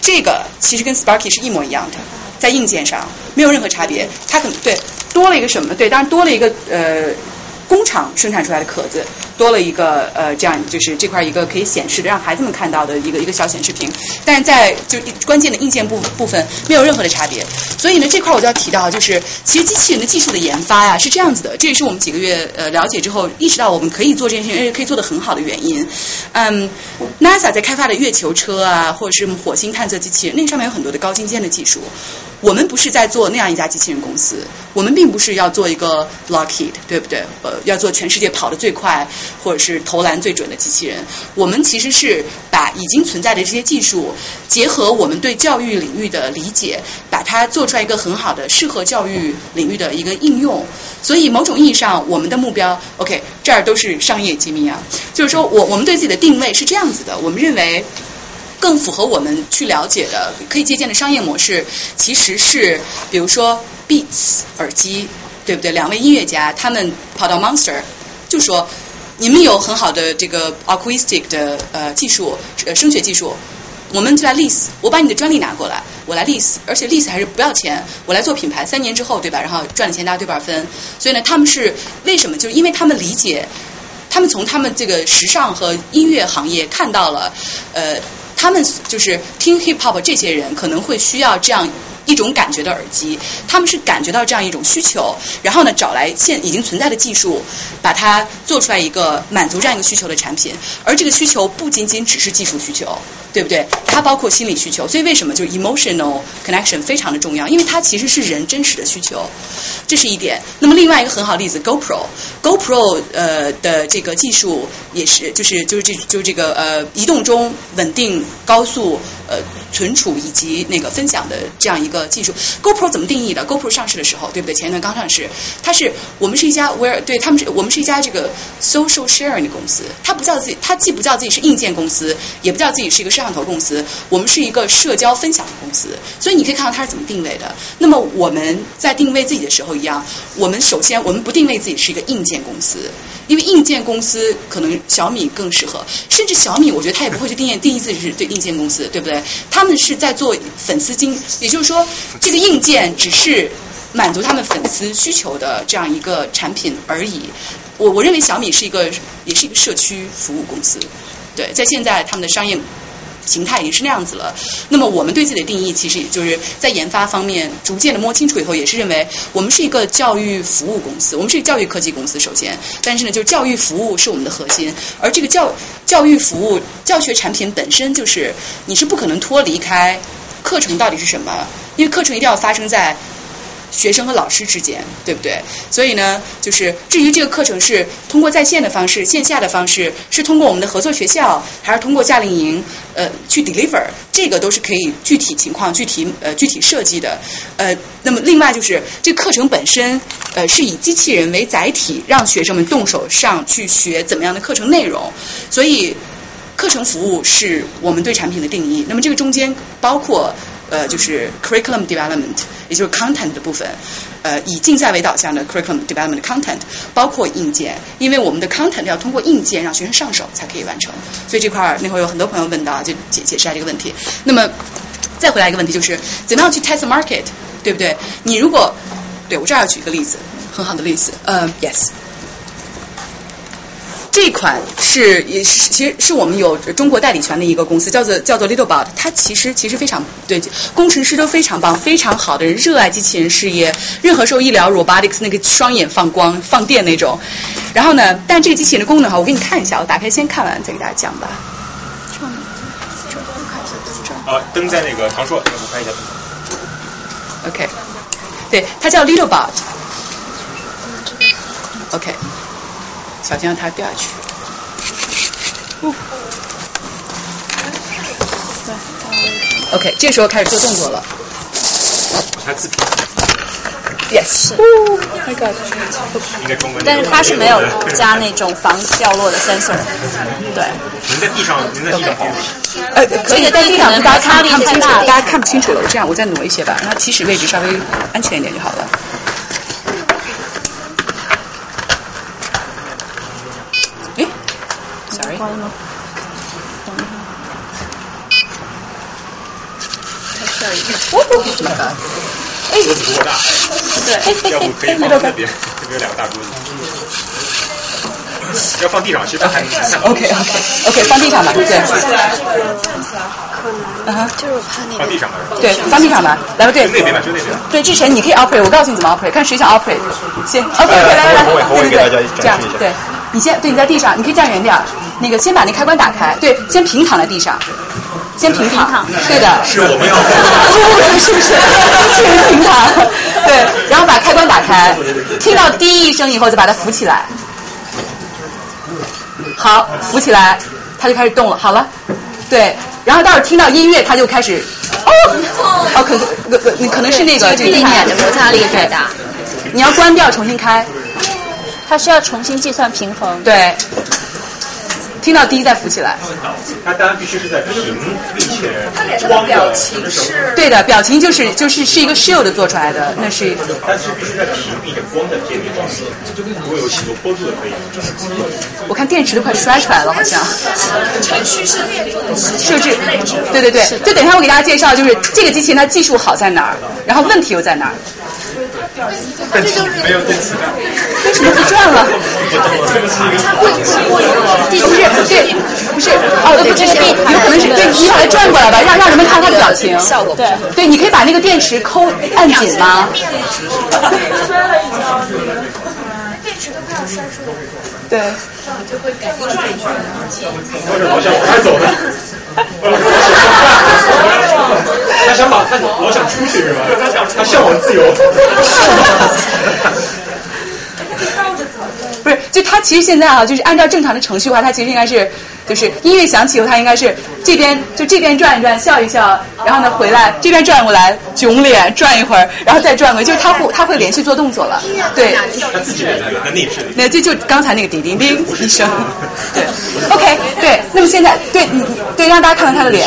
这个其实跟 Sparky 是一模一样的，在硬件上没有任何差别。它可能对多了一个什么？对，当然多了一个呃。工厂生产出来的壳子多了一个呃，这样就是这块一个可以显示的让孩子们看到的一个一个小显示屏，但是在就关键的硬件部部分没有任何的差别。所以呢，这块我就要提到，就是其实机器人的技术的研发呀是这样子的，这也是我们几个月呃了解之后意识到我们可以做这件事情，而且可以做得很好的原因。嗯，NASA 在开发的月球车啊，或者是火星探测机器人，那上面有很多的高精尖的技术。我们不是在做那样一家机器人公司，我们并不是要做一个 Lockheed，对不对？呃。要做全世界跑得最快或者是投篮最准的机器人。我们其实是把已经存在的这些技术，结合我们对教育领域的理解，把它做出来一个很好的适合教育领域的一个应用。所以某种意义上，我们的目标，OK，这儿都是商业机密啊，就是说我我们对自己的定位是这样子的，我们认为。更符合我们去了解的、可以借鉴的商业模式，其实是比如说 Beats 耳机，对不对？两位音乐家他们跑到 Monster，就说你们有很好的这个 acoustic 的呃技术，呃声学技术，我们就来 lease，我把你的专利拿过来，我来 lease，而且 lease 还是不要钱，我来做品牌，三年之后对吧？然后赚了钱大家对半分。所以呢，他们是为什么？就是因为他们理解，他们从他们这个时尚和音乐行业看到了呃。他们就是听 hip hop 这些人可能会需要这样一种感觉的耳机，他们是感觉到这样一种需求，然后呢找来现已经存在的技术，把它做出来一个满足这样一个需求的产品，而这个需求不仅仅只是技术需求，对不对？它包括心理需求，所以为什么就 emotional connection 非常的重要？因为它其实是人真实的需求，这是一点。那么另外一个很好例子，GoPro，GoPro 呃的这个技术也是就是就是这就是这个呃移动中稳定。高速呃存储以及那个分享的这样一个技术，GoPro 怎么定义的？GoPro 上市的时候，对不对？前一段刚上市，它是我们是一家 Where 对他们是我们是一家这个 social sharing 的公司，它不叫自己，它既不叫自己是硬件公司，也不叫自己是一个摄像头公司，我们是一个社交分享的公司。所以你可以看到它是怎么定位的。那么我们在定位自己的时候一样，我们首先我们不定位自己是一个硬件公司，因为硬件公司可能小米更适合，甚至小米我觉得它也不会去定义定义自己是对硬件公司，对不对？他们是在做粉丝经，也就是说，这个硬件只是满足他们粉丝需求的这样一个产品而已。我我认为小米是一个，也是一个社区服务公司。对，在现在他们的商业。形态已经是那样子了。那么我们对自己的定义，其实也就是在研发方面逐渐的摸清楚以后，也是认为我们是一个教育服务公司，我们是教育科技公司。首先，但是呢，就是教育服务是我们的核心，而这个教教育服务教学产品本身就是你是不可能脱离开课程到底是什么，因为课程一定要发生在。学生和老师之间，对不对？所以呢，就是至于这个课程是通过在线的方式、线下的方式，是通过我们的合作学校，还是通过夏令营呃去 deliver，这个都是可以具体情况、具体呃具体设计的。呃，那么另外就是这课程本身呃是以机器人为载体，让学生们动手上去学怎么样的课程内容。所以课程服务是我们对产品的定义。那么这个中间包括。呃，就是 curriculum development，也就是 content 的部分，呃，以竞赛为导向的 curriculum development content，包括硬件，因为我们的 content 要通过硬件让学生上手才可以完成，所以这块儿那会儿有很多朋友问到，就解解释下这个问题。那么再回答一个问题，就是怎么样去 test market，对不对？你如果对我这儿要举一个例子，很好的例子，呃，yes。这款是也是其实是我们有中国代理权的一个公司，叫做叫做 Littlebot，它其实其实非常对，工程师都非常棒，非常好的人，热爱机器人事业，任何时候医疗 robotics 那个双眼放光放电那种。然后呢，但这个机器人的功能哈，我给你看一下，我打开先看完再给大家讲吧。啊，灯在那个唐硕，我看一下。OK，对，它叫 Littlebot。OK。小心让它掉下去。OK，这时候开始做动作了。它自闭。Yes。My God。但是它是没有加那种防掉落的 sensor。对。您在地上，您在地上跑。呃，可以在地上，大家看不清楚，大家看不清楚了。我这样，我再挪一些吧，让它起始位置稍微安全一点就好了。关了要不可以放那边？这边有两个大桌子。要放地上，其实还 OK OK OK，放地上吧，对。嗯哼，就是怕那个。放地上吧。对，放地上吧。来吧，对。那边吧，就那边。对，之前你可以 operate，我告诉你怎么 operate，看谁想 operate。先 OK 来来来，对对对，这样对。你先对，你在地上，你可以站远点。那个，先把那开关打开，对，先平躺在地上，先平躺，对的。是我们要。是不是？是平躺，对，然后把开关打开，听到滴一声以后就把它扶起来。好，扶起来，它就开始动了。好了，对，然后待会儿听到音乐，它就开始，哦，哦，可可可，你可能是那个这个地面的摩擦力太大，你要关掉，重新开。它需要重新计算平衡。对。听到低再浮起来。它当然必须是在平并且他脸上的表情是。对的，表情就是就是是一个 shield 做出来的，那是。但是必须在平并且光的界面上，如果有许多波度的可以。我看电池都快摔出来了，好像。程序是设置。对对对，就等一下我给大家介绍，就是这个机器它技术好在哪儿，然后问题又在哪儿。这就是没有电池的。为什么不转了？不是不是不是哦对，这是有可能是对，你把它转过来吧，让让人们看他的表情。效果对对，你可以把那个电池抠按紧吗？摔了一跤，电池都快要摔出来了。对。就会赶紧转一圈。老想往开走的。他想把他老想出去是吧？他想他向往自由。不是，就他其实现在啊，就是按照正常的程序的话，他其实应该是，就是音乐响起以后，他应该是这边就这边转一转，笑一笑，然后呢回来这边转过来，囧脸转一会儿，然后再转过来，就是他会他会连续做动作了。对。他自己的那个。那就就刚才那个叮叮叮一声。对。OK，对，那么现在对你对让大家看看他的脸。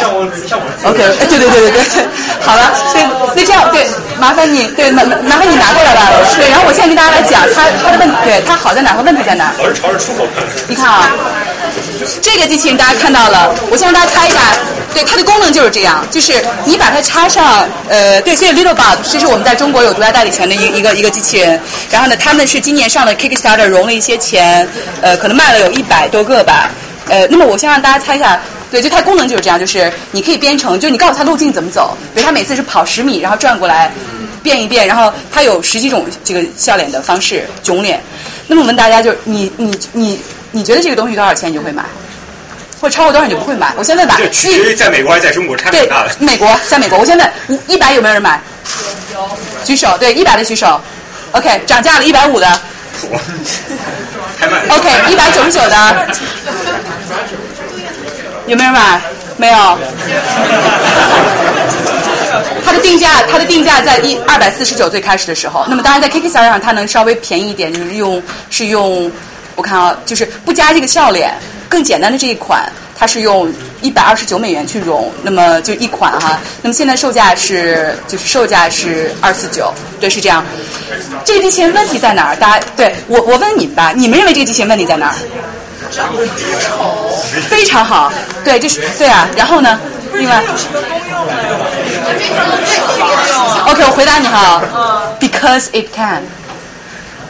OK，哎，对对对对对，好了，对，那这样对，麻烦你对麻麻烦你拿过来吧，对，然后我现在跟大家来讲他他的问对他好在哪和问题在哪。老是朝着出口看。你看啊，这个机器人大家看到了，我先让大家猜一下，对它的功能就是这样，就是你把它插上，呃，对，所以 Littlebot 这是我们在中国有独家代理权的一一个一个机器人，然后呢，他们是今年上了 Kickstarter 融了一些钱，呃，可能卖了有一百多个吧，呃，那么我先让大家猜一下。对，就它功能就是这样，就是你可以编程，就你告诉它路径怎么走，比如它每次是跑十米，然后转过来变一变，然后它有十几种这个笑脸的方式，囧脸。那么我们大家就你你你你觉得这个东西多少钱你就会买，或者超过多少你就不会买？我先问吧。其实在美国还是在中国差别大的。美国，在美国，我先问，一百有没有人买？有。举手，对，一百的举手。OK，涨价了，一百五的。OK，一百九十九的。有没有人买？没有。它的定价，它的定价在一二百四十九最开始的时候，那么当然在 kicks 上它能稍微便宜一点，就是用是用，我看啊，就是不加这个笑脸，更简单的这一款，它是用一百二十九美元去融，那么就一款哈，那么现在售价是就是售价是二四九，对，是这样。这个机器人问题在哪儿？大家对我我问你们吧，你们认为这个机器人问题在哪儿？非常好，对，这是对啊。然后呢？另外，OK，我回答你哈，because it can。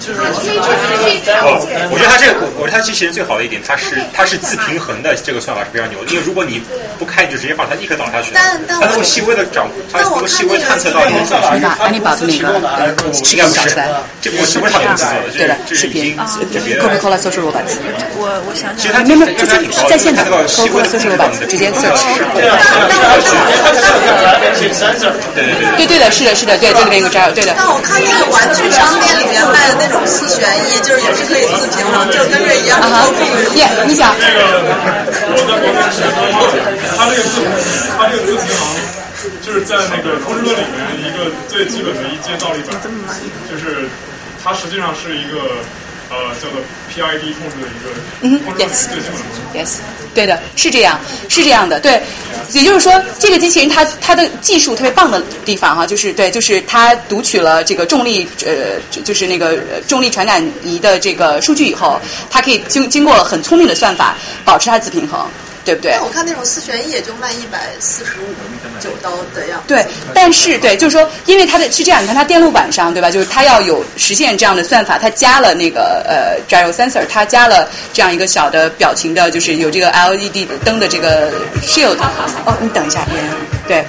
我我觉得它这个，我觉得它机器人最好的一点，它是它是自平衡的这个算法是非常牛的，因为如果你不开，你就直接放它立刻倒下去。但但它能够细微的掌，它能够细微探测到你的算法。你把那个视频找出来。这不是不是他们自己做的，对的，视频。Coca-Cola social robots。我我想其实它没有，这这在线的 Coca-Cola social robots 直接 search。对对的，是的，是的，对，这里面有个 jar，对的。但我看那个玩具商店里面卖的那种四选一，就是也是可以自平衡，就跟这一样。啊哈，耶，你想？这个我在国内学的话，它这个自它这个自平衡就是在那个通车里面一个最基本的一阶倒立板，就是它实际上是一个呃叫做 PID 控制的一个嗯控制最基本的东西。Yes，对的，是这样，是这样的，对，也就是说，这个机器人它它的技术特别棒的地方哈，就是对，就是它读取了这个重力呃，就是那个呃重力传感仪的这个数据以后，它可以经经过很聪明的算法保持它自平衡，对不对？但我看那种四旋翼也就卖一百四十五九刀的样子。对，但是对，就是说，因为它的是这样，你看它电路板上，对吧？就是它要有实现这样的算法，它加了那个呃 gyro sensor，它加了这样一个小的表情的，就是有这个 LED 灯的这个 shield。哦，你等一下，别人对。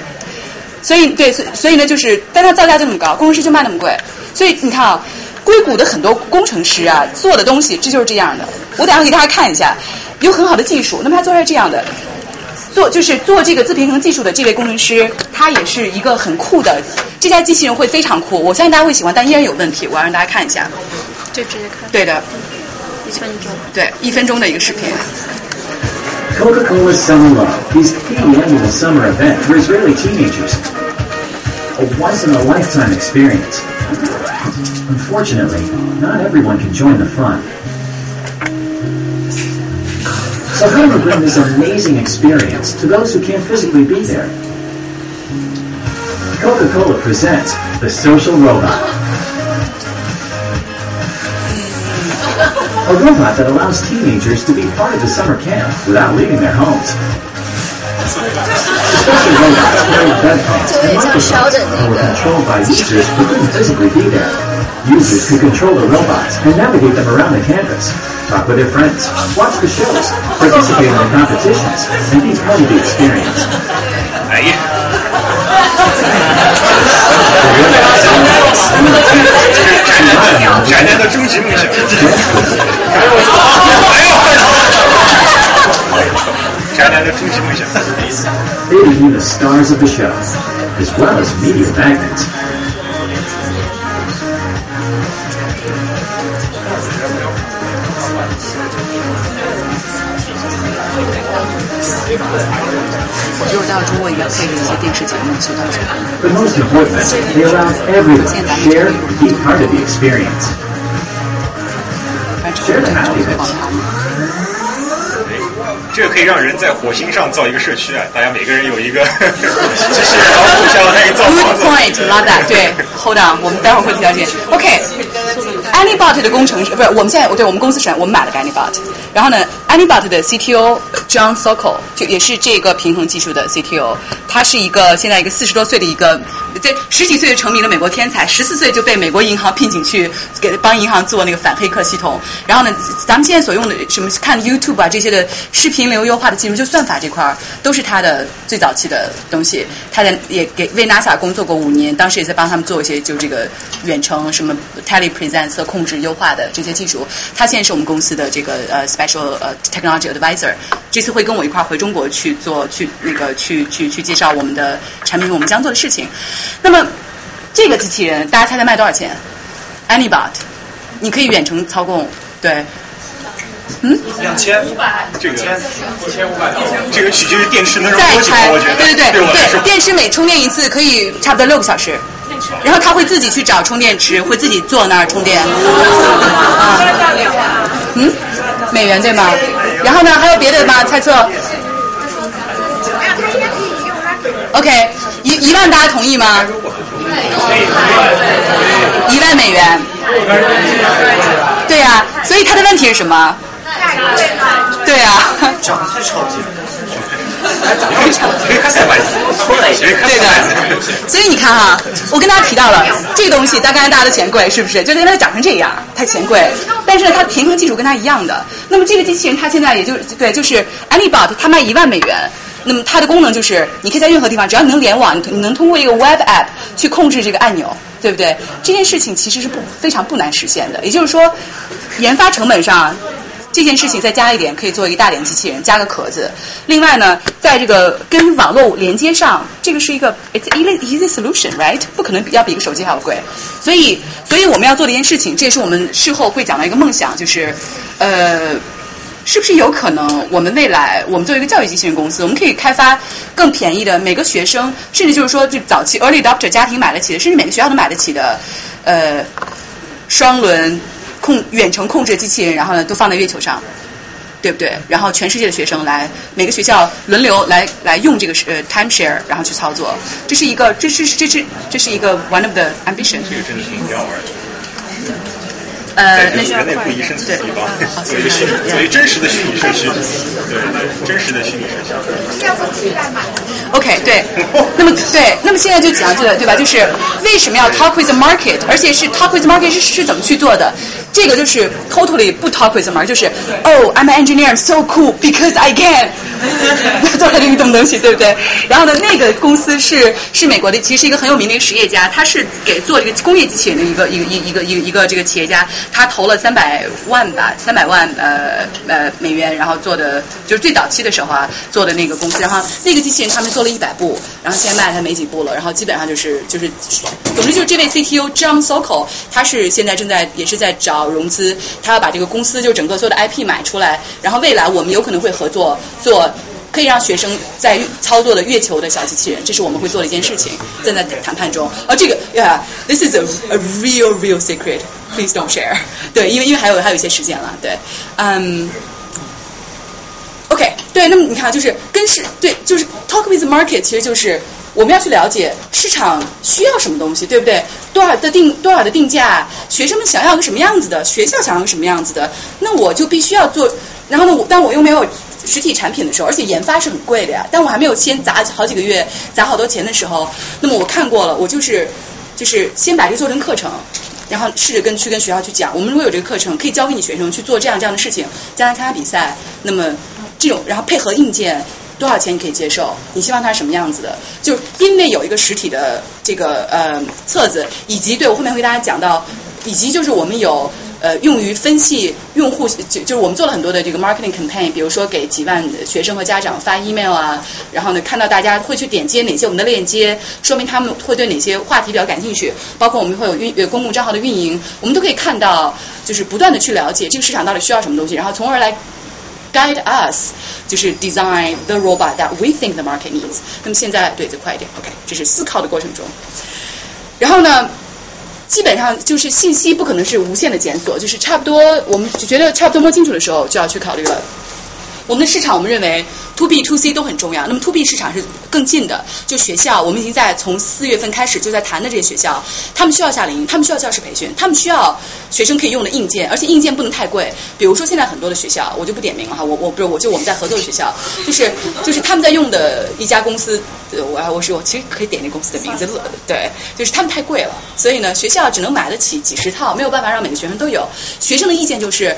所以对，所以所以呢，就是，但它造价就那么高，工程师就卖那么贵，所以你看啊，硅谷的很多工程师啊做的东西，这就是这样的。我等下给大家看一下，有很好的技术，那么他做出来这样的。做就是做这个自平衡技术的这位工程师，他也是一个很酷的，这家机器人会非常酷，我相信大家会喜欢，但依然有问题，我要让大家看一下。就直接看。对的，一分钟。对，一分钟的一个视频。Coca-Cola Summer Love is the annual summer event for Israeli teenagers. A once-in-a-lifetime experience. Unfortunately, not everyone can join the fun. So how do we bring this amazing experience to those who can't physically be there? Coca-Cola presents the Social Robot. A robot that allows teenagers to be part of the summer camp without leaving their homes. The special robots carry webcams and microphones and were controlled by users who couldn't physically be there. Users could control the robots and navigate them around the campus, talk with their friends, watch the shows, participate in the competitions, and be part of the experience. 哎呀！宅男的终极梦想。宅男的终极梦想。They became the stars of the show, as well as media magnets. 我就是到中国也要配着一些电视节目去到这 But most importantly, they allowed everyone to share and be part of the experience. Share the happiness. 这个可以让人在火星上造一个社区啊！大家每个人有一个机器人，然后互相可以造房 Good。point, love that。对，Hold on，我们待会儿会提到这个。OK，Anybot 的工程师不是我们现在我对我们公司是我们买了个 Anybot，然后呢，Anybot 的 CTO John Sokol 就也是这个平衡技术的 CTO，他是一个现在一个四十多岁的一个，在十几岁就成名的美国天才，十四岁就被美国银行聘请去给帮银行做那个反黑客系统。然后呢，咱们现在所用的什么看 YouTube 啊这些的视频流优化的技术，就算法这块儿都是他的最早期的东西。他在也给为 NASA 工作过五年，当时也在帮他们做一些就这个远程什么 telepresence 控制优化的这些技术。他现在是我们公司的这个呃 special 呃 technology advisor，这次会跟我一块儿回中国去做去那个去去去介绍我们的产品，我们将做的事情。那么这个机器人，大家猜猜卖多少钱？Anybot，你可以远程操控，对。嗯，两千，这个一千五百，这个取决于电池能用再多久，拆，我觉得。对对对对，电池每充电一次可以差不多六个小时，然后它会自己去找充电池，会自己坐那儿充电。啊，嗯，美元对吗？然后呢，还有别的吗？猜测？OK，一一万大家同意吗？一万美元。对呀、所以他的问题是什么？对啊、长得太超级了。对的，所以你看哈、我跟大家提到了这个东西，大概大家都嫌贵，是不是？就是因为它长成这样，它嫌贵。但是呢，它平衡技术跟它一样的。那么这个机器人它现在也就对，就是 Anybot，它卖一万美元。那么它的功能就是，你可以在任何地方，只要你能联网，你你能通过一个 Web App 去控制这个按钮，对不对？这件事情其实是不非常不难实现的。也就是说，研发成本上。这件事情再加一点，可以做一个大点机器人，加个壳子。另外呢，在这个跟网络连接上，这个是一个 it's easy easy solution right，不可能比要比一个手机还要贵。所以，所以我们要做的一件事情，这也是我们事后会讲到一个梦想，就是呃。是不是有可能，我们未来，我们作为一个教育机器人公司，我们可以开发更便宜的，每个学生，甚至就是说，就早期 early adopter 家庭买得起的，甚至每个学校都买得起的，呃，双轮控远程控制机器人，然后呢，都放在月球上。对不对？然后全世界的学生来，每个学校轮流来来用这个呃 time share，然后去操作，这是一个，这是这是这是一个 one of the ambition。这个真的挺好玩的。呃，那人类不宜生存的地方，做一个虚拟，做一个真实的虚拟社区，对，真实的虚拟社区。要不期待买？OK，对，那么对，那么现在就讲这个，对吧？就是为什么要 talk with the market，而且是 talk with the market 是是怎么去做的？这个就是 totally 不 talk with the market，就是 Oh I'm an engineer, I'm so cool because I can，做了这个东东西，对不对？然后呢，那个公司是是美国的，其实是一个很有名的一个实业家，他是给做这个工业机器人的一个一个一一个一个一个这个企业家，他投了三百万吧，三百万呃呃美元，然后做的就是最早期的时候啊做的那个公司，然后那个机器人他们做了一百部，然后现在卖才没几部了，然后基本上就是就是，总之就是这位 CTO John Sokol，他是现在正在也是在找融资，他要把这个公司就整个所有的 IP 买出来，然后未来我们有可能会合作做。可以让学生在操作的月球的小机器人，这是我们会做的一件事情，正在谈判中。而这个，Yeah，this is a a real real secret. Please don't share. 对，因为因为还有还有一些时间了，对，嗯。OK，对，那么你看，就是跟市对，就是 talk with market，其实就是我们要去了解市场需要什么东西，对不对？多少的定多少的定价，学生们想要个什么样子的，学校想要个什么样子的，那我就必须要做。然后呢，我但我又没有。实体产品的时候，而且研发是很贵的呀。但我还没有先砸好几个月、砸好多钱的时候，那么我看过了，我就是就是先把这个做成课程，然后试着跟去跟学校去讲，我们如果有这个课程，可以教给你学生去做这样这样的事情，将来参加比赛，那么这种然后配合硬件，多少钱你可以接受？你希望它是什么样子的？就因为有一个实体的这个呃册子，以及对我后面会给大家讲到，以及就是我们有。呃，用于分析用户，就就是我们做了很多的这个 marketing campaign，比如说给几万学生和家长发 email 啊，然后呢，看到大家会去点击哪些我们的链接，说明他们会对哪些话题比较感兴趣。包括我们会有运呃公共账号的运营，我们都可以看到，就是不断的去了解这个市场到底需要什么东西，然后从而来 guide us，就是 design the robot that we think the market needs。那么现在对，再快一点，OK，这是思考的过程中，然后呢？基本上就是信息不可能是无限的检索，就是差不多，我们就觉得差不多摸清楚的时候，就要去考虑了。我们的市场，我们认为 to B to C 都很重要。那么 to B 市场是更近的，就学校，我们已经在从四月份开始就在谈的这些学校，他们需要夏令营，他们需要教师培训，他们需要学生可以用的硬件，而且硬件不能太贵。比如说现在很多的学校，我就不点名了哈，我我不是我就我们在合作的学校，就是就是他们在用的一家公司，我我是我其实可以点那公司的名字，对，就是他们太贵了，所以呢学校只能买得起几十套，没有办法让每个学生都有。学生的意见就是，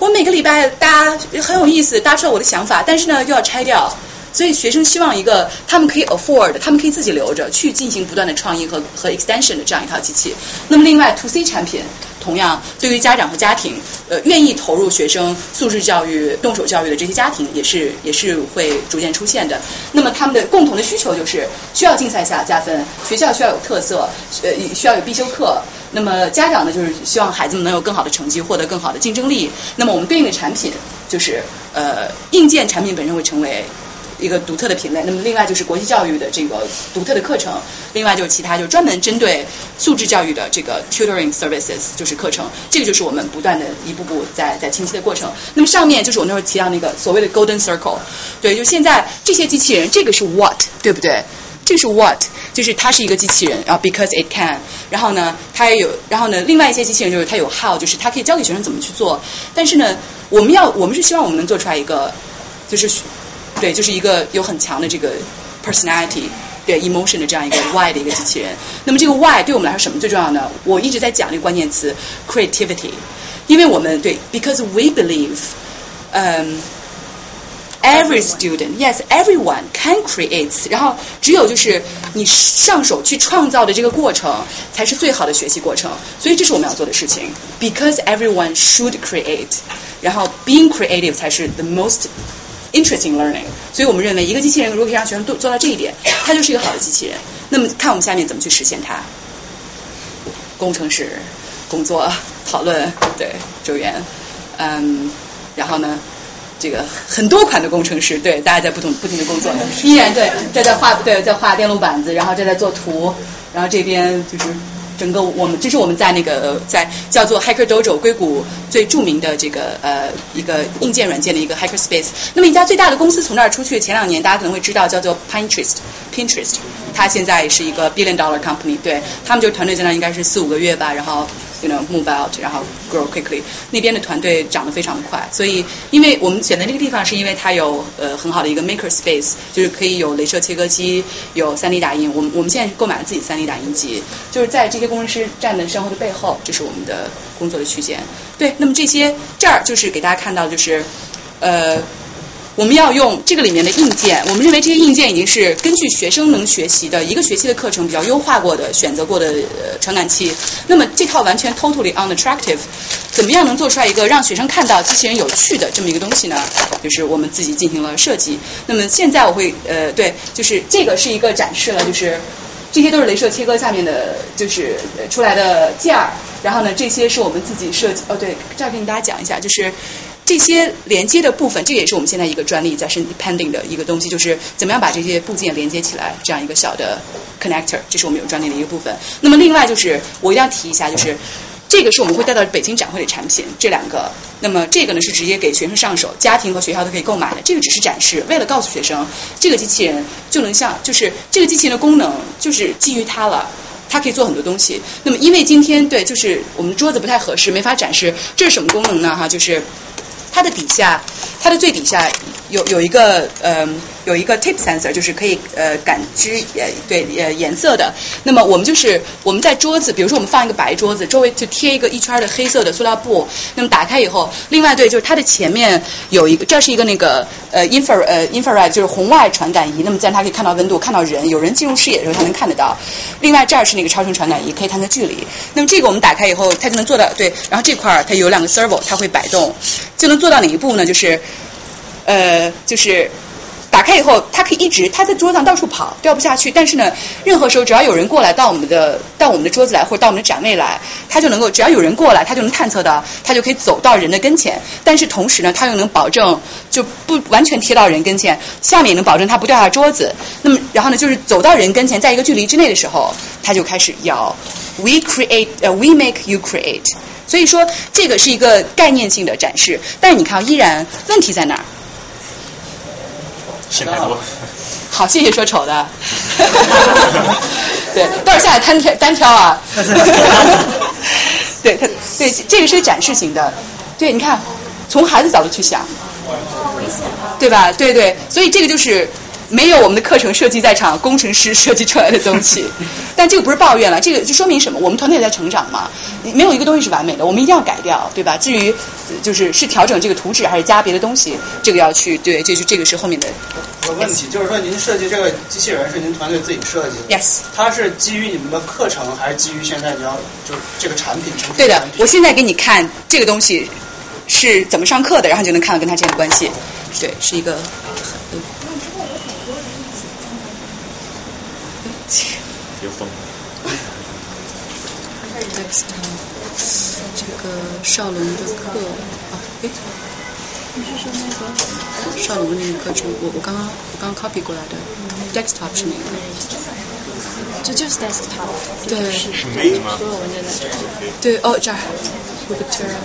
我每个礼拜大家很有意思，大家知道。我的想法，但是呢又要拆掉，所以学生希望一个他们可以 afford，他们可以自己留着去进行不断的创意和和 extension 的这样一套机器。那么另外 to C 产品，同样对于家长和家庭，呃愿意投入学生素质教育、动手教育的这些家庭，也是也是会逐渐出现的。那么他们的共同的需求就是需要竞赛下加分，学校需要有特色，呃需要有必修课。那么家长呢，就是希望孩子们能有更好的成绩，获得更好的竞争力。那么我们对应的产品就是呃硬件产品本身会成为一个独特的品类。那么另外就是国际教育的这个独特的课程，另外就是其他就是专门针对素质教育的这个 tutoring services 就是课程。这个就是我们不断的一步步在在清晰的过程。那么上面就是我那会儿提到那个所谓的 golden circle，对，就现在这些机器人，这个是 what，对不对？这个是 what，就是它是一个机器人，然后 because it can，然后呢，它也有，然后呢，另外一些机器人就是它有 how，就是它可以教给学生怎么去做。但是呢，我们要，我们是希望我们能做出来一个，就是对，就是一个有很强的这个 personality，对 emotion 的这样一个 why 的一个机器人。那么这个 why 对我们来说什么最重要呢？我一直在讲这个关键词 creativity，因为我们对 because we believe，嗯。Every student, yes, everyone can create. 然后只有就是你上手去创造的这个过程，才是最好的学习过程。所以这是我们要做的事情。Because everyone should create. 然后 being creative 才是 the most Interesting learning. 所以我们认为一个机器人如果可以让学生做做到这一点，它就是一个好的机器人。那么看我们下面怎么去实现它。工程师工作讨论对周元，嗯，然后呢？这个很多款的工程师，对，大家在不同不停的工作，依然对，这在画，对，在画电路板子，然后这在做图，然后这边就是整个我们，这是我们在那个在叫做 Hacker Dojo 硅谷最著名的这个呃一个硬件软件的一个 Hacker Space。那么一家最大的公司从那儿出去，前两年大家可能会知道叫做 Pinterest，Pinterest，它现在是一个 billion dollar company，对他们就团队在那应该是四五个月吧，然后。You know, move out，然后 grow quickly。那边的团队长得非常快，所以因为我们选择这个地方，是因为它有呃很好的一个 maker space，就是可以有镭射切割机，有 3D 打印。我们我们现在购买了自己 3D 打印机，就是在这些工程师站的身后的背后，这是我们的工作的区间。对，那么这些这儿就是给大家看到，就是呃。我们要用这个里面的硬件，我们认为这些硬件已经是根据学生能学习的一个学期的课程比较优化过的、选择过的呃传感器。那么这套完全 totally unattractive，怎么样能做出来一个让学生看到机器人有趣的这么一个东西呢？就是我们自己进行了设计。那么现在我会呃对，就是这个是一个展示了，就是这些都是镭射切割下面的，就是出来的件儿。然后呢，这些是我们自己设计。哦，对，这儿跟大家讲一下，就是。这些连接的部分，这也是我们现在一个专利在申 pending 的一个东西，就是怎么样把这些部件连接起来，这样一个小的 connector，这是我们有专利的一个部分。那么另外就是我一定要提一下，就是这个是我们会带到北京展会的产品，这两个。那么这个呢是直接给学生上手，家庭和学校都可以购买的。这个只是展示，为了告诉学生，这个机器人就能像，就是这个机器人的功能就是基于它了。它可以做很多东西。那么因为今天对，就是我们桌子不太合适，没法展示。这是什么功能呢？哈，就是。它的底下，它的最底下有有一个呃有一个 tip sensor，就是可以呃感知呃对呃颜色的。那么我们就是我们在桌子，比如说我们放一个白桌子，周围就贴一个一圈的黑色的塑料布。那么打开以后，另外对，就是它的前面有一个，这是一个那个呃 infra 呃 infrared 就是红外传感仪。那么这样它可以看到温度，看到人，有人进入视野的时候它能看得到。另外这儿是那个超声传感仪，可以探测距离。那么这个我们打开以后，它就能做到对。然后这块儿它有两个 servo，它会摆动，就能。做到哪一步呢？就是，呃，就是打开以后，它可以一直它在桌子上到处跑，掉不下去。但是呢，任何时候只要有人过来到我们的到我们的桌子来，或者到我们的展位来，它就能够只要有人过来，它就能探测到，它就可以走到人的跟前。但是同时呢，它又能保证就不完全贴到人跟前，下面也能保证它不掉下桌子。那么然后呢，就是走到人跟前，在一个距离之内的时候，它就开始摇。We create, 呃，we make you create. 所以说，这个是一个概念性的展示，但是你看，依然问题在哪儿？线太多。好，谢谢说丑的。对，待会儿下来单挑单挑啊。对，他对这个是个展示型的。对，你看，从孩子角度去想，对吧？对对，所以这个就是。没有我们的课程设计在场，工程师设计出来的东西，但这个不是抱怨了，这个就说明什么？我们团队也在成长嘛，没有一个东西是完美的，我们一定要改掉，对吧？至于就是是调整这个图纸还是加别的东西，这个要去对，这是这个是后面的。有问题，就是说您设计这个机器人是您团队自己设计的？Yes。它是基于你们的课程，还是基于现在你要就是这个产品？对的，我现在给你看这个东西是怎么上课的，然后就能看到跟它之间的关系。对，是一个。有风。这个少龙的课啊，哎，你是说那个少龙的那个课程？我我刚刚我刚刚 copy 过来的，desktop 是哪个？这就是 desktop。对。是美的吗？对，哦这儿。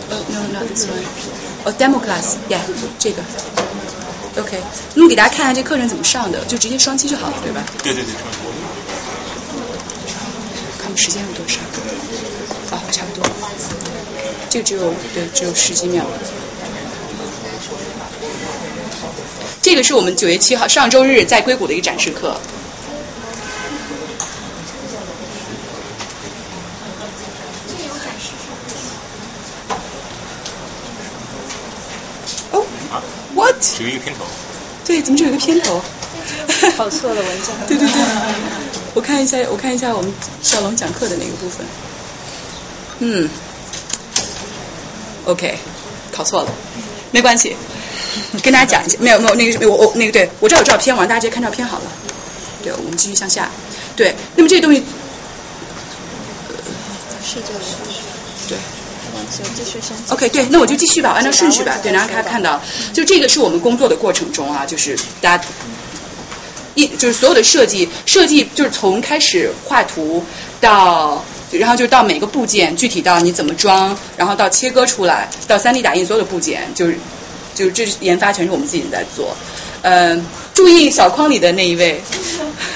呃，no not this one。哦，demo class，yeah，这个。OK，那么给大家看一下这课程怎么上的，就直接双击就好了，对吧？对对对，双击。时间有多少？啊，差不多。这个只有对，只有十几秒。这个是我们九月七号上周日在硅谷的一个展示课。哦，What？只有一个片头。对，怎么只有一个片头？跑错了文章。对对对。我看一下，我看一下我们小龙讲课的那个部分。嗯，OK，考错了，没关系，跟大家讲一下，没有没有那个我我那个对我这有照片，我让大家直接看照片好了。对，我们继续向下。对，那么这个东西，是这个。对。继续。OK，对，那我就继续吧，按照顺序吧。对，然后大家看到，就这个是我们工作的过程中啊，就是大家。一就是所有的设计，设计就是从开始画图到，然后就到每个部件，具体到你怎么装，然后到切割出来，到 3D 打印所有的部件，就是就是这研发全是我们自己在做。嗯，注意小框里的那一位，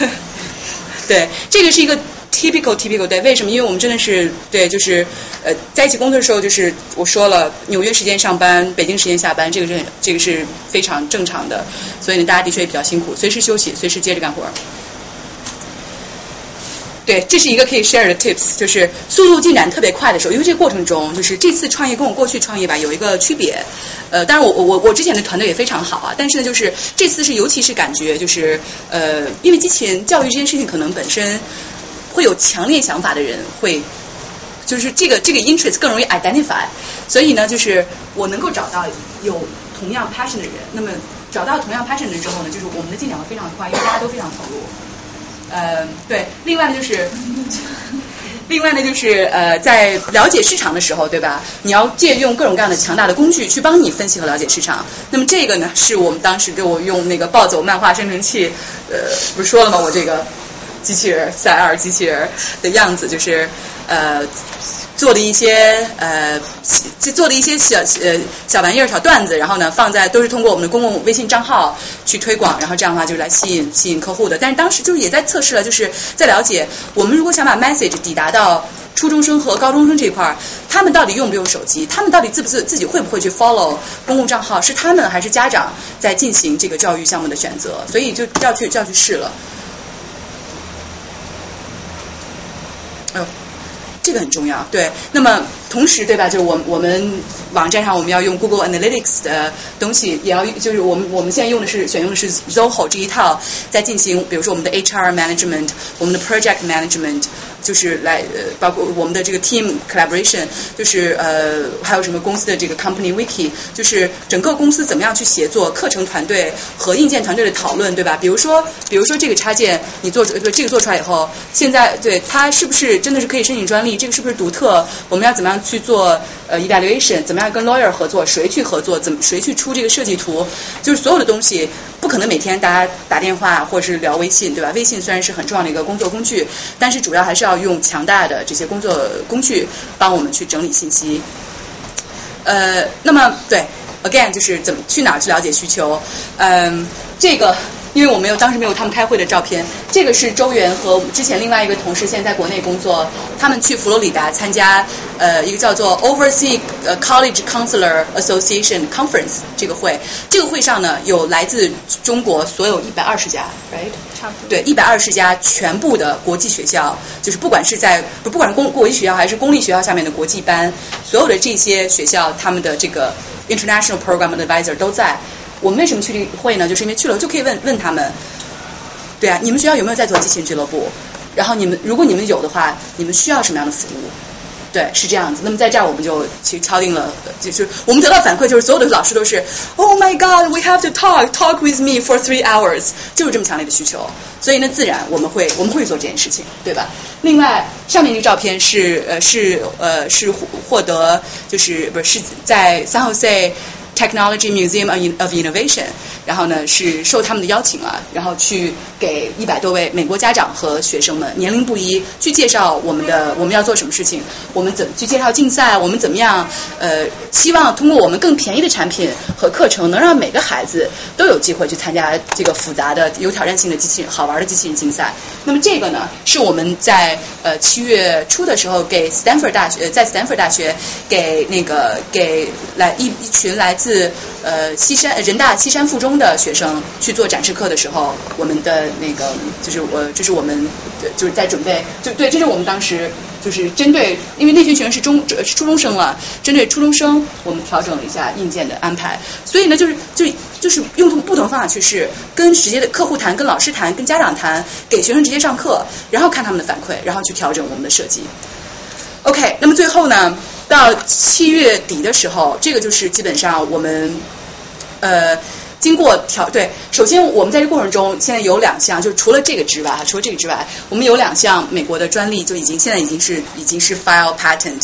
对，这个是一个。Typical, typical 对，为什么？因为我们真的是对，就是呃，在一起工作的时候，就是我说了，纽约时间上班，北京时间下班，这个是这个是非常正常的，所以呢，大家的确也比较辛苦，随时休息，随时接着干活。对，这是一个可以 share 的 tips，就是速度进展特别快的时候，因为这个过程中，就是这次创业跟我过去创业吧有一个区别。呃，当然我我我之前的团队也非常好啊，但是呢，就是这次是尤其是感觉就是呃，因为机器人教育这件事情可能本身会有强烈想法的人会。就是这个这个 interest 更容易 identify，所以呢，就是我能够找到有同样 passion 的人，那么找到同样 passion 的人之后呢，就是我们的进展会非常快，因为大家都非常投入。呃，对，另外呢就是，另外呢就是呃，在了解市场的时候，对吧？你要借用各种各样的强大的工具去帮你分析和了解市场。那么这个呢，是我们当时给我用那个暴走漫画生成器，呃，不是说了吗？我这个机器人赛尔机器人的样子，就是呃。做的一些呃，做的一些小呃小玩意儿、小段子，然后呢放在都是通过我们的公共微信账号去推广，然后这样的话就是来吸引吸引客户的。但是当时就是也在测试了，就是在了解我们如果想把 message 抵达到初中生和高中生这块儿，他们到底用不用手机？他们到底自不自自己会不会去 follow 公共账号？是他们还是家长在进行这个教育项目的选择？所以就要去就要去试了。呃。这个很重要，对。那么同时，对吧？就是我们我们网站上我们要用 Google Analytics 的东西，也要就是我们我们现在用的是选用的是 Zoho 这一套，在进行，比如说我们的 HR management，我们的 project management。就是来呃，包括我们的这个 team collaboration，就是呃，还有什么公司的这个 company wiki，就是整个公司怎么样去协作，课程团队和硬件团队的讨论，对吧？比如说，比如说这个插件你做出这个做出来以后，现在对它是不是真的是可以申请专利？这个是不是独特？我们要怎么样去做呃 evaluation？怎么样跟 lawyer 合作？谁去合作？怎么谁去出这个设计图？就是所有的东西不可能每天大家打电话或者是聊微信，对吧？微信虽然是很重要的一个工作工具，但是主要还是要。用强大的这些工作工具帮我们去整理信息。呃，那么对，again 就是怎么去哪儿去了解需求？嗯，这个。因为我没有当时没有他们开会的照片，这个是周元和之前另外一个同事现在在国内工作，他们去佛罗里达参加呃一个叫做 Overseas College Counselor Association Conference 这个会，这个会上呢有来自中国所有一百二十家，right？差不多。对，一百二十家全部的国际学校，就是不管是在不不管是公国际学校还是公立学校下面的国际班，所有的这些学校他们的这个 International Program Advisor 都在。我们为什么去这个会呢？就是因为去了就可以问问他们，对啊，你们学校有没有在做机器人俱乐部？然后你们如果你们有的话，你们需要什么样的服务？对，是这样子。那么在这儿我们就其实敲定了，就是我们得到反馈就是所有的老师都是，Oh my God, we have to talk, talk with me for three hours，就是这么强烈的需求。所以呢，自然我们会我们会做这件事情，对吧？另外，上面这个照片是呃是呃是获得就是不是是在三号 C。Technology Museum of Innovation，然后呢是受他们的邀请啊，然后去给一百多位美国家长和学生们，年龄不一，去介绍我们的我们要做什么事情，我们怎么去介绍竞赛，我们怎么样呃，希望通过我们更便宜的产品和课程，能让每个孩子都有机会去参加这个复杂的、有挑战性的机器人、好玩的机器人竞赛。那么这个呢，是我们在呃七月初的时候给 Stanford 大学，在 Stanford 大学给那个给来一一群来。自呃西山人大西山附中的学生去做展示课的时候，我们的那个就是我这是我们就是在准备，就对，这是我们当时就是针对，因为那群学生是中是初中生了，针对初中生，我们调整了一下硬件的安排。所以呢，就是就就是用不同方法去试，跟直接的客户谈，跟老师谈，跟家长谈，给学生直接上课，然后看他们的反馈，然后去调整我们的设计。OK，那么最后呢？到七月底的时候，这个就是基本上我们呃经过调对。首先，我们在这过程中现在有两项，就除了这个之外，除了这个之外，我们有两项美国的专利就已经现在已经是已经是 file patent。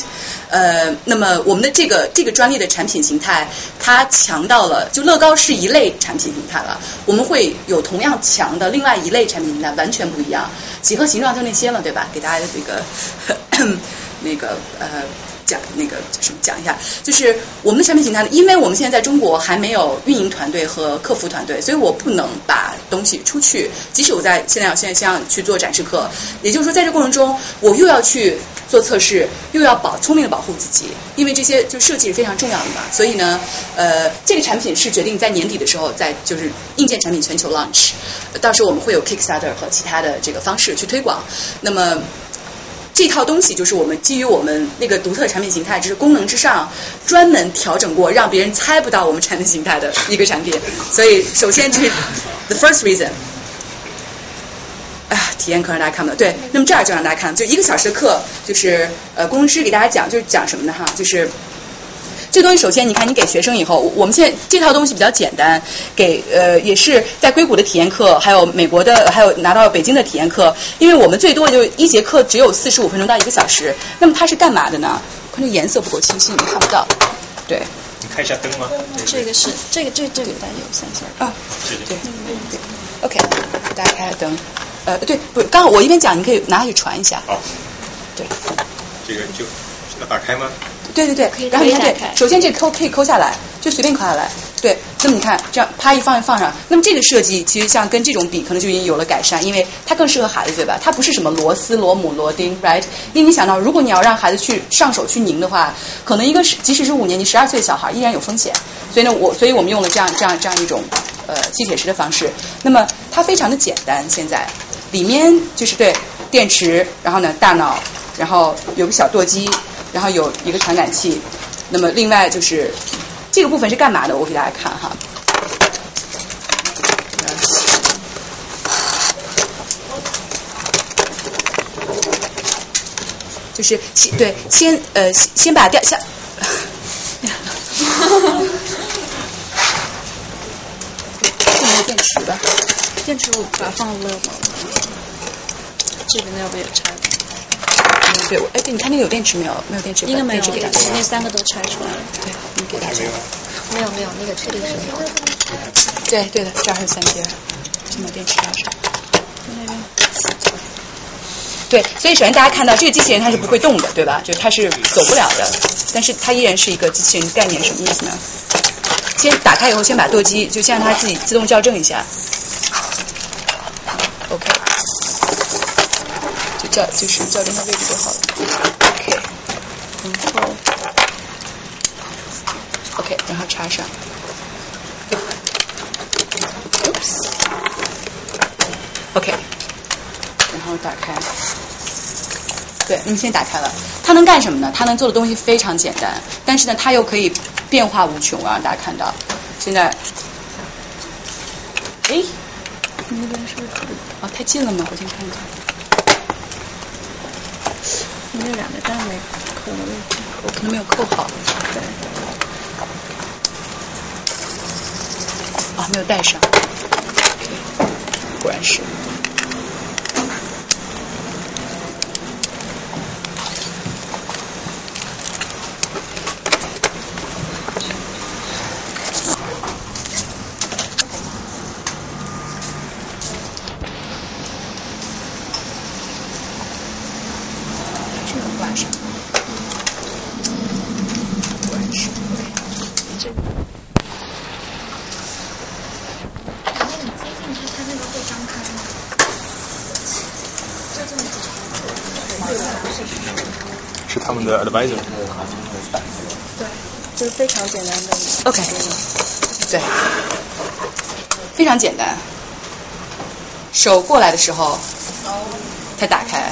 呃，那么我们的这个这个专利的产品形态，它强到了就乐高是一类产品形态了，我们会有同样强的另外一类产品形态，完全不一样。几何形状就那些了，对吧？给大家的这个那个呃。讲那个什么讲一下，就是我们的产品形态呢？因为我们现在在中国还没有运营团队和客服团队，所以我不能把东西出去。即使我在现在要现在像去做展示课，也就是说在这过程中，我又要去做测试，又要保聪明的保护自己，因为这些就设计是非常重要的嘛。所以呢，呃，这个产品是决定在年底的时候，在就是硬件产品全球 launch，到时候我们会有 Kickstarter 和其他的这个方式去推广。那么。这套东西就是我们基于我们那个独特产品形态，就是功能之上专门调整过，让别人猜不到我们产品形态的一个产品。所以首先这是 the first reason。啊，体验课让大家看到，对，那么这儿就让大家看，就一个小时的课，就是呃，工程师给大家讲，就是讲什么呢？哈，就是这东西，首先你看，你给学生以后，我们现在这套东西比较简单，给呃也是在硅谷的体验课，还有美国的，还有拿到北京的体验课，因为我们最多就一节课只有四十五分钟到一个小时，那么它是干嘛的呢？可能颜色不够清晰，你看不到，对。你看一下灯吗？这个是这个这这个大家有三线啊，对对对，OK，大家开下灯。呃，对，不，刚好我一边讲，你可以拿下去传一下。好。对。这个就要打开吗？对对对，然后你看对，首先这抠可以抠下来，就随便抠下来。对，那么你看这样，啪一放一放上，那么这个设计其实像跟这种比，可能就已经有了改善，因为它更适合孩子，对吧？它不是什么螺丝、螺母、螺钉，right？因为你想到，如果你要让孩子去上手去拧的话，可能一个是即使是五年级、十二岁的小孩依然有风险。所以呢，我所以我们用了这样这样这样一种呃吸铁石的方式。那么它非常的简单，现在。里面就是对电池，然后呢大脑，然后有个小舵机，然后有一个传感器。那么另外就是这个部分是干嘛的？我给大家看哈。就是先对先呃先把掉下。电池吧？电池我把它放了。这边要不要拆？对，哎，对，你看那个有电池没有？没有电池，应该没有。给大家，那三个都拆出来了。对，你给大家。没有没有，那个确定是没有。对对的，这儿还有三节，先把电池插上。那边。对，所以首先大家看到这个机器人它是不会动的，对吧？就它是走不了的，但是它依然是一个机器人概念，什么意思呢？先打开以后，先把舵机，就先让它自己自动校正一下。OK。校就是校正的位置就好了。OK，然后 OK，然后插上。Oops。OK，然后打开。对，你先打开了。它能干什么呢？它能做的东西非常简单，但是呢，它又可以变化无穷。我让大家看到，现在，哎，你那边是不是啊？太近了吗？我先看看。那两个单没扣的位置，我可能没有扣好。对。啊，没有带上。果然是。对，就是非常简单的。OK，对，非常简单。手过来的时候，它打开，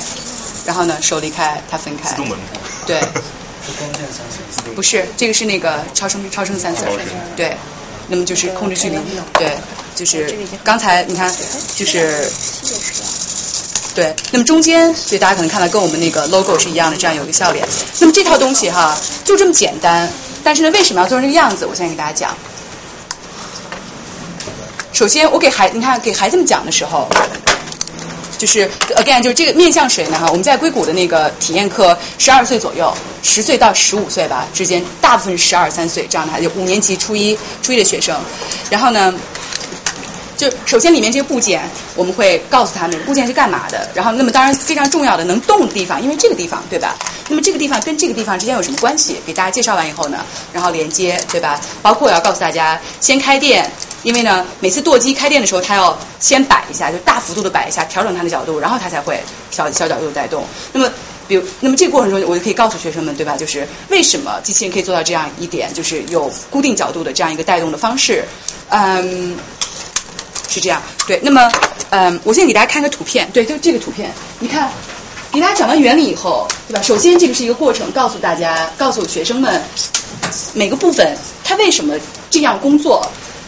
然后呢，手离开，它分开。对。不是，这个是那个超声超声三色。对。那么就是控制距离。对，就是刚才你看，就是。对，那么中间，所以大家可能看到跟我们那个 logo 是一样的，这样有一个笑脸。那么这套东西哈，就这么简单，但是呢，为什么要做成这个样子？我现在给大家讲。首先，我给孩，你看给孩子们讲的时候，就是 again，就是这个面向谁呢？哈，我们在硅谷的那个体验课，十二岁左右，十岁到十五岁吧之间，大部分十二三岁这样的孩子，五年级、初一、初一的学生。然后呢？就首先里面这些部件，我们会告诉他们部件是干嘛的。然后，那么当然非常重要的能动的地方，因为这个地方对吧？那么这个地方跟这个地方之间有什么关系？给大家介绍完以后呢，然后连接对吧？包括要告诉大家，先开电，因为呢每次舵机开电的时候，它要先摆一下，就大幅度的摆一下，调整它的角度，然后它才会小小角度带动。那么，比如，那么这个过程中，我就可以告诉学生们对吧？就是为什么机器人可以做到这样一点，就是有固定角度的这样一个带动的方式，嗯。是这样，对。那么，嗯，我先给大家看个图片，对，就这个图片，你看，给大家讲完原理以后，对吧？首先这个是一个过程，告诉大家，告诉学生们每个部分它为什么这样工作。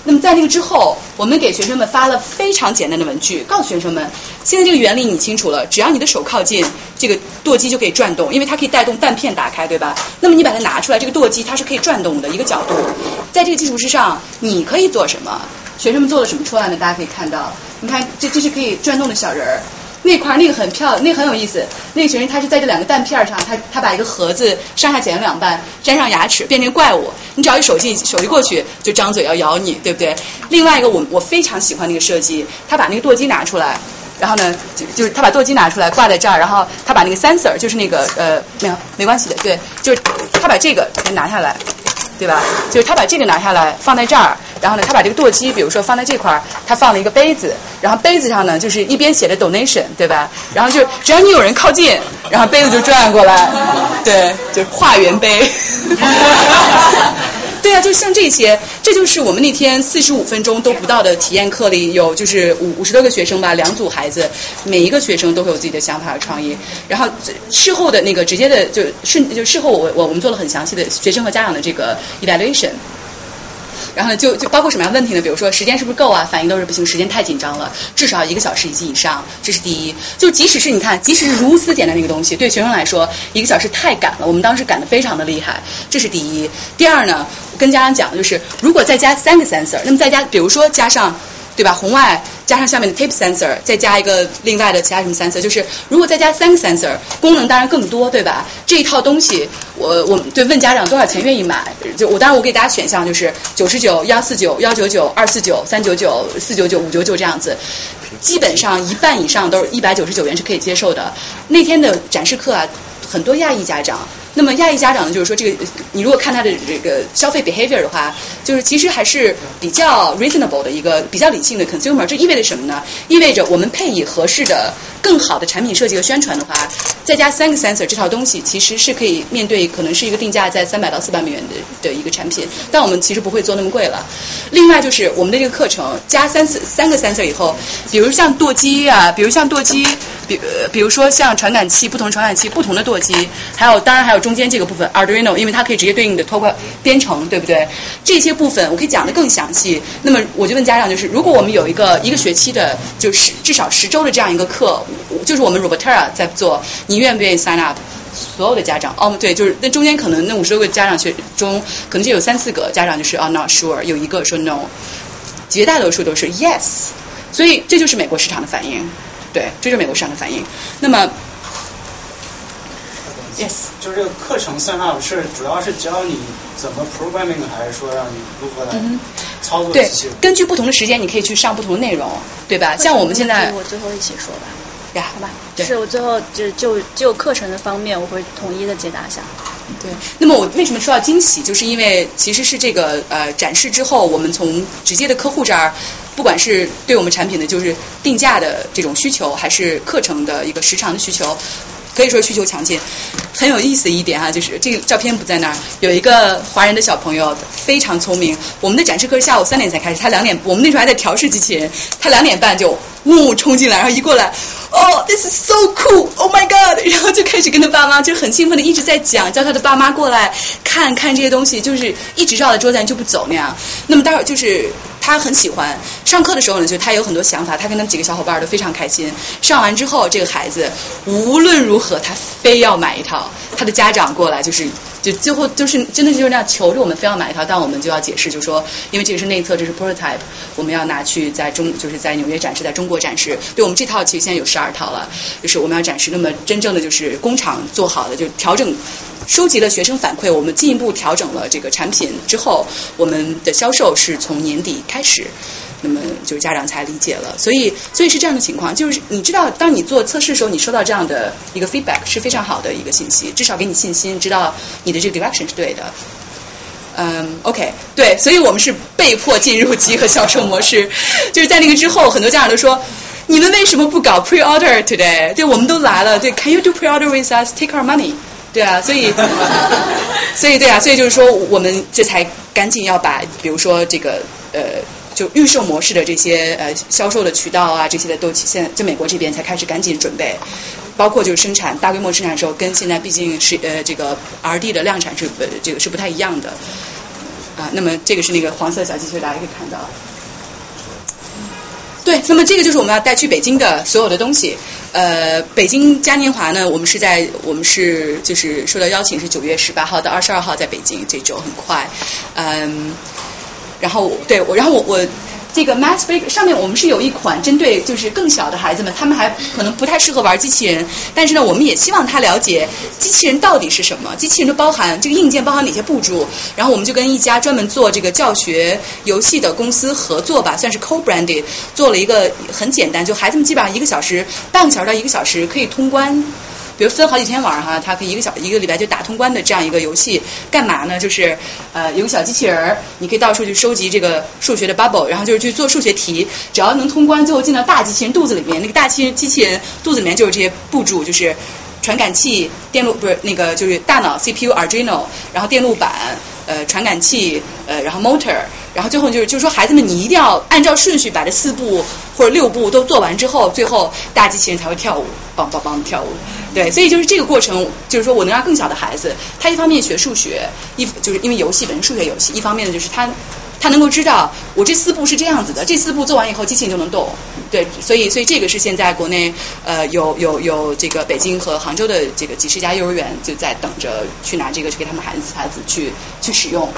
那么在那个之后，我们给学生们发了非常简单的文具，告诉学生们，现在这个原理你清楚了，只要你的手靠近这个舵机就可以转动，因为它可以带动弹片打开，对吧？那么你把它拿出来，这个舵机它是可以转动的一个角度，在这个基础之上，你可以做什么？学生们做了什么出来呢？大家可以看到，你看这这是可以转动的小人儿。那块儿那个很漂亮，那很有意思。那个学生他是在这两个弹片上，他他把一个盒子上下剪了两半，粘上牙齿变成怪物。你只要一手进手一过去，就张嘴要咬你，对不对？另外一个我我非常喜欢那个设计，他把那个舵机拿出来，然后呢就就是他把舵机拿出来挂在这儿，然后他把那个 sensor 就是那个呃没有没关系的，对，就是他把这个先拿下来。对吧？就是他把这个拿下来放在这儿，然后呢，他把这个舵机，比如说放在这块儿，他放了一个杯子，然后杯子上呢就是一边写着 donation，对吧？然后就只要你有人靠近，然后杯子就转过来，对，就是化缘杯。对啊，就像这些，这就是我们那天四十五分钟都不到的体验课里有就是五五十多个学生吧，两组孩子，每一个学生都会有自己的想法和创意。然后事后的那个直接的就顺就事后我我我们做了很详细的学生和家长的这个 evaluation。然后呢，就就包括什么样问题呢？比如说时间是不是够啊？反应都是不行，时间太紧张了，至少一个小时以及以上，这是第一。就即使是你看，即使是如此简单的一个东西，对学生来说，一个小时太赶了。我们当时赶得非常的厉害，这是第一。第二呢，跟家长讲的就是，如果再加三个 sensor，那么再加，比如说加上。对吧？红外加上下面的 tape sensor，再加一个另外的其他什么 sensor，就是如果再加三个 sensor，功能当然更多，对吧？这一套东西，我我对问家长多少钱愿意买？就我当然我给大家选项就是九十九、幺四九、幺九九、二四九、三九九、四九九、五九九这样子，基本上一半以上都是一百九十九元是可以接受的。那天的展示课啊，很多亚裔家长。那么亚裔家长呢，就是说这个，你如果看他的这个消费 behavior 的话，就是其实还是比较 reasonable 的一个比较理性的 consumer。这意味着什么呢？意味着我们配以合适的、更好的产品设计和宣传的话，再加三个 sensor 这套东西，其实是可以面对可能是一个定价在三百到四百美元的的一个产品。但我们其实不会做那么贵了。另外就是我们的这个课程加三次三个 sensor 以后，比如像舵机啊，比如像舵机，比比如说像传感器，不同传感器不同的舵机，还有当然还有。中间这个部分 Arduino，因为它可以直接对应的拖挂编程，对不对？这些部分我可以讲得更详细。那么我就问家长，就是如果我们有一个一个学期的，就是至少十周的这样一个课，就是我们 Roboterra 在做，你愿不愿意 sign up？所有的家长，哦，对，就是那中间可能那五十多个家长学中，可能就有三四个家长就是啊 not sure，有一个说 no，绝大多数都是 yes。所以这就是美国市场的反应，对，这就是美国市场的反应。那么。Yes，就是这个课程 sign up 是主要是教你怎么 programming，还是说让你如何来操作对，根据不同的时间，你可以去上不同的内容，对吧？像我们现在，我最后一起说吧。呀，好吧。是我最后就就就课程的方面，我会统一的解答一下。对。那么我为什么说到惊喜？就是因为其实是这个呃展示之后，我们从直接的客户这儿，不管是对我们产品的就是定价的这种需求，还是课程的一个时长的需求。可以说需求强劲，很有意思的一点哈，就是这个照片不在那儿，有一个华人的小朋友非常聪明。我们的展示课是下午三点才开始，他两点，我们那时候还在调试机器人，他两点半就呜冲进来，然后一过来，哦，this is so cool，oh my god，然后就开始跟他爸妈就很兴奋的一直在讲，叫他爸妈过来看看这些东西，就是一直绕在桌子上就不走那样。那么待会儿就是他很喜欢上课的时候呢，就他有很多想法，他跟他们几个小伙伴都非常开心。上完之后，这个孩子无论如何。他非要买一套，他的家长过来就是，就最后就是真的就是那样求着我们非要买一套，但我们就要解释，就说因为这个是内测，这是 prototype，我们要拿去在中就是在纽约展示，在中国展示。对我们这套其实现在有十二套了，就是我们要展示。那么真正的就是工厂做好的，就调整，收集了学生反馈，我们进一步调整了这个产品之后，我们的销售是从年底开始。那么就是家长才理解了，所以所以是这样的情况，就是你知道，当你做测试的时候，你收到这样的一个 feedback 是非常好的一个信息，至少给你信心，知道你的这个 direction 是对的。嗯，OK，对，所以我们是被迫进入集合销售模式，就是在那个之后，很多家长都说，你们为什么不搞 pre order today？对，我们都来了，对，Can you do pre order with us？Take our money？对啊，所以 所以对啊，所以就是说，我们这才赶紧要把，比如说这个呃。就预售模式的这些呃销售的渠道啊，这些的都现在就美国这边才开始赶紧准备，包括就是生产大规模生产的时候，跟现在毕竟是呃这个 R D 的量产是呃这个是不太一样的啊。那么这个是那个黄色小机器人，大家可以看到。对，那么这个就是我们要带去北京的所有的东西。呃，北京嘉年华呢，我们是在我们是就是受到邀请是九月十八号到二十二号在北京，这周很快。嗯，然后对我，然后我我。这个 Mass Break 上面我们是有一款针对就是更小的孩子们，他们还可能不太适合玩机器人，但是呢，我们也希望他了解机器人到底是什么，机器人都包含这个硬件包含哪些步骤，然后我们就跟一家专门做这个教学游戏的公司合作吧，算是 co-branded，做了一个很简单，就孩子们基本上一个小时、半个小时到一个小时可以通关。比如分好几天玩哈，他可以一个小一个礼拜就打通关的这样一个游戏，干嘛呢？就是呃有个小机器人儿，你可以到处去收集这个数学的 bubble，然后就是去做数学题，只要能通关，最后进到大机器人肚子里面，那个大机机器人肚子里面就是这些步骤，就是传感器、电路不是那个就是大脑 CPU Arduino，然后电路板。呃，传感器，呃，然后 motor，然后最后就是，就是说，孩子们，你一定要按照顺序把这四步或者六步都做完之后，最后大机器人才会跳舞，梆梆梆的跳舞。对，所以就是这个过程，就是说我能让更小的孩子，他一方面学数学，一就是因为游戏本身数学游戏，一方面呢就是他。他能够知道我这四步是这样子的，这四步做完以后机器人就能动，对，所以所以这个是现在国内呃有有有这个北京和杭州的这个几十家幼儿园就在等着去拿这个去给他们孩子孩子去去使用。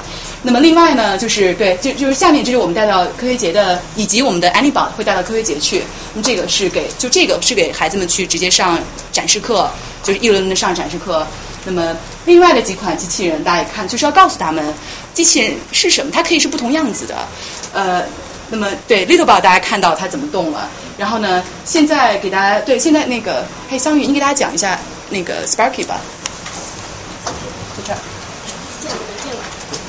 那么另外呢，就是对，就就是下面就是我们带到科学节的，以及我们的 Anybot 会带到科学节去。那么这个是给就这个是给孩子们去直接上展示课，就是一轮轮的上展示课。那么另外的几款机器人，大家也看，就是要告诉他们机器人是什么，它可以是不同样子的。呃，那么对 Littlebot 大家看到它怎么动了，然后呢，现在给大家对现在那个嘿桑宇，你给大家讲一下那个 Sparky 吧，在这儿。电脑电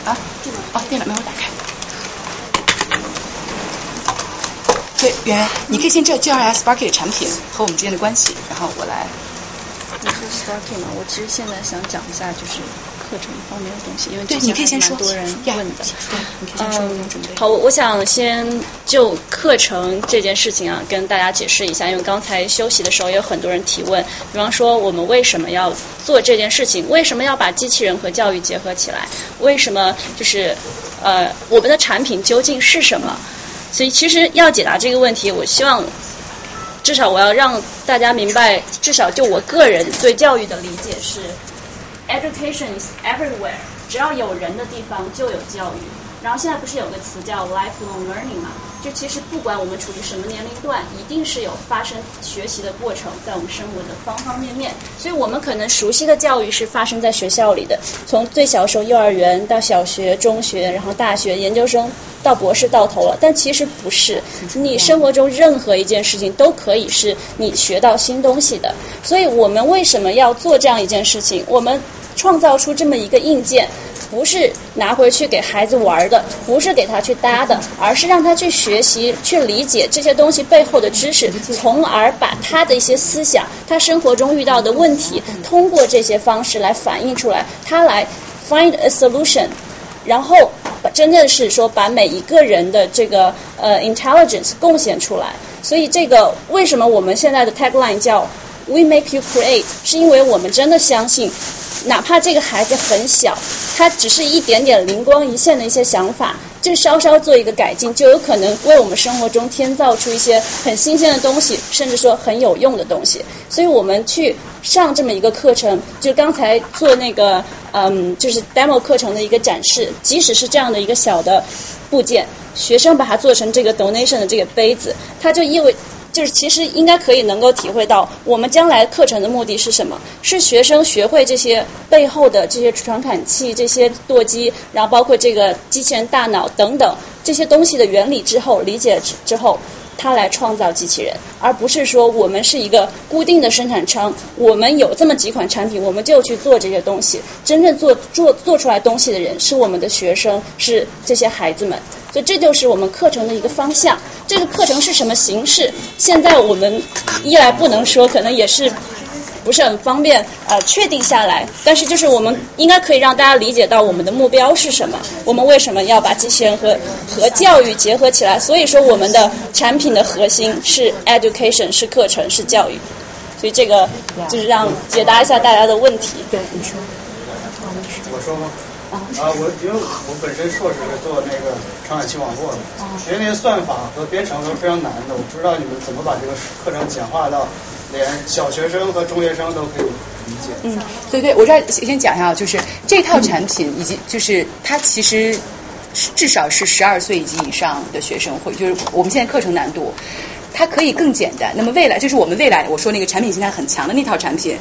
脑啊电脑哦电脑没有打开。对圆圆，你可以先介介绍一下 Sparky 的产品和我们之间的关系，然后我来。你说 Sparky 吗，我其实现在想讲一下就是课程方面的东西，因为对，你可以先说。蛮多人问的，嗯，好，我想先就课程这件事情啊，跟大家解释一下，因为刚才休息的时候也有很多人提问，比方说我们为什么要做这件事情，为什么要把机器人和教育结合起来，为什么就是呃我们的产品究竟是什么？所以其实要解答这个问题，我希望。至少我要让大家明白，至少就我个人对教育的理解是 ，education is everywhere，只要有人的地方就有教育。然后现在不是有个词叫 lifelong learning 嘛？ 就其实不管我们处于什么年龄段，一定是有发生学习的过程，在我们生活的方方面面。所以我们可能熟悉的教育是发生在学校里的，从最小时候幼儿园到小学、中学，然后大学、研究生到博士到头了。但其实不是，你生活中任何一件事情都可以是你学到新东西的。所以我们为什么要做这样一件事情？我们创造出这么一个硬件。不是拿回去给孩子玩的，不是给他去搭的，而是让他去学习、去理解这些东西背后的知识，从而把他的一些思想、他生活中遇到的问题，通过这些方式来反映出来，他来 find a solution，然后真正是说把每一个人的这个呃 intelligence 贡献出来。所以这个为什么我们现在的 tagline 叫 We make you create，是因为我们真的相信。哪怕这个孩子很小，他只是一点点灵光一现的一些想法，就稍稍做一个改进，就有可能为我们生活中添造出一些很新鲜的东西，甚至说很有用的东西。所以我们去上这么一个课程，就刚才做那个嗯，就是 demo 课程的一个展示，即使是这样的一个小的部件，学生把它做成这个 donation 的这个杯子，它就意味。就是其实应该可以能够体会到，我们将来课程的目的是什么？是学生学会这些背后的这些传感器、这些舵机，然后包括这个机器人大脑等等这些东西的原理之后，理解之后，他来创造机器人，而不是说我们是一个固定的生产商，我们有这么几款产品，我们就去做这些东西。真正做做做出来东西的人是我们的学生，是这些孩子们。所以这就是我们课程的一个方向。这个课程是什么形式？现在我们一来不能说，可能也是不是很方便呃确定下来。但是就是我们应该可以让大家理解到我们的目标是什么，我们为什么要把机器人和和教育结合起来。所以说我们的产品的核心是 education，是课程，是教育。所以这个就是让解答一下大家的问题。对，你说。我说吗？啊，我因为我本身硕士是做那个传感器网络的，学那些算法和编程都是非常难的。我不知道你们怎么把这个课程简化到连小学生和中学生都可以理解。嗯，对对，我这儿先讲一下，就是这套产品以及就是它其实至少是十二岁以及以上的学生会，就是我们现在课程难度。它可以更简单。那么未来就是我们未来我说那个产品形态很强的那套产品，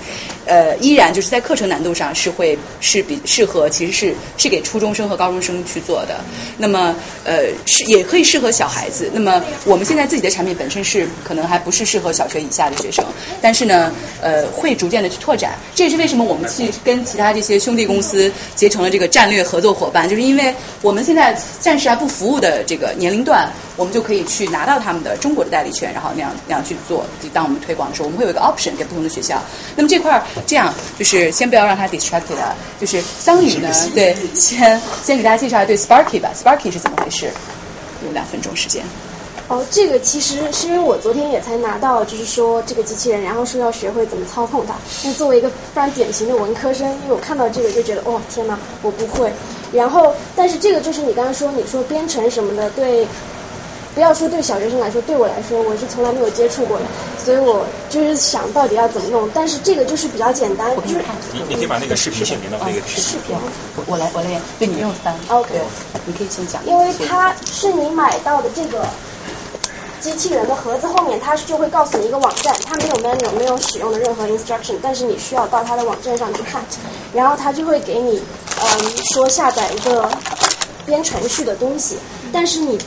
呃，依然就是在课程难度上是会是比适合，其实是是给初中生和高中生去做的。那么呃是也可以适合小孩子。那么我们现在自己的产品本身是可能还不是适合小学以下的学生，但是呢呃会逐渐的去拓展。这也是为什么我们去跟其他这些兄弟公司结成了这个战略合作伙伴，就是因为我们现在暂时还不服务的这个年龄段，我们就可以去拿到他们的中国的代理权。然后那样那样去做，就当我们推广的时候，我们会有一个 option 给不同的学校。那么这块儿这样就是先不要让它 distracted，就是桑宇呢，对，先先给大家介绍一下对 Sparky 吧，Sparky 是怎么回事？有两分钟时间。哦，这个其实是因为我昨天也才拿到，就是说这个机器人，然后说要学会怎么操控它。那作为一个非常典型的文科生，因为我看到这个就觉得，哦天哪，我不会。然后，但是这个就是你刚刚说，你说编程什么的，对。不要说对小学生来说，对我来说我是从来没有接触过的，所以我就是想到底要怎么弄。但是这个就是比较简单，就是你你可以把那个视频先连到那个视频。我来我来，对你用三。OK，你可以先讲。因为它是你买到的这个机器人的盒子后面，它就会告诉你一个网站，它没有 manual，没有使用的任何 instruction，但是你需要到它的网站上去看，然后它就会给你嗯说下载一个编程序的东西，但是你。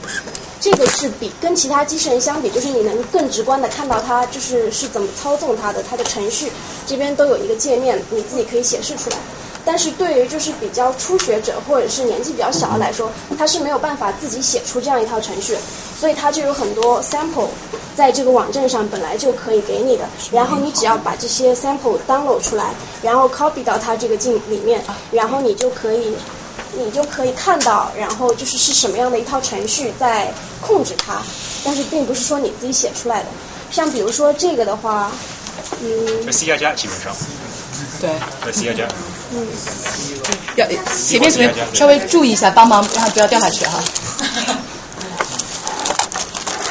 这个是比跟其他机器人相比，就是你能更直观的看到它就是是怎么操纵它的，它的程序这边都有一个界面，你自己可以显示出来。但是对于就是比较初学者或者是年纪比较小的来说，他是没有办法自己写出这样一套程序，所以它就有很多 sample 在这个网站上本来就可以给你的，然后你只要把这些 sample download 出来，然后 copy 到它这个镜里面，然后你就可以。你就可以看到，然后就是是什么样的一套程序在控制它，但是并不是说你自己写出来的。像比如说这个的话，嗯，C 加加基本上，对，C 加加，嗯，要前面怎么稍微注意一下，帮忙让它不要掉下去哈。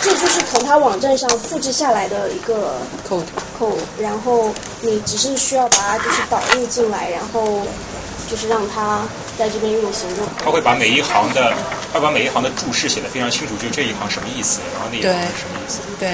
这就是从它网站上复制下来的一个 code code，然后你只是需要把它就是导入进来，然后。就是让它在这边运行动。他会把每一行的，他把每一行的注释写的非常清楚，就这一行什么意思，然后那一行是什么意思。对。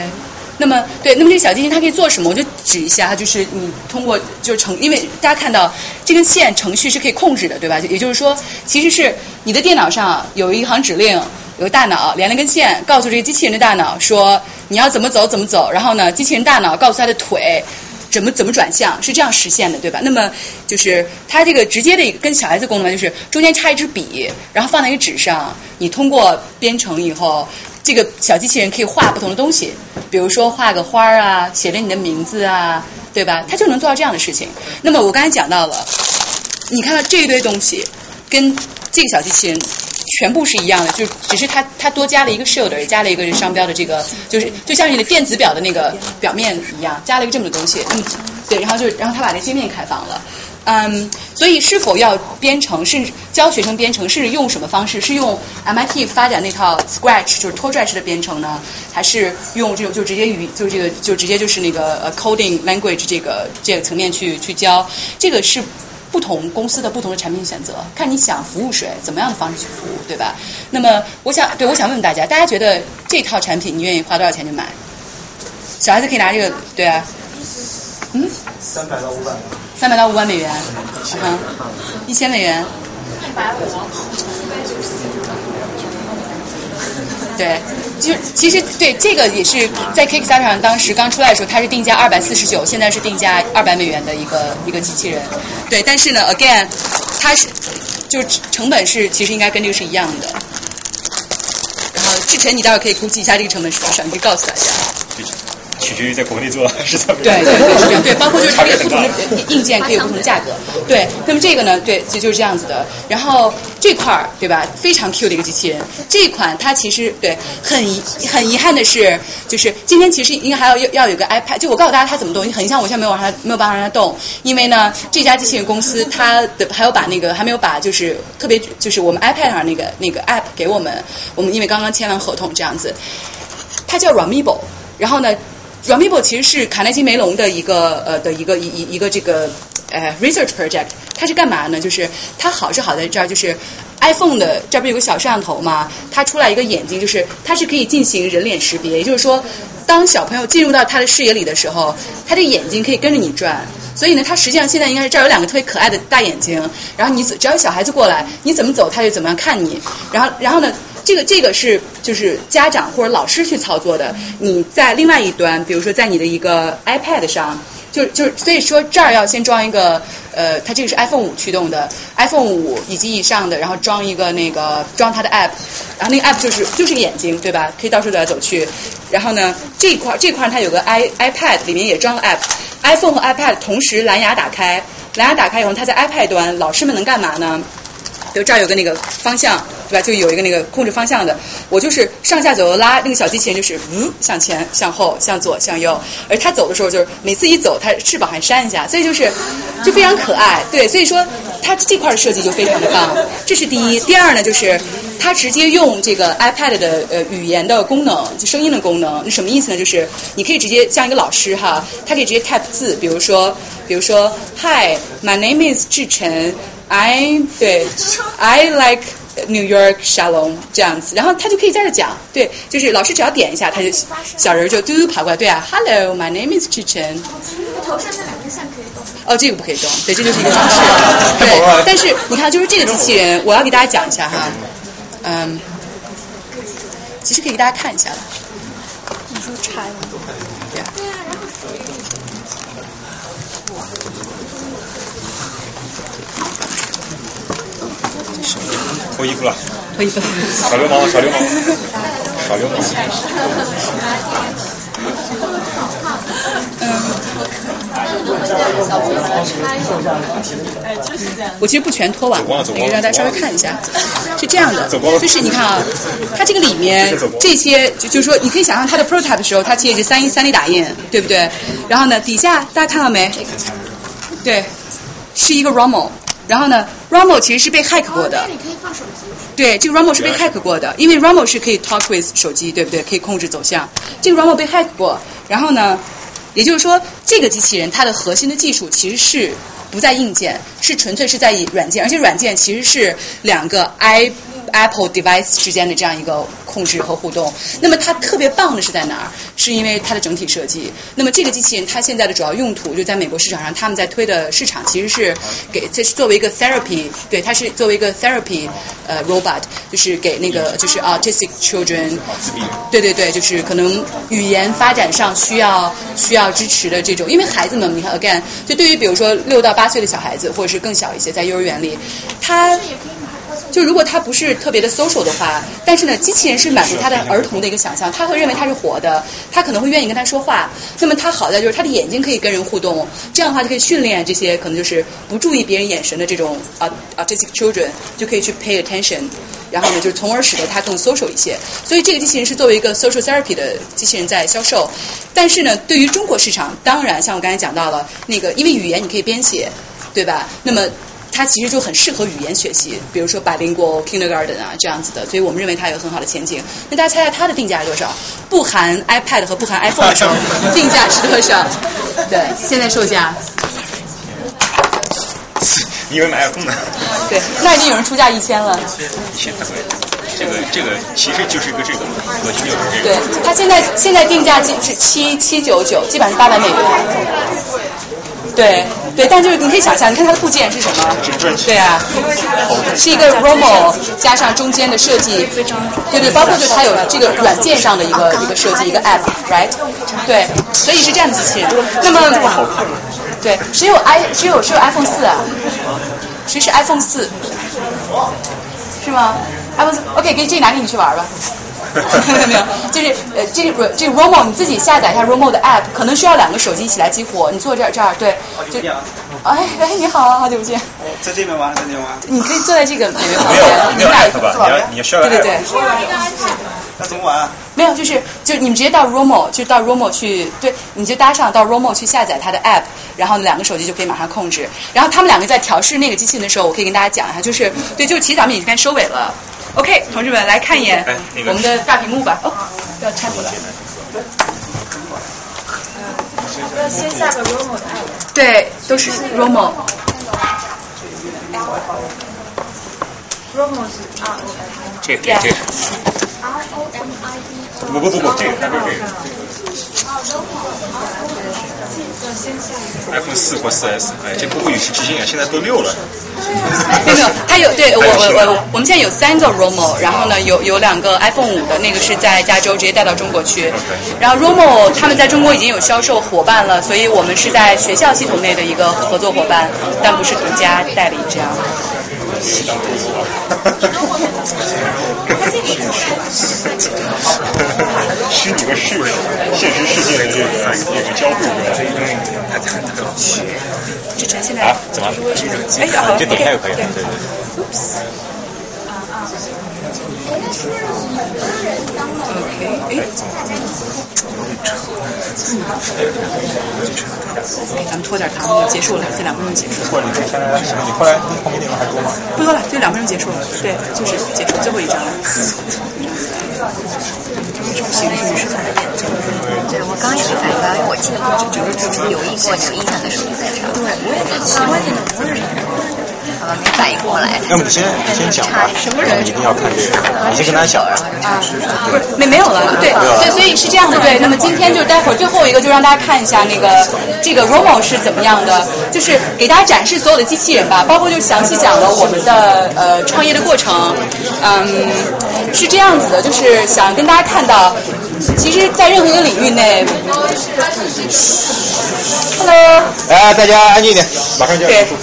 那么，对，那么这个小机器它可以做什么？我就指一下，就是你通过就是程，因为大家看到这根线程序是可以控制的，对吧？也就是说，其实是你的电脑上有一行指令，有个大脑连了根线，告诉这个机器人的大脑说你要怎么走怎么走，然后呢，机器人大脑告诉它的腿。怎么怎么转向是这样实现的，对吧？那么就是它这个直接的一个跟小孩子功能就是中间插一支笔，然后放在一个纸上，你通过编程以后，这个小机器人可以画不同的东西，比如说画个花儿啊，写着你的名字啊，对吧？它就能做到这样的事情。那么我刚才讲到了，你看到这一堆东西跟这个小机器人。全部是一样的，就只是它它多加了一个 shield，加了一个商标的这个，就是就像你的电子表的那个表面一样，加了一个这么的东西。嗯，对，然后就然后他把那界面开放了。嗯，所以是否要编程，甚至教学生编程，是用什么方式？是用 MIT 发展那套 Scratch，就是拖拽式的编程呢，还是用这种就直接语，就这个就直接就是那个呃 coding language 这个这个层面去去教？这个是。不同公司的不同的产品选择，看你想服务谁，怎么样的方式去服务，对吧？那么，我想，对，我想问问大家，大家觉得这套产品你愿意花多少钱去买？小孩子可以拿这个，对啊，嗯，三百到五百，三百到五百美元，嗯，一千美元，一百五。对，就其实对这个也是在 Kickstarter 上当时刚出来的时候，它是定价二百四十九，现在是定价二百美元的一个一个机器人。对，但是呢，again，它是就成本是其实应该跟这个是一样的。然后志成，你待会儿可以估计一下这个成本是多少，你可以告诉大家。取决于在国内做还是怎么对对对是这样，对，包括就是它有不同的硬件可以有不同的价格，对，那么这个呢，对，就就是这样子的。然后这块儿对吧，非常 Q 的一个机器人，这一款它其实对很很遗憾的是，就是今天其实应该还要要要有个 iPad，就我告诉大家它怎么动，你很像我现在没有往上没有办法让它动，因为呢这家机器人公司它的还有把那个还没有把就是特别就是我们 iPad 上那个那个 app 给我们，我们因为刚刚签完合同这样子，它叫 Ramibo，然后呢。Ramibo 其实是卡耐基梅隆的一个呃的一个一一一个这个呃 research project，它是干嘛呢？就是它好是好在这儿，就是 iPhone 的这不有个小摄像头吗？它出来一个眼睛，就是它是可以进行人脸识别，也就是说，当小朋友进入到他的视野里的时候，他的眼睛可以跟着你转。所以呢，它实际上现在应该是这儿有两个特别可爱的大眼睛，然后你只要有小孩子过来，你怎么走，他就怎么样看你。然后然后呢？这个这个是就是家长或者老师去操作的，你在另外一端，比如说在你的一个 iPad 上，就就所以说这儿要先装一个呃，它这个是 iPhone 五驱动的，iPhone 五以及以上的，然后装一个那个装它的 app，然后那个 app 就是就是个眼睛对吧？可以到处走来走去。然后呢，这块这块它有个 i iPad 里面也装了 app，iPhone 和 iPad 同时蓝牙打开，蓝牙打开以后，它在 iPad 端，老师们能干嘛呢？比如这儿有个那个方向，对吧？就有一个那个控制方向的，我就是上下左右拉，那个小机器人就是嗯向前、向后、向左、向右，而它走的时候就是每次一走，它翅膀还扇一下，所以就是就非常可爱，对，所以说它这块的设计就非常的棒，这是第一。第二呢，就是它直接用这个 iPad 的呃语言的功能，就声音的功能，那什么意思呢？就是你可以直接像一个老师哈，他可以直接 type 字，比如说比如说 Hi，my name is 志晨。I 对，I like New York Shalom 这样子，然后他就可以在这讲，对，就是老师只要点一下，他就小人就嘟嘟跑过来，对啊，Hello，my name is 志成。头上那两根线可以动。哦，这个不可以动，对，这就是一个方式。对，但是你看，就是这个机器人，我要给大家讲一下哈，嗯，其实可以给大家看一下的。你说拆了？对啊，脱衣服了，脱衣服了，小流氓，小流氓，小流氓。我其实不全脱完，那个让大家稍微看一下，是这样的，就是你看啊，它这个里面这些，就就是说，你可以想象它的 prototype 的时候，它其实是三一三 D 打印，对不对？然后呢，底下大家看到没？对，是一个 ROMO。然后呢，Ramo 其实是被 hack 过的。你可以放手机。对，这个 Ramo 是被 hack 过的，因为 Ramo 是可以 talk with 手机，对不对？可以控制走向。这个 Ramo 被 hack 过，然后呢，也就是说，这个机器人它的核心的技术其实是不在硬件，是纯粹是在以软件，而且软件其实是两个 i。Apple device 之间的这样一个控制和互动，那么它特别棒的是在哪儿？是因为它的整体设计。那么这个机器人它现在的主要用途就在美国市场上，他们在推的市场其实是给这是作为一个 therapy，对，它是作为一个 therapy 呃 robot，就是给那个就是 autistic children，对对对，就是可能语言发展上需要需要支持的这种，因为孩子们你看 again，就对于比如说六到八岁的小孩子或者是更小一些，在幼儿园里，他。就如果他不是特别的 social 的话，但是呢，机器人是满足他的儿童的一个想象，他会认为他是活的，他可能会愿意跟他说话。那么他好在就是他的眼睛可以跟人互动，这样的话就可以训练这些可能就是不注意别人眼神的这种啊啊这些 children 就可以去 pay attention，然后呢，就是从而使得他更 social 一些。所以这个机器人是作为一个 social therapy 的机器人在销售。但是呢，对于中国市场，当然像我刚才讲到了那个，因为语言你可以编写，对吧？那么它其实就很适合语言学习，比如说 bilingual Kindergarten 啊这样子的，所以我们认为它有很好的前景。那大家猜猜它的定价是多少？不含 iPad 和不含 iPhone 的时候，定价是多少？对，现在售价。你以为买 iPhone 呢？对，那已经有人出价一千了。一千太贵，这个这个其实就是一个这个核心就是这个。对，它现在现在定价基是七七九九，基本上是八百美元。对对，但就是你可以想象，你看它的部件是什么？对啊，是一个 ROMO 加上中间的设计，对对，包括就它有这个软件上的一个一个设计，一个 app，right？对，所以是这样的机器人。那么，对，谁有 i 谁有谁有 iPhone 四啊？谁是 iPhone 四？是吗？iPhone 四，OK，给这拿给你去玩吧。没 有没有，就是呃这个这个 Romo 你自己下载一下 Romo 的 app，可能需要两个手机一起来激活。你坐这儿这儿对，就哎哎你好，好久不见。在这边玩？在这边玩？你可以坐在这个美没有没有 app 吧？你要你要需要对对对。那怎么玩啊？没有，就是就你们直接到 Romo 就到 Romo 去，对，你就搭上到 Romo 去下载它的 app，然后两个手机就可以马上控制。然后他们两个在调试那个机器的时候，我可以跟大家讲一下，就是对，就是其实咱们已经该收尾了。OK，同志们来看一眼我们的大屏幕吧。哦，要拆过来。要先下个 Romo 的 app。对，都是 Romo。Romo 是 R O M。这个这个。不不不不，这个还不是这个。iPhone 四或四 S，哎，这不会与时俱进啊！现在都六了。没有没有，它有对我我我我们现在有三个 Romo，然后呢有有两个 iPhone 五的那个是在加州直接带到中国去，然后 Romo 他们在中国已经有销售伙伴了，所以我们是在学校系统内的一个合作伙伴，但不是独家代理这样。虚拟和世现实世界的这个这个交互志晨现在啊？怎么？哎呀，就点开就可以了，对对。OK，哎，咱们拖点糖，结束了，这两分钟结束。或者你现在什么？你后来后面内容还多吗？不多了，就两分钟结束了。对，就是结束最后一张了。对，我刚也是反应到，因为我记得有一过有印象的时候在场。对，我也是奇怪，不是。好吧，没反应过来。那么你先先讲吧，什么人一定要看这个，你先跟他讲。啊，不是没没有了，对，所以所以是这样的，对。那么今天就待会儿最后一个就让大家看一下那个这个 Romo 是怎么样的，就是给大家展示所有的机器人吧，包括就详细讲了我们的呃创业的过程，嗯，是这样子的，就是想跟大家看到，其实，在任何一个领域内，Hello，哎大家安静一点，马上就要结束。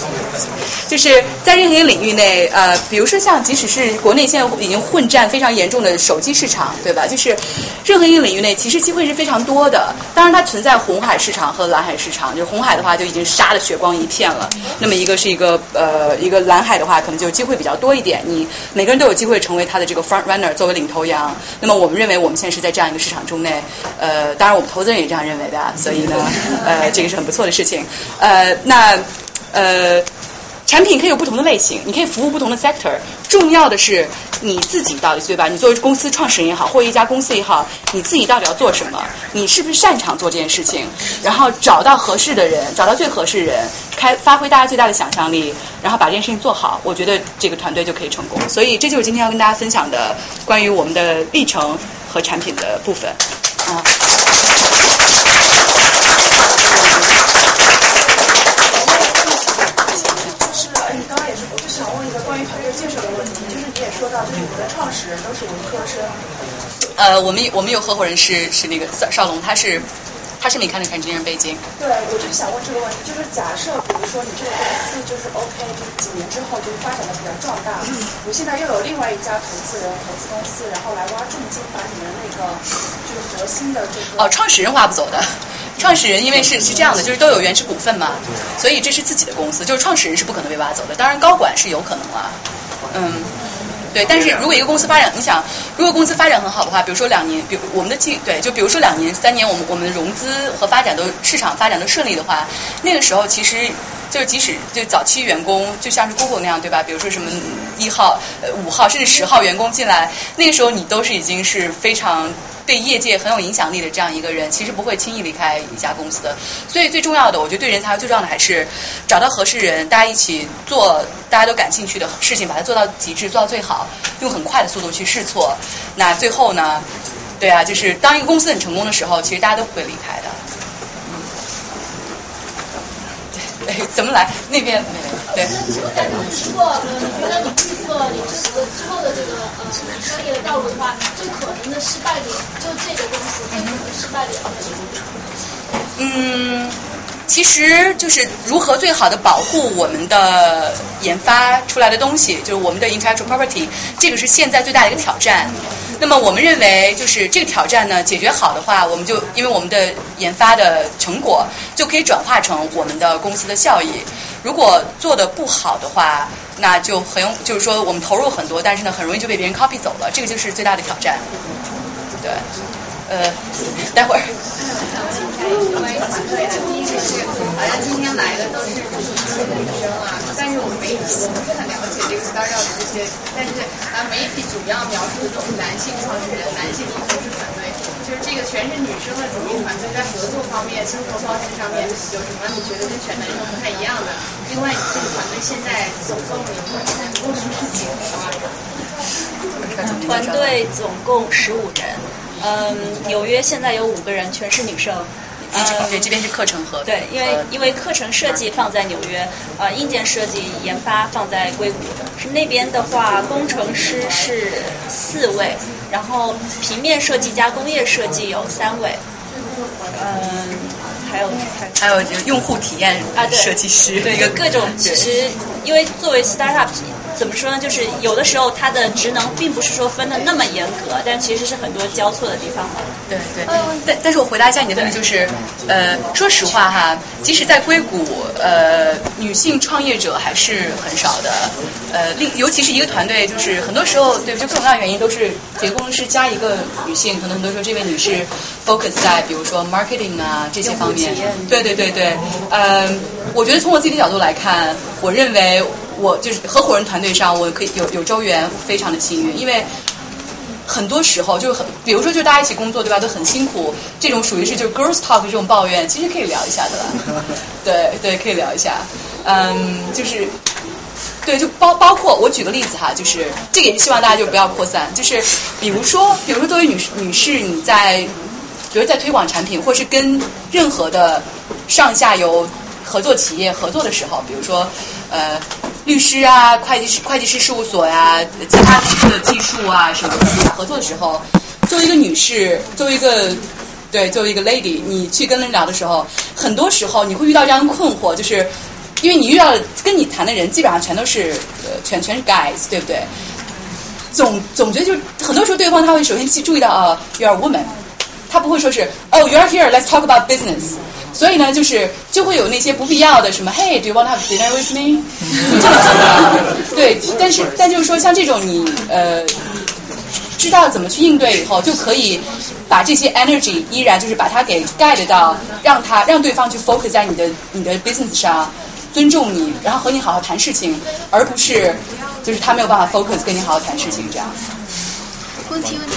就是在任何一个领域内，呃，比如说像即使是国内现在已经混战非常严重的手机市场，对吧？就是任何一个领域内，其实机会是非常多的。当然，它存在红海市场和蓝海市场。就是红海的话，就已经杀的血光一片了。那么一个是一个呃一个蓝海的话，可能就机会比较多一点。你每个人都有机会成为它的这个 front runner，作为领头羊。那么我们认为我们现在是在这样一个市场中内，呃，当然我们投资人也这样认为的，所以呢，呃，这个是很不错的事情。呃，那呃。产品可以有不同的类型，你可以服务不同的 sector。重要的是你自己到底对吧？你作为公司创始人也好，或一家公司也好，你自己到底要做什么？你是不是擅长做这件事情？然后找到合适的人，找到最合适的人，开发挥大家最大的想象力，然后把这件事情做好。我觉得这个团队就可以成功。所以这就是今天要跟大家分享的关于我们的历程和产品的部分啊。介绍的问题，就是你也说到，就是你们的创始人都是文科生。呃，我们我们有合伙人是是那个邵邵龙，他是他是 mechanical engineering 背景。对，我就是想问这个问题，就是假设比如说你这个公司就是 OK，就是几年之后就是发展的比较壮大，你现在又有另外一家投资人投资公司，然后来挖重金把你们那个就是核心的这个。哦，创始人挖不走的。创始人因为是是这样的，就是都有原始股份嘛，所以这是自己的公司，就是创始人是不可能被挖走的。当然高管是有可能啦，嗯，对。但是如果一个公司发展，你想，如果公司发展很好的话，比如说两年，比如我们的计对，就比如说两年、三年，我们我们的融资和发展都市场发展都顺利的话，那个时候其实就是即使就早期员工，就像是 Google 那样，对吧？比如说什么一号、呃五号甚至十号员工进来，那个时候你都是已经是非常。对业界很有影响力的这样一个人，其实不会轻易离开一家公司的。所以最重要的，我觉得对人才最重要的还是找到合适人，大家一起做大家都感兴趣的事情，把它做到极致，做到最好，用很快的速度去试错。那最后呢，对啊，就是当一个公司很成功的时候，其实大家都不会离开的。对，哎，怎么来？那边对。你提过，呃，你觉得你预测你这个之后的这个呃商业的道路的话，最可能的失败点，就这个公司最可能失败点在什么？嗯，其实就是如何最好的保护我们的研发出来的东西，就是我们的 intellectual property，这个是现在最大的一个挑战。那么我们认为，就是这个挑战呢，解决好的话，我们就因为我们的研发的成果就可以转化成我们的公司的效益。如果做的不好的话，那就很有，就是说我们投入很多，但是呢，很容易就被别人 copy 走了，这个就是最大的挑战。对，呃，待会儿。因为团队的第一个是，好像今天来的都是就是女生啊，但是我们媒体我不是很了解这个 startup 的这些，但是啊媒体主要描述的都是男性创始人、男性工程师团队，就是这个全是女生的主力团队，在合作方面、生活方式上面有什么你觉得跟全男生不太一样的？另外，你这个团队现在总共你们共同是几个人？团队总共十五人，嗯，纽约现在有五个人，全是女生。呃，对，这边是课程和对，因为因为课程设计放在纽约，呃，硬件设计研发放在硅谷。是那边的话，工程师是四位，然后平面设计加工业设计有三位，嗯，还有还有就用户体验啊，对，设计师，对，有各种。其实因为作为 startup。怎么说呢？就是有的时候它的职能并不是说分的那么严格，但其实是很多交错的地方嘛。对对。嗯。但但是我回答一下你的问题，就是呃，说实话哈，即使在硅谷，呃，女性创业者还是很少的。呃，另尤其是一个团队，就是很多时候，对，就各种各样原因都是几个工程师加一个女性，可能很多时候这位女士 focus 在比如说 marketing 啊这些方面。对对对对。呃，我觉得从我自己的角度来看，我认为。我就是合伙人团队上，我可以有有周元，非常的幸运，因为很多时候就是很，比如说就大家一起工作对吧，都很辛苦，这种属于是就是 girls talk 这种抱怨，其实可以聊一下的，对 对，可以聊一下，嗯，就是对，就包包括我举个例子哈，就是这个也希望大家就不要扩散，就是比如说比如说作为女女士你在，比如在推广产品，或是跟任何的上下游合作企业合作的时候，比如说呃。律师啊，会计师、会计师事务所呀，其他的技术啊什么的合作的时候，作为一个女士，作为一个对，作为一个 lady，你去跟人聊的时候，很多时候你会遇到这样的困惑，就是因为你遇到跟你谈的人基本上全都是呃全全是 guys，对不对？总总觉得就是很多时候对方他会首先去注意到啊，you are woman，他不会说是哦，you are here，let's talk about business。所以呢，就是就会有那些不必要的什么，Hey，do you want to have dinner with me？对，但是但就是说，像这种你呃知道怎么去应对以后，就可以把这些 energy 依然就是把它给 guide 到，让他让对方去 focus 在你的你的 business 上，尊重你，然后和你好好谈事情，而不是就是他没有办法 focus 跟你好好谈事情这样。问题问题。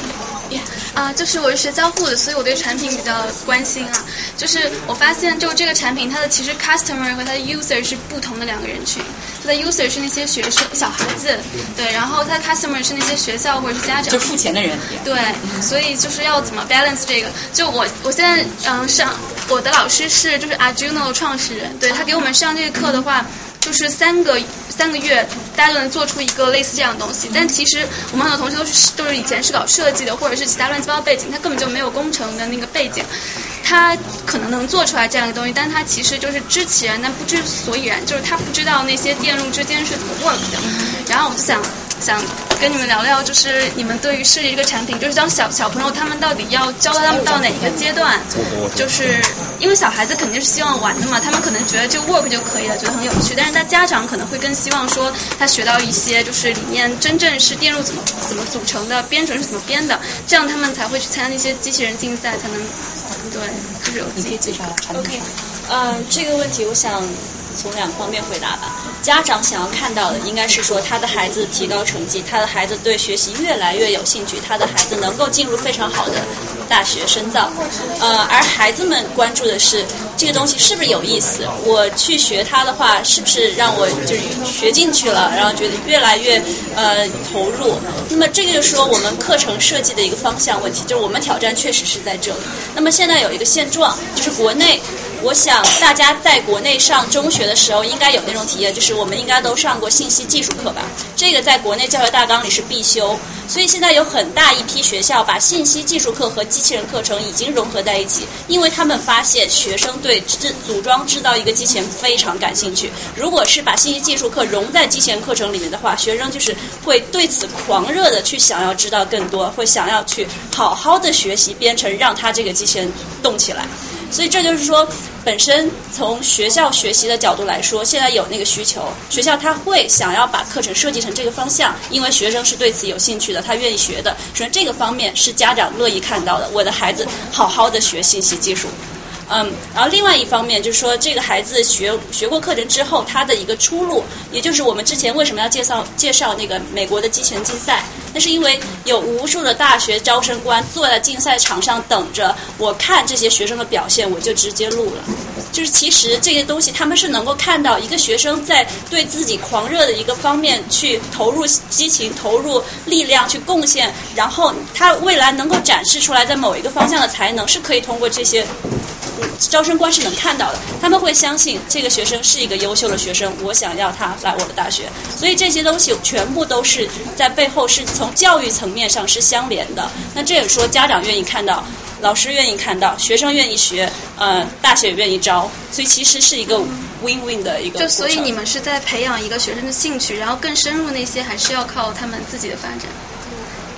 啊，就是我是学交互的，所以我对产品比较关心啊。就是我发现，就这个产品，它的其实 customer 和它的 user 是不同的两个人群。它的 user 是那些学生、小孩子，对，然后它 customer 是那些学校或者是家长。就付钱的人。对，所以就是要怎么 balance 这个？就我我现在嗯上我的老师是就是 Arduino 创始人，对他给我们上这个课的话。就是三个三个月，大家都能做出一个类似这样的东西。但其实我们很多同学都是都是以前是搞设计的，或者是其他乱七八糟背景，他根本就没有工程的那个背景。他可能能做出来这样一个东西，但他其实就是知其然，但不知所以然，就是他不知道那些电路之间是怎么 work 的。然后我就想。想跟你们聊聊，就是你们对于设计这个产品，就是当小小朋友他们到底要教他们到哪一个阶段？就是因为小孩子肯定是希望玩的嘛，他们可能觉得就 work 就可以了，觉得很有趣。但是他家长可能会更希望说他学到一些就是里面真正是电路怎么怎么组成的，编程是怎么编的，这样他们才会去参加那些机器人竞赛，才能对，就是有可以介绍产品。OK，嗯，这个问题我想。从两个方面回答吧。家长想要看到的应该是说他的孩子提高成绩，他的孩子对学习越来越有兴趣，他的孩子能够进入非常好的大学深造。呃，而孩子们关注的是这个东西是不是有意思？我去学它的话，是不是让我就是学进去了，然后觉得越来越呃投入？那么这个就是说我们课程设计的一个方向问题，就是我们挑战确实是在这里。那么现在有一个现状，就是国内。我想大家在国内上中学的时候应该有那种体验，就是我们应该都上过信息技术课吧？这个在国内教学大纲里是必修，所以现在有很大一批学校把信息技术课和机器人课程已经融合在一起，因为他们发现学生对制组装制造一个机器人非常感兴趣。如果是把信息技术课融在机器人课程里面的话，学生就是会对此狂热的去想要知道更多，会想要去好好的学习编程，让他这个机器人动起来。所以这就是说，本身从学校学习的角角度来说，现在有那个需求，学校他会想要把课程设计成这个方向，因为学生是对此有兴趣的，他愿意学的。所以这个方面是家长乐意看到的，我的孩子好好的学信息技术。嗯，然后另外一方面就是说，这个孩子学学过课程之后，他的一个出路，也就是我们之前为什么要介绍介绍那个美国的机器人竞赛，那是因为有无数的大学招生官坐在竞赛场上等着，我看这些学生的表现，我就直接录了。就是其实这些东西，他们是能够看到一个学生在对自己狂热的一个方面去投入激情、投入力量去贡献，然后他未来能够展示出来在某一个方向的才能，是可以通过这些。招生官是能看到的，他们会相信这个学生是一个优秀的学生，我想要他来我的大学。所以这些东西全部都是在背后是从教育层面上是相连的。那这也说家长愿意看到，老师愿意看到，学生愿意学，呃，大学也愿意招，所以其实是一个 win-win 的一个。就所以你们是在培养一个学生的兴趣，然后更深入那些还是要靠他们自己的发展。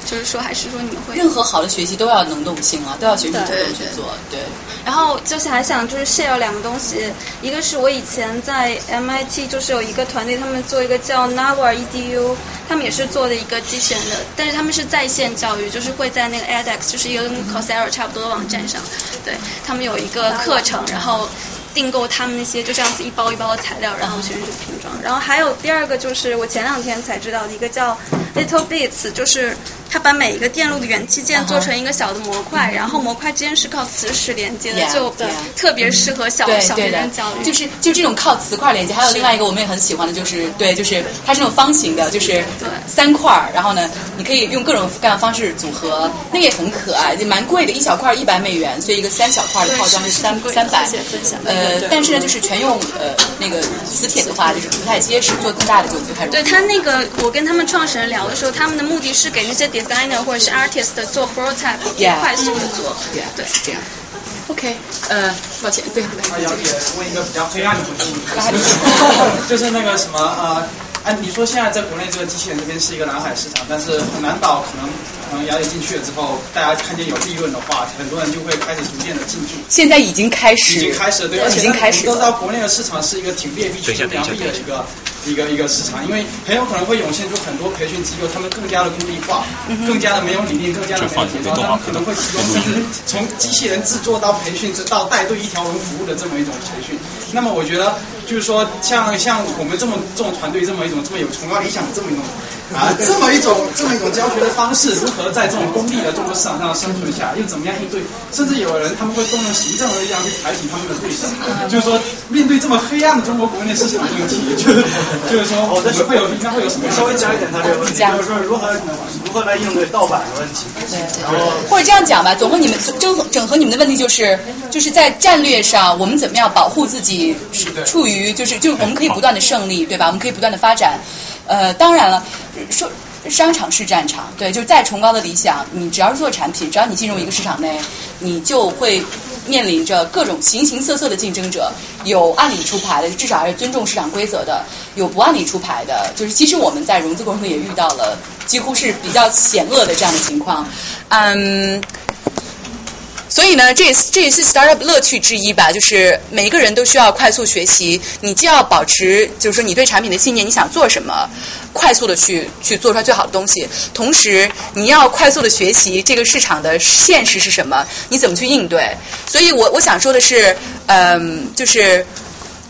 就是说，还是说你们会？任何好的学习都要能动性啊，都要学习主动去做。对。然后就是还想就是 share 两个东西，一个是我以前在 MIT 就是有一个团队，他们做一个叫 Navar Edu，他们也是做的一个机器人的，但是他们是在线教育，就是会在那个 edX，就是一个跟 Coursera 差不多的网站上，对他们有一个课程，然后。订购他们那些就这样子一包一包的材料，然后其实就拼装。然后还有第二个就是我前两天才知道的一个叫 Little Bits，就是它把每一个电路的元器件做成一个小的模块，然后模块之间是靠磁石连接的，就特别适合小小学生教育。就是就这种靠磁块连接。还有另外一个我们也很喜欢的就是对，就是它是那种方形的，就是三块，然后呢你可以用各种各样的方式组合，那个也很可爱，就蛮贵的，一小块一百美元，所以一个三小块的套装是三三百。呃。呃，但是呢，就是全用呃那个磁铁的话，就是不太结实，做更大的就不太容易。对他那个，我跟他们创始人聊的时候，他们的目的是给那些 designer 或者是 artist 做 prototype，快速的做。对，是这样。OK，呃，抱歉，对。啊，姚姐，问一个比较黑暗的问题，就是那个什么呃。哎，你说现在在国内这个机器人这边是一个蓝海市场，但是很难导可能可能雅姐进去了之后，大家看见有利润的话，很多人就会开始逐渐的进驻。现在已经开始，已经开始，对，而且我们都知道国内的市场是一个挺劣币驱逐良币的一个一个一个市场，因为很有可能会涌现出很多培训机构，他们更加的功利化，更加的没有理念，更加的没有节操，他们可能会提供甚至从机器人制作到培训，直到带队一条龙服务的这么一种培训。那么我觉得就是说，像像我们这么这种团队这么。一种这么有崇高理想的这么一种啊，这么一种这么一种教学的方式，如何在这种功利的中国市场上生存下，又怎么样应对？甚至有人他们会动用行政的力量去抬起他们的对手，就是说面对这么黑暗的中国国内市场问题，就是就是说我们会有应该会有什么？稍微加一点他这个问题，就是说如何如何来应对盗版的问题？对，然后或者这样讲吧，总和你们整整合你们的问题就是就是在战略上，我们怎么样保护自己处于就是就我们可以不断的胜利，对吧？我们可以不断的发展。展，呃，当然了，说商场是战场，对，就是再崇高的理想，你只要是做产品，只要你进入一个市场内，你就会面临着各种形形色色的竞争者，有按理出牌的，至少还是尊重市场规则的；有不按理出牌的，就是其实我们在融资过程中也遇到了，几乎是比较险恶的这样的情况，嗯。所以呢，这也是这也是 startup 乐趣之一吧，就是每一个人都需要快速学习。你既要保持，就是说你对产品的信念，你想做什么，快速的去去做出来最好的东西。同时，你要快速的学习这个市场的现实是什么，你怎么去应对。所以我我想说的是，嗯，就是。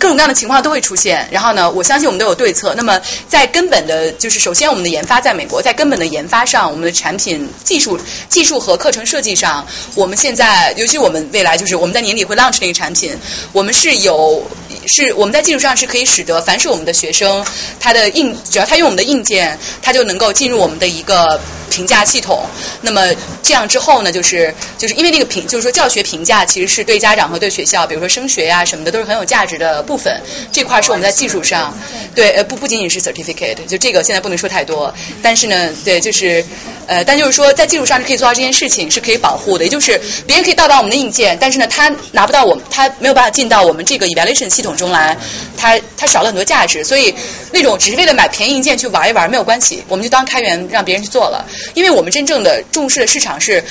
各种各样的情况都会出现，然后呢，我相信我们都有对策。那么，在根本的，就是首先我们的研发在美国，在根本的研发上，我们的产品技术、技术和课程设计上，我们现在，尤其我们未来就是我们在年底会 launch 那个产品，我们是有，是我们在技术上是可以使得凡是我们的学生，他的硬，只要他用我们的硬件，他就能够进入我们的一个评价系统。那么这样之后呢，就是就是因为那个评，就是说教学评价其实是对家长和对学校，比如说升学呀什么的，都是很有价值的部分。这块是我们在技术上，对，呃，不不仅仅是 certificate，就这个现在不能说太多。但是呢，对，就是呃，但就是说在技术上是可以做到这件事情，是可以保护的。也就是别人可以盗到我们的硬件，但是呢，他拿不到我们，他没有办法进到我们这个 evaluation 系统中来，他他少了很多价值。所以那种只是为了买便宜硬件去玩一玩没有关系，我们就当开源让别人去做了。因为我们真正的重视的市场是。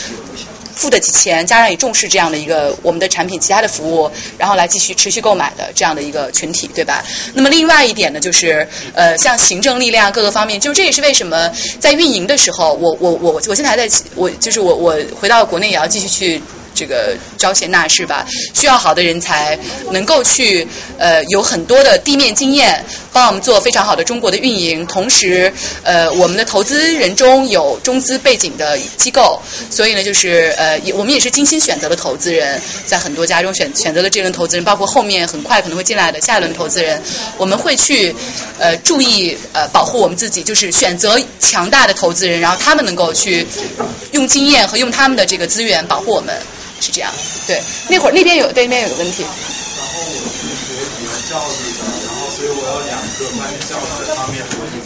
付得起钱，加上也重视这样的一个我们的产品，其他的服务，然后来继续持续购买的这样的一个群体，对吧？那么另外一点呢，就是呃，像行政力量各个方面，就这也是为什么在运营的时候，我我我我现在还在，我就是我我回到国内也要继续去。这个招贤纳士吧，需要好的人才，能够去呃有很多的地面经验，帮我们做非常好的中国的运营。同时，呃，我们的投资人中有中资背景的机构，所以呢，就是呃，我们也是精心选择了投资人，在很多家中选选择了这轮投资人，包括后面很快可能会进来的下一轮投资人，我们会去呃注意呃保护我们自己，就是选择强大的投资人，然后他们能够去用经验和用他们的这个资源保护我们。是这样，对，那会儿那边有对面有个问题。然后我是学语言教育的，然后所以我有两个关于教学方面的问题。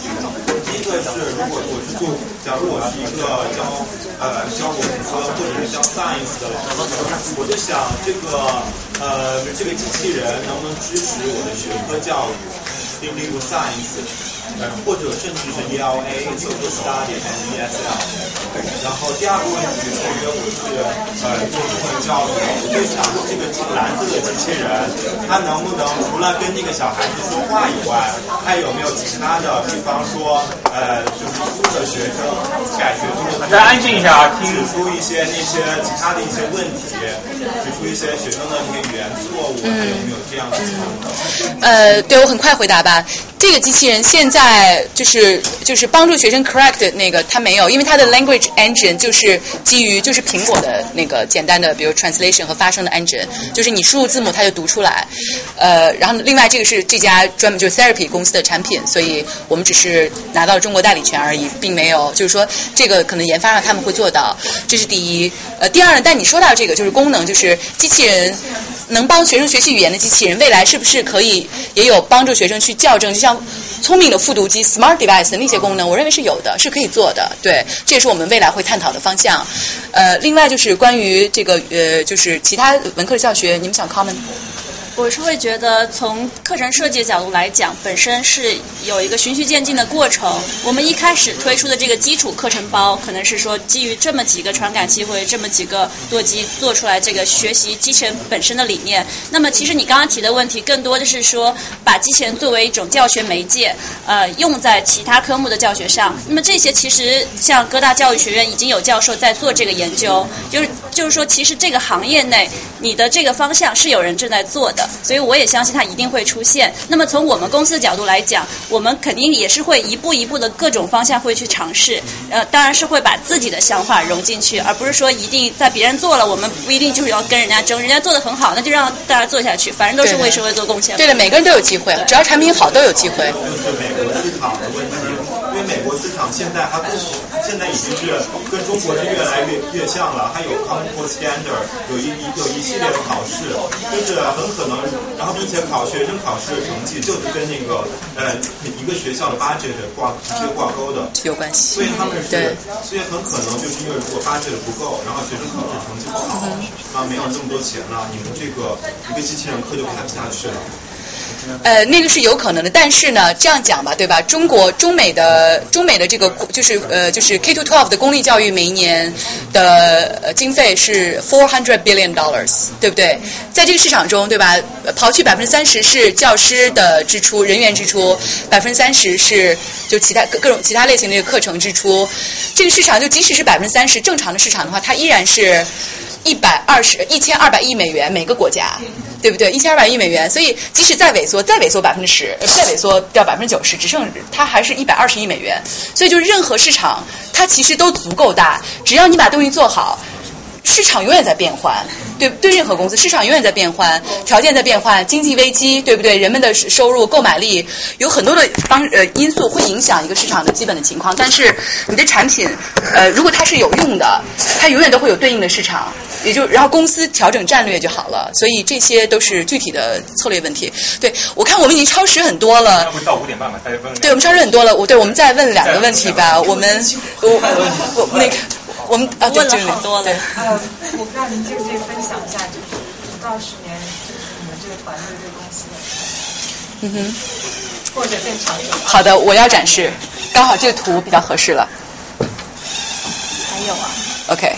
第一个是，如果我是做，假如我是一个教呃教文科或者是教 science 的老师，我就想这个呃这个机器人能不能支持我的学科教育，例如 science。呃，或者甚至是 ELA、Social Studies 和 ESL。然后第二个问题是，因为我是呃做中文教育，我就想这个蓝色的机器人，它能不能除了跟那个小孩子说话以外，还有没有其他的？比方说，呃，就是书的学生改学之后，大家安静一下啊，听出一些那些其他的一些问题，指出一些学生的那些语言错误，还有没有这样的情况？呃，对我很快回答吧。这个机器人现在就是就是帮助学生 correct 那个，它没有，因为它的 language engine 就是基于就是苹果的那个简单的，比如 translation 和发声的 engine，就是你输入字母它就读出来。呃，然后另外这个是这家专门就是 therapy 公司的产品，所以我们只是拿到了中国代理权而已，并没有就是说这个可能研发上他们会做到，这是第一。呃，第二呢，但你说到这个就是功能，就是机器人能帮学生学习语言的机器人，未来是不是可以也有帮助学生去校正，就像。聪明的读机 （smart device） 的那些功能，我认为是有的，是可以做的。对，这也是我们未来会探讨的方向。呃，另外就是关于这个呃，就是其他文科的教学，你们想 comment？我是会觉得，从课程设计的角度来讲，本身是有一个循序渐进的过程。我们一开始推出的这个基础课程包，可能是说基于这么几个传感器或者这么几个舵机做出来这个学习机器人本身的理念。那么，其实你刚刚提的问题，更多的是说把机器人作为一种教学媒介，呃，用在其他科目的教学上。那么这些其实像各大教育学院已经有教授在做这个研究，就是就是说，其实这个行业内你的这个方向是有人正在做的。所以我也相信它一定会出现。那么从我们公司的角度来讲，我们肯定也是会一步一步的各种方向会去尝试。呃，当然是会把自己的想法融进去，而不是说一定在别人做了，我们不一定就是要跟人家争。人家做的很好，那就让大家做下去，反正都是为社会做贡献。对的，每个人都有机会，只要产品好都有机会。就是美国市场的问题，因为美国市场现在它跟现在已经是跟中国是越来越越像了，它有 Common Core Standard，有一一有一系列的考试，就是很可能。然后，并且考学生考试的成绩就是跟那个呃一个学校的 budget 挂直接挂钩的，有关系。所以他们是，所以很可能就是因为如果 budget 不够，然后学生考试成绩不好，啊没有这么多钱了，你们这个一个机器人课就开不下去了。呃，那个是有可能的，但是呢，这样讲吧，对吧？中国中美的中美的这个就是呃就是 K to twelve 的公立教育每一年的经费是 four hundred billion dollars，对不对？在这个市场中，对吧？刨去百分之三十是教师的支出、人员支出，百分之三十是就其他各各种其他类型的课程支出，这个市场就即使是百分之三十正常的市场的话，它依然是。一百二十一千二百亿美元每个国家，对不对？一千二百亿美元，所以即使在再萎缩，再萎缩百分之十，再萎缩掉百分之九十，只剩它还是一百二十亿美元。所以就是任何市场，它其实都足够大，只要你把东西做好。市场永远在变换，对对，任何公司市场永远在变换，条件在变换，经济危机，对不对？人们的收入、购买力有很多的方呃因素会影响一个市场的基本的情况。但是你的产品呃，如果它是有用的，它永远都会有对应的市场，也就然后公司调整战略就好了。所以这些都是具体的策略问题。对我看我们已经超时很多了，到五点半吧，大家问。对我们超时很多了，我对我们再问两个问题吧，我们我我那个。我们啊，问了很多了。呃，我不知道您介不介意分享一下，就是五到十年，就是你们这个团队这个公司的。嗯哼。或者更长久。好的，我要展示，刚好这个图比较合适了。还有啊。OK，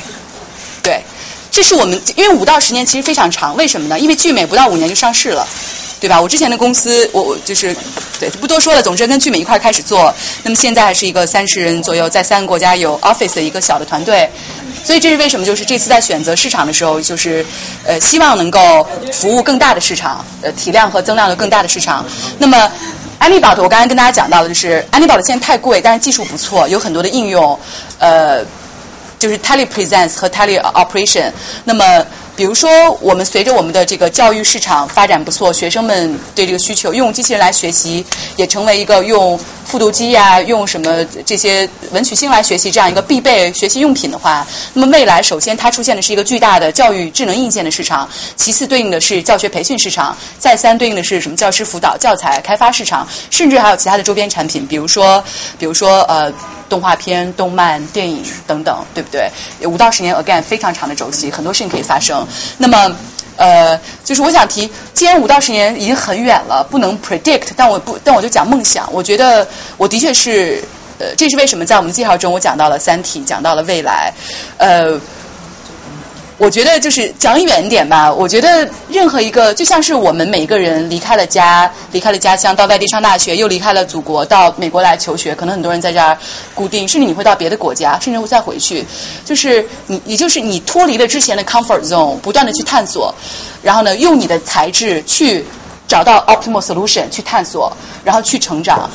对，这是我们因为五到十年其实非常长，为什么呢？因为聚美不到五年就上市了。对吧？我之前的公司，我我就是对不多说了。总之跟聚美一块开始做，那么现在还是一个三十人左右，在三个国家有 office 的一个小的团队。所以这是为什么？就是这次在选择市场的时候，就是呃希望能够服务更大的市场，呃体量和增量的更大的市场。那么安利宝的，我刚才跟大家讲到的就是安利宝的现在太贵，但是技术不错，有很多的应用，呃就是 tele presence 和 tele operation。那么比如说，我们随着我们的这个教育市场发展不错，学生们对这个需求，用机器人来学习，也成为一个用复读机呀，用什么这些文曲星来学习这样一个必备学习用品的话，那么未来首先它出现的是一个巨大的教育智能硬件的市场，其次对应的是教学培训市场，再三对应的是什么教师辅导、教材开发市场，甚至还有其他的周边产品，比如说，比如说呃动画片、动漫、电影等等，对不对？五到十年 again 非常长的周期，很多事情可以发生。那么，呃，就是我想提，既然五到十年已经很远了，不能 predict，但我不，但我就讲梦想。我觉得我的确是，呃，这是为什么在我们的介绍中我讲到了《三体》，讲到了未来，呃。我觉得就是讲远点吧。我觉得任何一个，就像是我们每一个人离开了家，离开了家乡，到外地上大学，又离开了祖国，到美国来求学。可能很多人在这儿固定，甚至你会到别的国家，甚至会再回去。就是你，也就是你脱离了之前的 comfort zone，不断的去探索，然后呢，用你的才智去找到 optimal solution，去探索，然后去成长，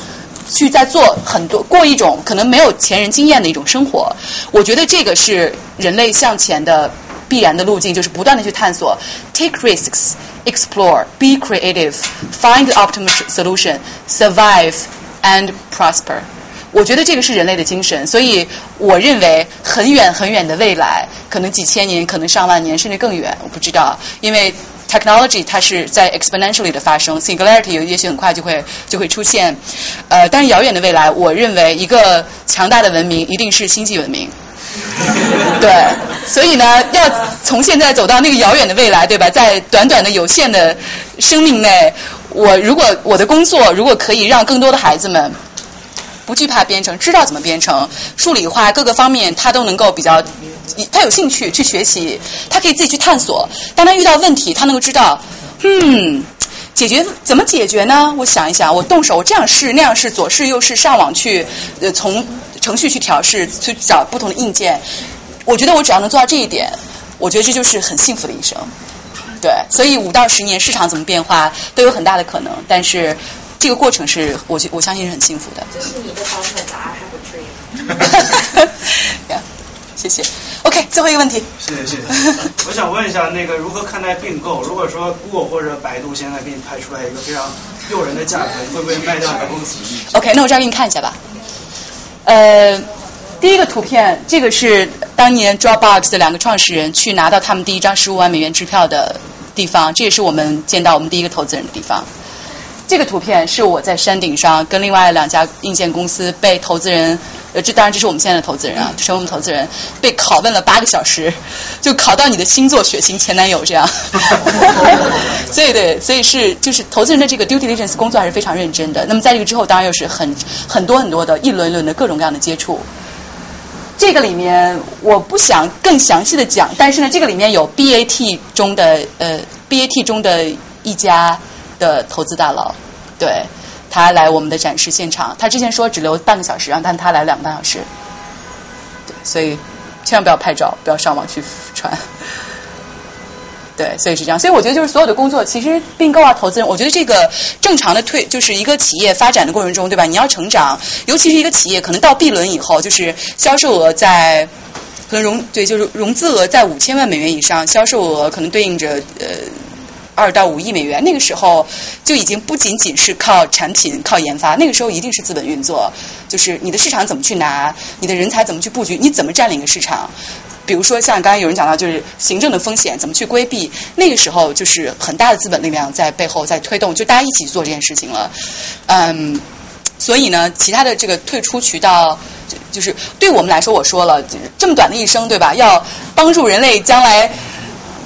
去在做很多过一种可能没有前人经验的一种生活。我觉得这个是人类向前的。必然的路径就是不断的去探索，take risks, explore, be creative, find the optimal solution, survive and prosper。我觉得这个是人类的精神，所以我认为很远很远的未来，可能几千年，可能上万年，甚至更远，我不知道，因为 technology 它是在 exponentially 的发生，singularity 也许很快就会就会出现，呃，但是遥远的未来，我认为一个强大的文明一定是星际文明。对，所以呢，要从现在走到那个遥远的未来，对吧？在短短的有限的生命内，我如果我的工作如果可以让更多的孩子们不惧怕编程，知道怎么编程，数理化各个方面他都能够比较，他有兴趣去学习，他可以自己去探索。当他遇到问题，他能够知道，嗯。解决怎么解决呢？我想一想，我动手，我这样试那样试，左试右试，上网去呃从程序去调试，去找不同的硬件。我觉得我只要能做到这一点，我觉得这就是很幸福的一生。对，所以五到十年市场怎么变化都有很大的可能，但是这个过程是我我相信是很幸福的。这是你的版本答案，还不 e 谢谢。OK，最后一个问题。谢谢谢谢。我想问一下，那个如何看待并购？如果说 Google 或者百度现在给你拍出来一个非常诱人的价格，会不会卖掉你的公司？OK，那我这样给你看一下吧。呃，第一个图片，这个是当年 Dropbox 的两个创始人去拿到他们第一张十五万美元支票的地方，这也是我们见到我们第一个投资人的地方。这个图片是我在山顶上跟另外两家硬件公司被投资人，呃，这当然这是我们现在的投资人啊，是我们投资人被拷问了八个小时，就考到你的星座、血型、前男友这样。所以对，所以是就是投资人的这个 due diligence 工作还是非常认真的。那么在这个之后，当然又是很很多很多的一轮一轮的各种各样的接触。这个里面我不想更详细的讲，但是呢，这个里面有 BAT 中的呃 BAT 中的一家。的投资大佬，对他来我们的展示现场。他之前说只留半个小时，让但他来两个半小时。对，所以千万不要拍照，不要上网去传。对，所以是这样。所以我觉得就是所有的工作，其实并购啊、投资人，我觉得这个正常的退，就是一个企业发展的过程中，对吧？你要成长，尤其是一个企业可能到 B 轮以后，就是销售额在。可能融对就是融资额在五千万美元以上，销售额可能对应着呃。二到五亿美元，那个时候就已经不仅仅是靠产品、靠研发，那个时候一定是资本运作，就是你的市场怎么去拿，你的人才怎么去布局，你怎么占领一个市场。比如说像刚才有人讲到，就是行政的风险怎么去规避，那个时候就是很大的资本力量在背后在推动，就大家一起做这件事情了。嗯，所以呢，其他的这个退出渠道，就是对我们来说，我说了，这么短的一生，对吧？要帮助人类将来。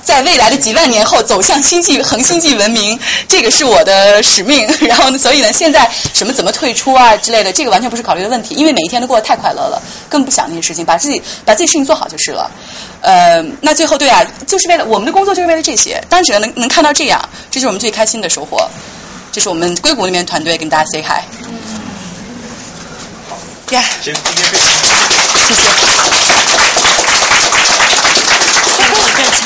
在未来的几万年后走向星际恒星际文明，这个是我的使命。然后呢，所以呢，现在什么怎么退出啊之类的，这个完全不是考虑的问题，因为每一天都过得太快乐了，更不想那些事情，把自己把自己事情做好就是了。呃，那最后对啊，就是为了我们的工作就是为了这些。当然，只要能能看到这样，这是我们最开心的收获。这是我们硅谷那边团队跟大家 say hi。好，行，今天非常谢谢。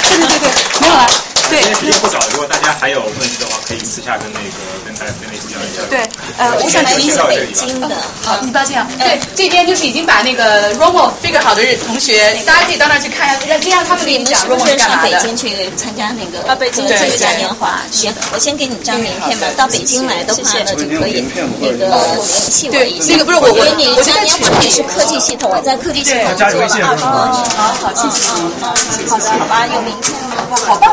对对对，没有了。对，今天时间不早，如果大家还有问题的话，可以私下跟那个跟他跟那些讲一下。对，呃，我想提一下北京的。好，你抱歉啊。对，这边就是已经把那个 Romo figure 好的同学，大家可以到那去看，让让他们给你讲 Romo 是干嘛的。北京去参加那个啊，北京这个嘉年华。行，我先给你张名片吧。到北京来的话呢，就可以那个联系我一下。那个不是我，我给你嘉年华也是科技系统，我在科技系统加微信。好好，谢谢。好的，好吧，有名片吗？好棒。